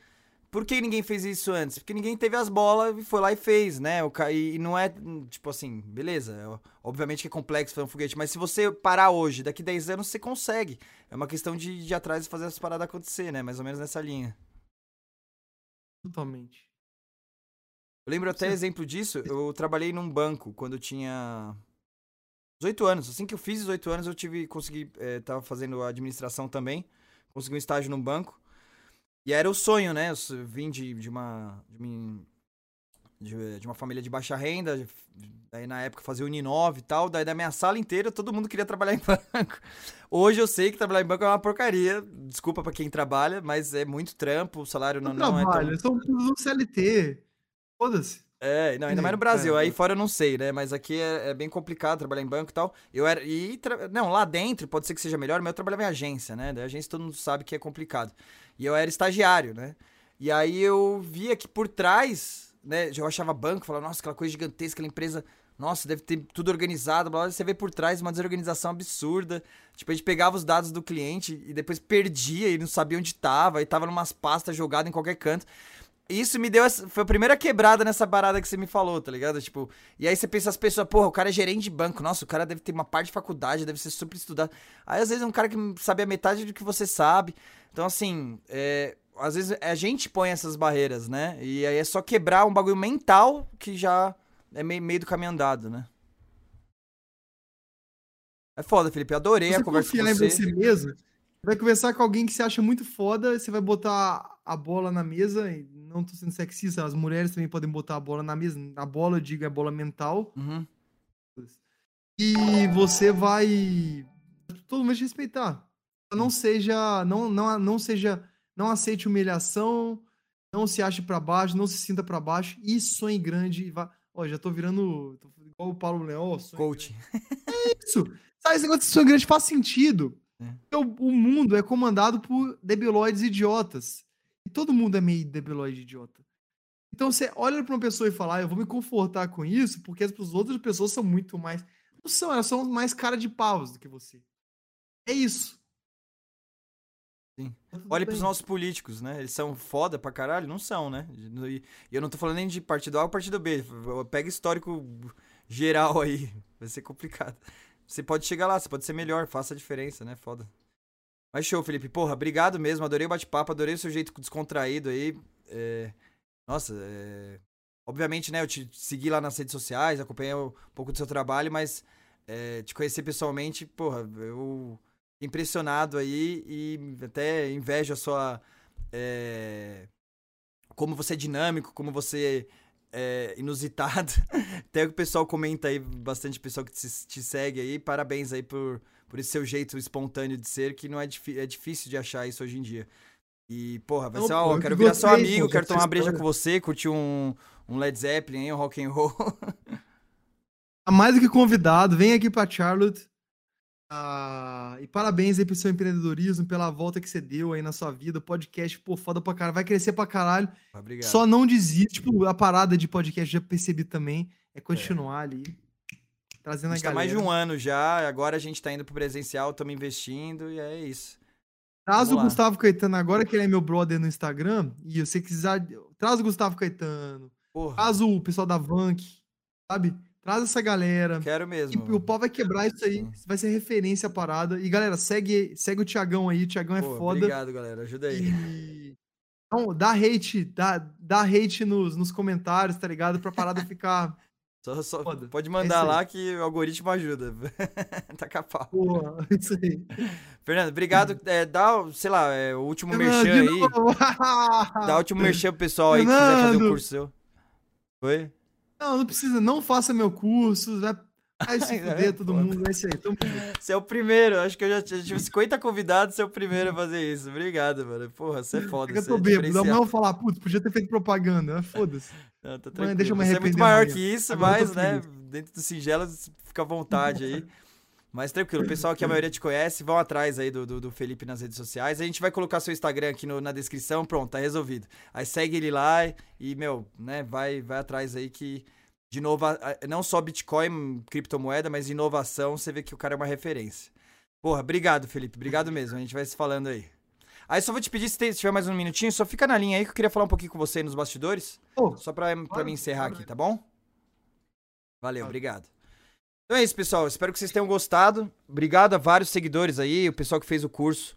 Por que ninguém fez isso antes? Porque ninguém teve as bolas e foi lá e fez, né? E não é, tipo assim, beleza. É, obviamente que é complexo fazer um foguete, mas se você parar hoje, daqui 10 anos você consegue. É uma questão de, de atrás e fazer as paradas acontecer, né? Mais ou menos nessa linha. Totalmente. Eu lembro até Você... exemplo disso, eu trabalhei num banco quando eu tinha 18 anos. Assim que eu fiz 18 anos, eu tive, consegui, é, tava fazendo administração também. Consegui um estágio num banco. E era o sonho, né? Eu vim de, de uma. De, de, de, uma família de baixa renda. Daí na época fazia Uninove e tal. Daí da minha sala inteira todo mundo queria trabalhar em banco. Hoje eu sei que trabalhar em banco é uma porcaria. Desculpa para quem trabalha, mas é muito trampo. O salário não, não, não é tão. São no CLT. Foda-se. É, não, ainda mais no Brasil. É, Aí fora eu não sei, né? Mas aqui é, é, bem complicado trabalhar em banco e tal. Eu era. E tra... Não, lá dentro pode ser que seja melhor, mas eu trabalhava em agência, né? Da agência todo mundo sabe que é complicado. E eu era estagiário, né? E aí eu via que por trás, né? Eu achava banco, falava, nossa, aquela coisa gigantesca, aquela empresa. Nossa, deve ter tudo organizado, blá, blá. Você vê por trás uma desorganização absurda. Tipo, a gente pegava os dados do cliente e depois perdia e não sabia onde tava, e tava numas pastas jogadas em qualquer canto. Isso me deu. Essa, foi a primeira quebrada nessa parada que você me falou, tá ligado? Tipo, e aí você pensa as pessoas, porra, o cara é gerente de banco, nossa, o cara deve ter uma parte de faculdade, deve ser super estudado. Aí às vezes é um cara que sabe a metade do que você sabe. Então, assim, é, às vezes a gente põe essas barreiras, né? E aí é só quebrar um bagulho mental que já é meio, meio do caminho andado, né? É foda, Felipe. Adorei você a conversa com você. Em você mesmo, vai conversar com alguém que você acha muito foda, você vai botar a bola na mesa, e não tô sendo sexista, as mulheres também podem botar a bola na mesa. A bola, eu digo, é bola mental. Uhum. E você vai. Todo mundo vai te respeitar. Não seja. Não, não, não seja. Não aceite humilhação. Não se ache para baixo. Não se sinta para baixo. E sonhe grande. E vá... Ó, já tô virando. Tô igual o Paulo Leão. Coach. É isso. Sabe, esse negócio de sonho grande faz sentido. É. O, o mundo é comandado por debilóides idiotas. E todo mundo é meio debilóide idiota. Então você olha para uma pessoa e fala, ah, eu vou me confortar com isso, porque as outras pessoas são muito mais. Não são, elas são mais cara de paus do que você. É isso. Sim. Olha pros nossos políticos, né? Eles são foda pra caralho? Não são, né? E eu não tô falando nem de partido A ou partido B. Pega histórico geral aí. Vai ser complicado. Você pode chegar lá, você pode ser melhor, faça a diferença, né? Foda. Mas show, Felipe. Porra, obrigado mesmo. Adorei o bate-papo, adorei o seu jeito descontraído aí. É... Nossa, é... obviamente, né? Eu te segui lá nas redes sociais, acompanhei um pouco do seu trabalho, mas é... te conhecer pessoalmente, porra, eu impressionado aí e até invejo a sua. É... Como você é dinâmico, como você é inusitado. Até o pessoal comenta aí, bastante pessoal que te, te segue aí. Parabéns aí por por esse seu jeito espontâneo de ser, que não é, é difícil de achar isso hoje em dia. E, porra, vai ser uma honra. Quero virar seu amigo, quero tomar uma breja com você, curtir um, um Led Zeppelin, um rock and roll. Mais do que convidado, vem aqui pra Charlotte. Ah, e parabéns aí pro seu empreendedorismo, pela volta que você deu aí na sua vida. Podcast, pô, foda pra caralho. Vai crescer pra caralho. Obrigado. Só não desiste. Tipo, a parada de podcast já percebi também. É continuar é. ali. Trazendo a, a gente a tá mais de um ano já, agora a gente tá indo pro presencial, estamos investindo e é isso. Traz Vamos o lá. Gustavo Caetano agora, que ele é meu brother no Instagram, e você quiser, traz o Gustavo Caetano, Porra. traz o pessoal da Vank, sabe? Traz essa galera. Quero mesmo. E o pau vai quebrar isso aí. Vai ser referência a parada. E galera, segue, segue o Tiagão aí. O Tiagão é Pô, foda. Obrigado, galera. Ajuda aí. E... Então, dá hate, dá, dá hate nos, nos comentários, tá ligado? Pra parada ficar só, só pode mandar lá que o algoritmo ajuda. tá capaz. Boa, isso aí. Fernando, obrigado. É, dá, sei lá, é, o último Fernando, merchan aí. dá o último merchan pro pessoal aí Fernando. que quiser fazer o curso seu. Foi? Não, não precisa. Não faça meu curso. Vai, vai se fuder todo mundo. É isso aí. Tamo você é o primeiro. Acho que eu já, tive 50 convidados. Você é o primeiro a fazer isso. Obrigado, mano. Porra, você é foda. Eu tô é bêbado. Eu vou falar, putz, podia ter feito propaganda. Foda-se. Não, tá Mãe, deixa eu me Você é muito maior que isso, Agora mas, né, dentro do singelo, fica à vontade aí. Mas tranquilo, o pessoal que a maioria te conhece, vão atrás aí do, do, do, Felipe nas redes sociais. A gente vai colocar seu Instagram aqui no, na descrição, pronto, tá resolvido. Aí segue ele lá e, meu, né, vai, vai atrás aí que de novo, não só Bitcoin, criptomoeda, mas inovação, você vê que o cara é uma referência. Porra, obrigado, Felipe, obrigado mesmo. A gente vai se falando aí. Aí só vou te pedir, se, tem, se tiver mais um minutinho, só fica na linha aí que eu queria falar um pouquinho com você aí nos bastidores. Oh, só pra, pra me encerrar aqui, tá bom? Valeu, obrigado. Então é isso, pessoal. Espero que vocês tenham gostado. Obrigado a vários seguidores aí, o pessoal que fez o curso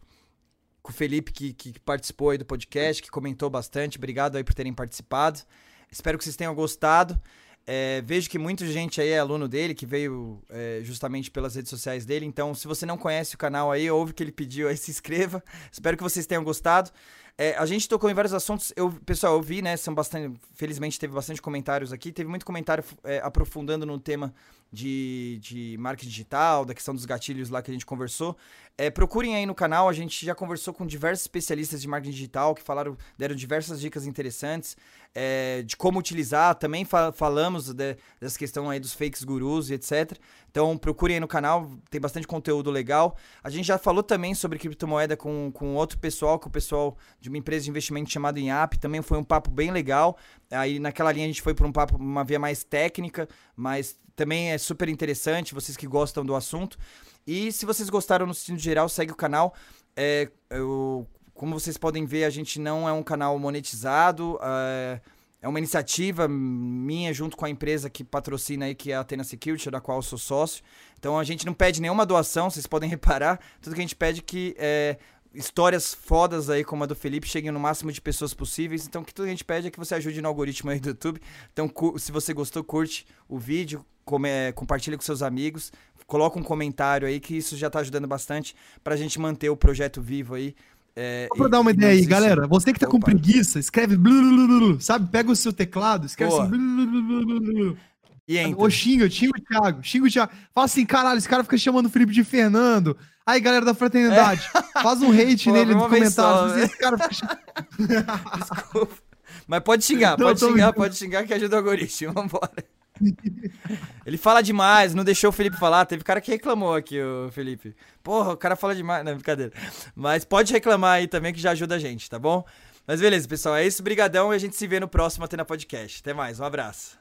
com o Felipe, que, que participou aí do podcast, que comentou bastante. Obrigado aí por terem participado. Espero que vocês tenham gostado. É, vejo que muita gente aí é aluno dele, que veio é, justamente pelas redes sociais dele. Então, se você não conhece o canal aí, ouve o que ele pediu aí, se inscreva. Espero que vocês tenham gostado. É, a gente tocou em vários assuntos. Eu, pessoal, eu vi, né? São bastante. Felizmente teve bastante comentários aqui. Teve muito comentário é, aprofundando no tema de, de marketing digital, da questão dos gatilhos lá que a gente conversou. É, procurem aí no canal, a gente já conversou com diversos especialistas de marketing digital que falaram, deram diversas dicas interessantes é, de como utilizar. Também fa falamos de, dessa questão aí dos fakes gurus e etc. Então procurem aí no canal, tem bastante conteúdo legal. A gente já falou também sobre criptomoeda com, com outro pessoal, com o pessoal de uma empresa de investimento chamada Inap. Também foi um papo bem legal. Aí naquela linha a gente foi para um papo, uma via mais técnica, mas também é super interessante, vocês que gostam do assunto. E se vocês gostaram no sentido geral, segue o canal. É, eu como vocês podem ver, a gente não é um canal monetizado. É, é uma iniciativa minha junto com a empresa que patrocina aí, que é a Atena Security, da qual eu sou sócio. Então a gente não pede nenhuma doação, vocês podem reparar. Tudo que a gente pede é que é, histórias fodas aí, como a do Felipe, cheguem no máximo de pessoas possíveis. Então, o que tudo que a gente pede é que você ajude no algoritmo aí do YouTube. Então, se você gostou, curte o vídeo, come, compartilha com seus amigos, coloca um comentário aí, que isso já tá ajudando bastante pra gente manter o projeto vivo aí. É, Só pra e, dar uma ideia aí, galera. Você que tá Opa. com preguiça, escreve sabe? Pega o seu teclado, escreve Boa. assim. E entra. Ou xinga, xinga o Thiago, xinga o Thiago. Fala assim, caralho, esse cara fica chamando o Felipe de Fernando. Aí, galera da fraternidade, é. faz um hate Pô, nele nos comentários. Só, né? esse cara fica... Desculpa. Mas pode xingar, não, pode xingar, pode xingar que ajuda o algoritmo. Vambora. Ele fala demais, não deixou o Felipe falar. Teve cara que reclamou aqui, o Felipe. Porra, o cara fala demais. Não, brincadeira. Mas pode reclamar aí também que já ajuda a gente, tá bom? Mas beleza, pessoal, é isso. Brigadão e a gente se vê no próximo Atena Podcast. Até mais, um abraço.